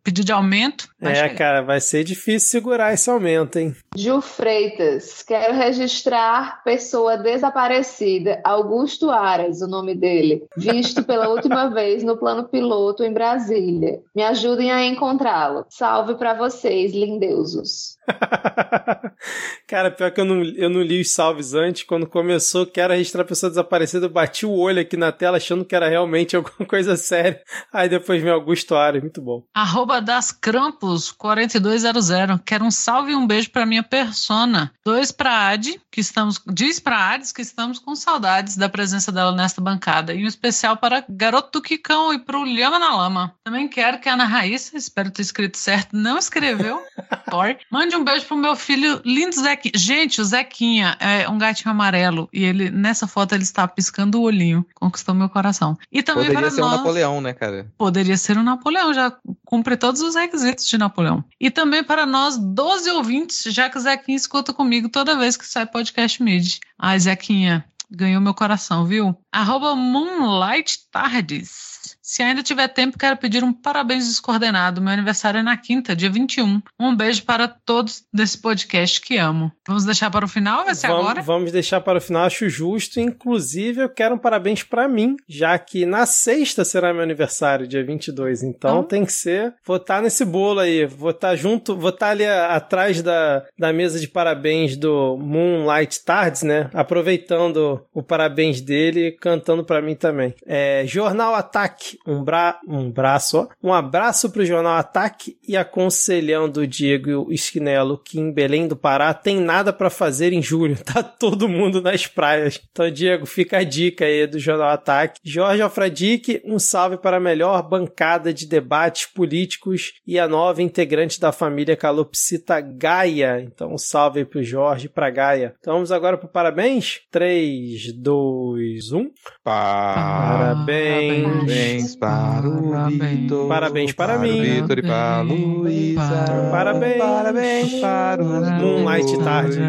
Pedido de aumento. É, cara, vai ser difícil segurar esse aumento, hein? Ju Freitas, quero registrar pessoa desaparecida, Augusto Aras, o nome dele, visto pela última vez no plano piloto em Brasília. Me ajudem a encontrá-lo. Salve para vocês, lindeusos. Cara, pior que eu não, eu não li os salves antes. Quando começou que era registrar a pessoa desaparecida, eu bati o olho aqui na tela achando que era realmente alguma coisa séria. Aí depois vem Augusto Ares, muito bom. Arroba das Crampos 4200. Quero um salve e um beijo pra minha persona. Dois pra Adi, que estamos. Diz pra Ades que estamos com saudades da presença dela nesta bancada. E um especial para Garoto do Quicão e pro Lhama na Lama. Também quero que a Ana Raíssa, espero ter escrito certo, não escreveu. Mande Mande um beijo pro meu filho lindo Zequinha. Gente, o Zequinha é um gatinho amarelo e ele nessa foto ele está piscando o olhinho. Conquistou meu coração. E também Poderia ser nós... um Napoleão, né, cara? Poderia ser um Napoleão, já cumpre todos os requisitos de Napoleão. E também para nós 12 ouvintes, já que o Zequinha escuta comigo toda vez que sai podcast mid. Ai, Zequinha, ganhou meu coração, viu? Arroba Moonlight Tardes. Se ainda tiver tempo, quero pedir um parabéns descoordenado. Meu aniversário é na quinta, dia 21. Um beijo para todos desse podcast que amo. Vamos deixar para o final? Vai ser vamos, agora? Vamos deixar para o final, acho justo. Inclusive, eu quero um parabéns para mim, já que na sexta será meu aniversário, dia 22. Então Então? tem que ser. Vou estar nesse bolo aí. Vou estar junto, vou estar ali a- atrás da, da mesa de parabéns do Moonlight Tardes, né? Aproveitando o parabéns dele e cantando para mim também. É, Jornal Ataque, um, bra um braço, ó. Um abraço pro Jornal Ataque e aconselhando o Diego Esquinelo que em Belém do Pará tem nada para fazer em julho. Tá todo mundo nas praias. Então, Diego, fica a dica aí do Jornal Ataque. Jorge Alfredique, um salve para a melhor bancada de debates políticos e a nova integrante da família Calopsita Gaia. Então, um salve aí pro Jorge e pra Gaia. Então, vamos agora pro parabéns? 3, 2, 1. Parabéns. Parabéns Parabéns para o. Vitor. Parabéns para mim. o Vitor e para a Luísa. Parabéns. Parabéns para os Moonlight. Tarde.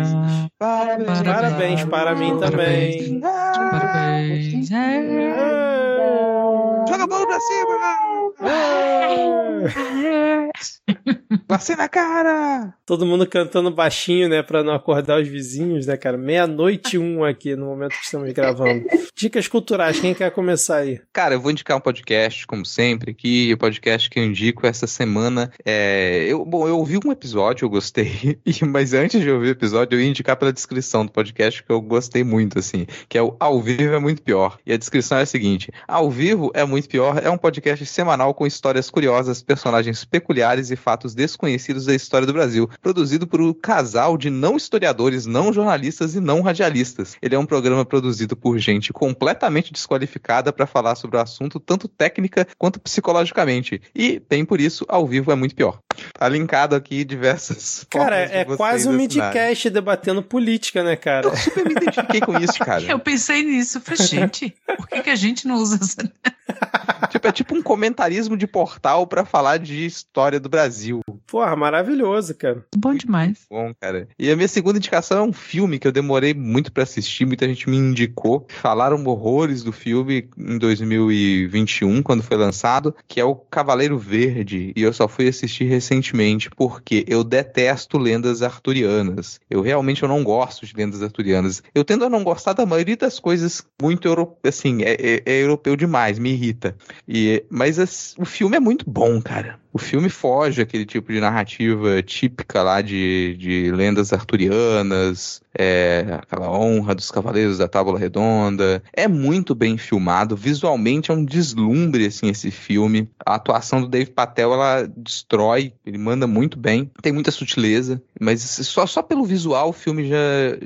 Parabéns, Parabéns para mim também. Parabéns. Joga a bola pra cima! Passei na cara! Todo mundo cantando baixinho, né, pra não acordar os vizinhos, né, cara? Meia-noite um aqui no momento que estamos gravando. Dicas culturais, quem quer começar aí? Cara, eu vou indicar um podcast, como sempre, aqui. O podcast que eu indico essa semana é. Eu, bom, eu ouvi um episódio, eu gostei, mas antes de ouvir o episódio, eu ia indicar pela descrição do podcast que eu gostei muito, assim, que é o Ao Vivo é Muito Pior. E a descrição é a seguinte: Ao Vivo é Muito Pior é um podcast semanal com histórias curiosas, personagens peculiares e fatos desconhecidos da história do Brasil, produzido por um casal de não historiadores, não jornalistas e não radialistas. Ele é um programa produzido por gente completamente desqualificada para falar sobre o assunto, tanto técnica quanto psicologicamente. E, bem por isso, ao vivo é muito pior. Tá linkado aqui diversas Cara, é quase um midcast debatendo política, né, cara? Eu super me identifiquei com isso, cara. Eu pensei nisso. Falei, gente, por que, que a gente não usa essa. Tipo, é tipo um comentarismo de portal pra falar de história do Brasil. Porra, maravilhoso, cara. Bom demais. Bom, cara. E a minha segunda indicação é um filme que eu demorei muito pra assistir, muita gente me indicou. Falaram horrores do filme em 2021, quando foi lançado, que é o Cavaleiro Verde. E eu só fui assistir recentemente porque eu detesto lendas arturianas. Eu realmente eu não gosto de lendas arturianas. Eu tendo a não gostar da maioria das coisas muito euro... assim, é, é- é europeu demais, me irrita. E, mas as- o filme é muito bom, cara. O filme foge aquele tipo de narrativa típica lá de, de lendas arturianas, é, aquela honra dos cavaleiros da Tábua Redonda. É muito bem filmado, visualmente é um deslumbre assim esse filme. A atuação do Dave Patel ela destrói, ele manda muito bem, tem muita sutileza, mas só, só pelo visual o filme já,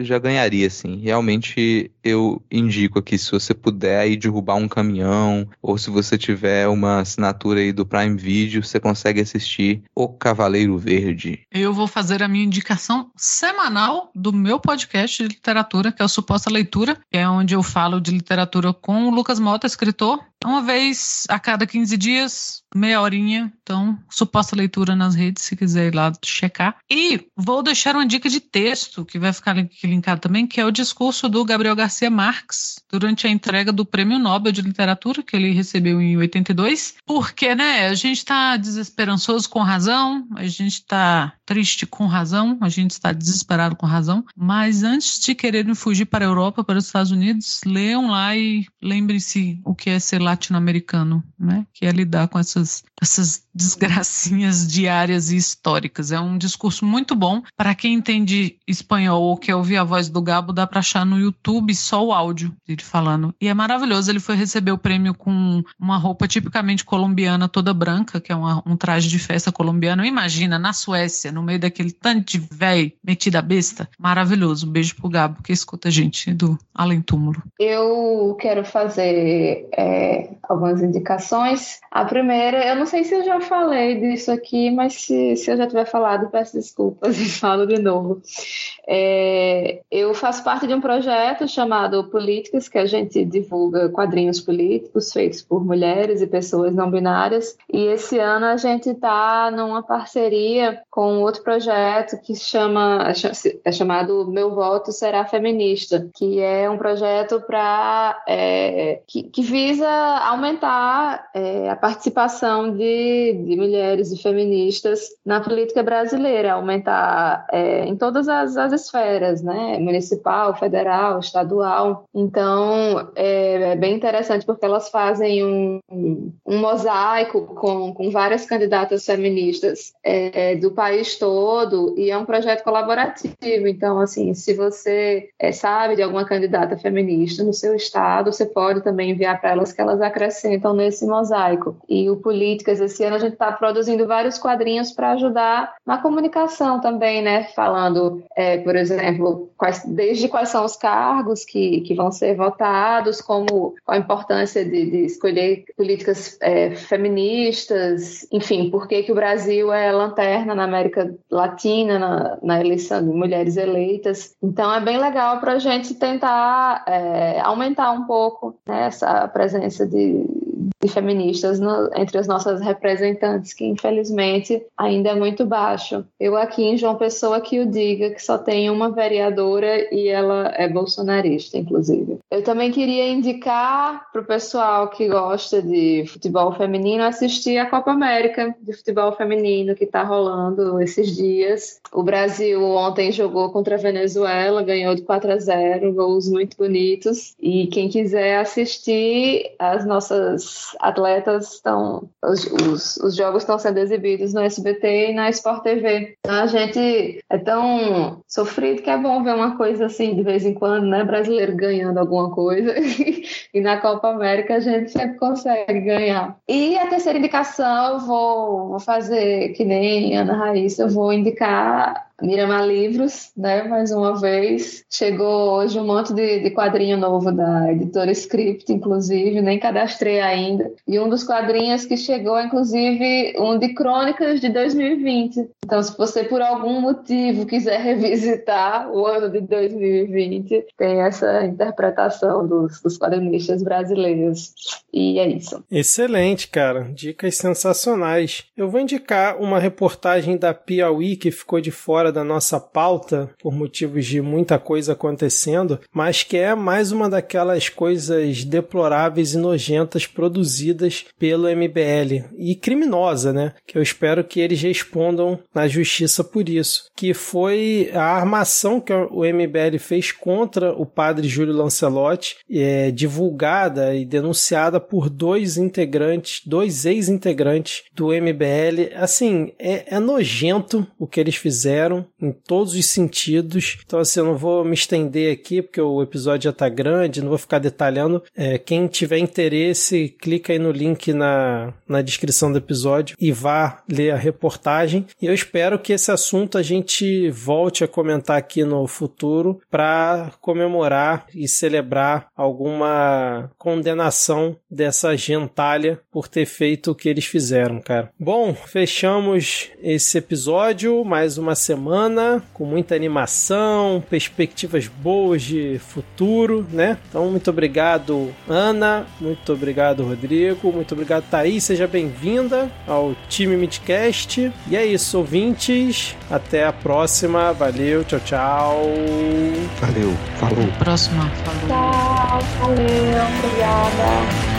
já ganharia assim. Realmente eu indico aqui se você puder aí derrubar um caminhão ou se você tiver uma assinatura aí do Prime Video, você consegue assistir O Cavaleiro Verde. Eu vou fazer a minha indicação semanal do meu podcast de literatura, que é o Suposta Leitura, que é onde eu falo de literatura com o Lucas Mota, escritor. Uma vez a cada 15 dias, meia horinha. Então, suposta leitura nas redes, se quiser ir lá checar. E vou deixar uma dica de texto, que vai ficar aqui linkado também, que é o discurso do Gabriel Garcia Marques, durante a entrega do Prêmio Nobel de Literatura, que ele recebeu em 82. Porque, né, a gente está desesperançoso com razão, a gente está triste com razão, a gente está desesperado com razão. Mas antes de quererem fugir para a Europa, para os Estados Unidos, leiam lá e lembrem-se o que é ser latino-americano, né? Que é lidar com essas, essas desgracinhas diárias e históricas. É um discurso muito bom. Para quem entende espanhol ou quer ouvir a voz do Gabo, dá para achar no YouTube só o áudio dele falando. E é maravilhoso. Ele foi receber o prêmio com uma roupa tipicamente colombiana, toda branca, que é uma- um traje de festa colombiano. Imagina, na Suécia, no meio daquele tanto de véi metida besta. Maravilhoso. Um beijo pro Gabo, que escuta a gente do Além Túmulo. Eu quero fazer é, algumas indicações. A primeira, eu não sei se eu já falei disso aqui, mas se, se eu já tiver falado, peço desculpas e falo de novo. É, eu faço parte de um projeto chamado Políticas, que a gente divulga quadrinhos políticos feitos por mulheres e pessoas não binárias. E esse ano a gente está numa parceria com outro projeto que chama, é chamado Meu Voto Será Feminista, que é um projeto para que, que visa aumentar é, a participação de, de mulheres e feministas na política brasileira, aumentar é, em todas as, as esferas, né? Municipal, federal, estadual. Então é, é bem interessante porque elas fazem um, um mosaico com, com várias candidatas feministas é, do país todo e é um projeto colaborativo. Então, assim, se você é, sabe de alguma candidata feminista no seu estado, você pode também enviar para elas que elas acrescentam nesse mosaico. E o Políticas, esse ano a gente está produzindo vários quadrinhos para ajudar na comunicação também, né? Falando, é, por exemplo, quais, desde quais são os cargos que, que vão ser votados, como a importância de, de escolher políticas é, feministas, enfim, por que o Brasil é lanterna na América Latina, na, na eleição de mulheres eleitas. Então é bem legal para a gente tentar é, aumentar um pouco né, essa presença de, de feministas no, entre as nossas representantes, que infelizmente ainda é muito baixo. Eu aqui em João Pessoa que o diga que só tem uma vereadora e ela é bolsonarista, inclusive. Eu também queria indicar para o pessoal que gosta de futebol feminino assistir a Copa América de futebol feminino que está rolando esses dias. O Brasil ontem jogou contra a Venezuela, ganhou de 4 a 0, gols muito bonitos. E quem quiser assistir, as nossas atletas estão. Os, os, os jogos estão sendo exibidos no SBT e na Sport TV. Então a gente é tão sofrido que é bom ver uma coisa assim de vez em quando, né? Brasileiro ganhando alguma coisa. e na Copa América a gente sempre consegue ganhar. E a terceira indicação, eu vou, vou fazer que nem Ana Raíssa, eu vou indicar Miramar Livros, né? Mais uma vez. Chegou hoje um monte de, de, quadrinho novo da editora Script, inclusive, nem cadastrei ainda. E um dos quadrinhos que chegou, inclusive, um de crônicas de 2020. Então, se você por algum motivo quiser revisitar o ano de 2020, tem essa interpretação dos, dos quadrinistas brasileiros. E é isso. Excelente, cara. Dicas sensacionais. Eu vou indicar uma reportagem da Piauí que ficou de fora fora da nossa pauta por motivos de muita coisa acontecendo, mas que é mais uma daquelas coisas deploráveis e nojentas produzidas pelo MBL e criminosa, né? Que eu espero que eles respondam na justiça por isso. Que foi a armação que o MBL fez contra o padre Júlio Lancelotti, é, divulgada e denunciada por dois integrantes, dois ex-integrantes do MBL. Assim, é, é nojento o que eles fizeram em todos os sentidos. Então, assim, eu não vou me estender aqui, porque o episódio já tá grande, não vou ficar detalhando. É, quem tiver interesse, clica aí no link na, na descrição do episódio e vá ler a reportagem. E eu espero que esse assunto a gente volte a comentar aqui no futuro para comemorar e celebrar alguma condenação dessa gentalha por ter feito o que eles fizeram, cara. Bom, fechamos esse episódio, mais uma semana semana, com muita animação, perspectivas boas de futuro, né? Então, muito obrigado, Ana, muito obrigado, Rodrigo, muito obrigado, Thaís, seja bem-vinda ao time Midcast. E é isso, ouvintes, até a próxima, valeu, tchau, tchau. Valeu, falou. Próxima, falou. Tchau, valeu, obrigada.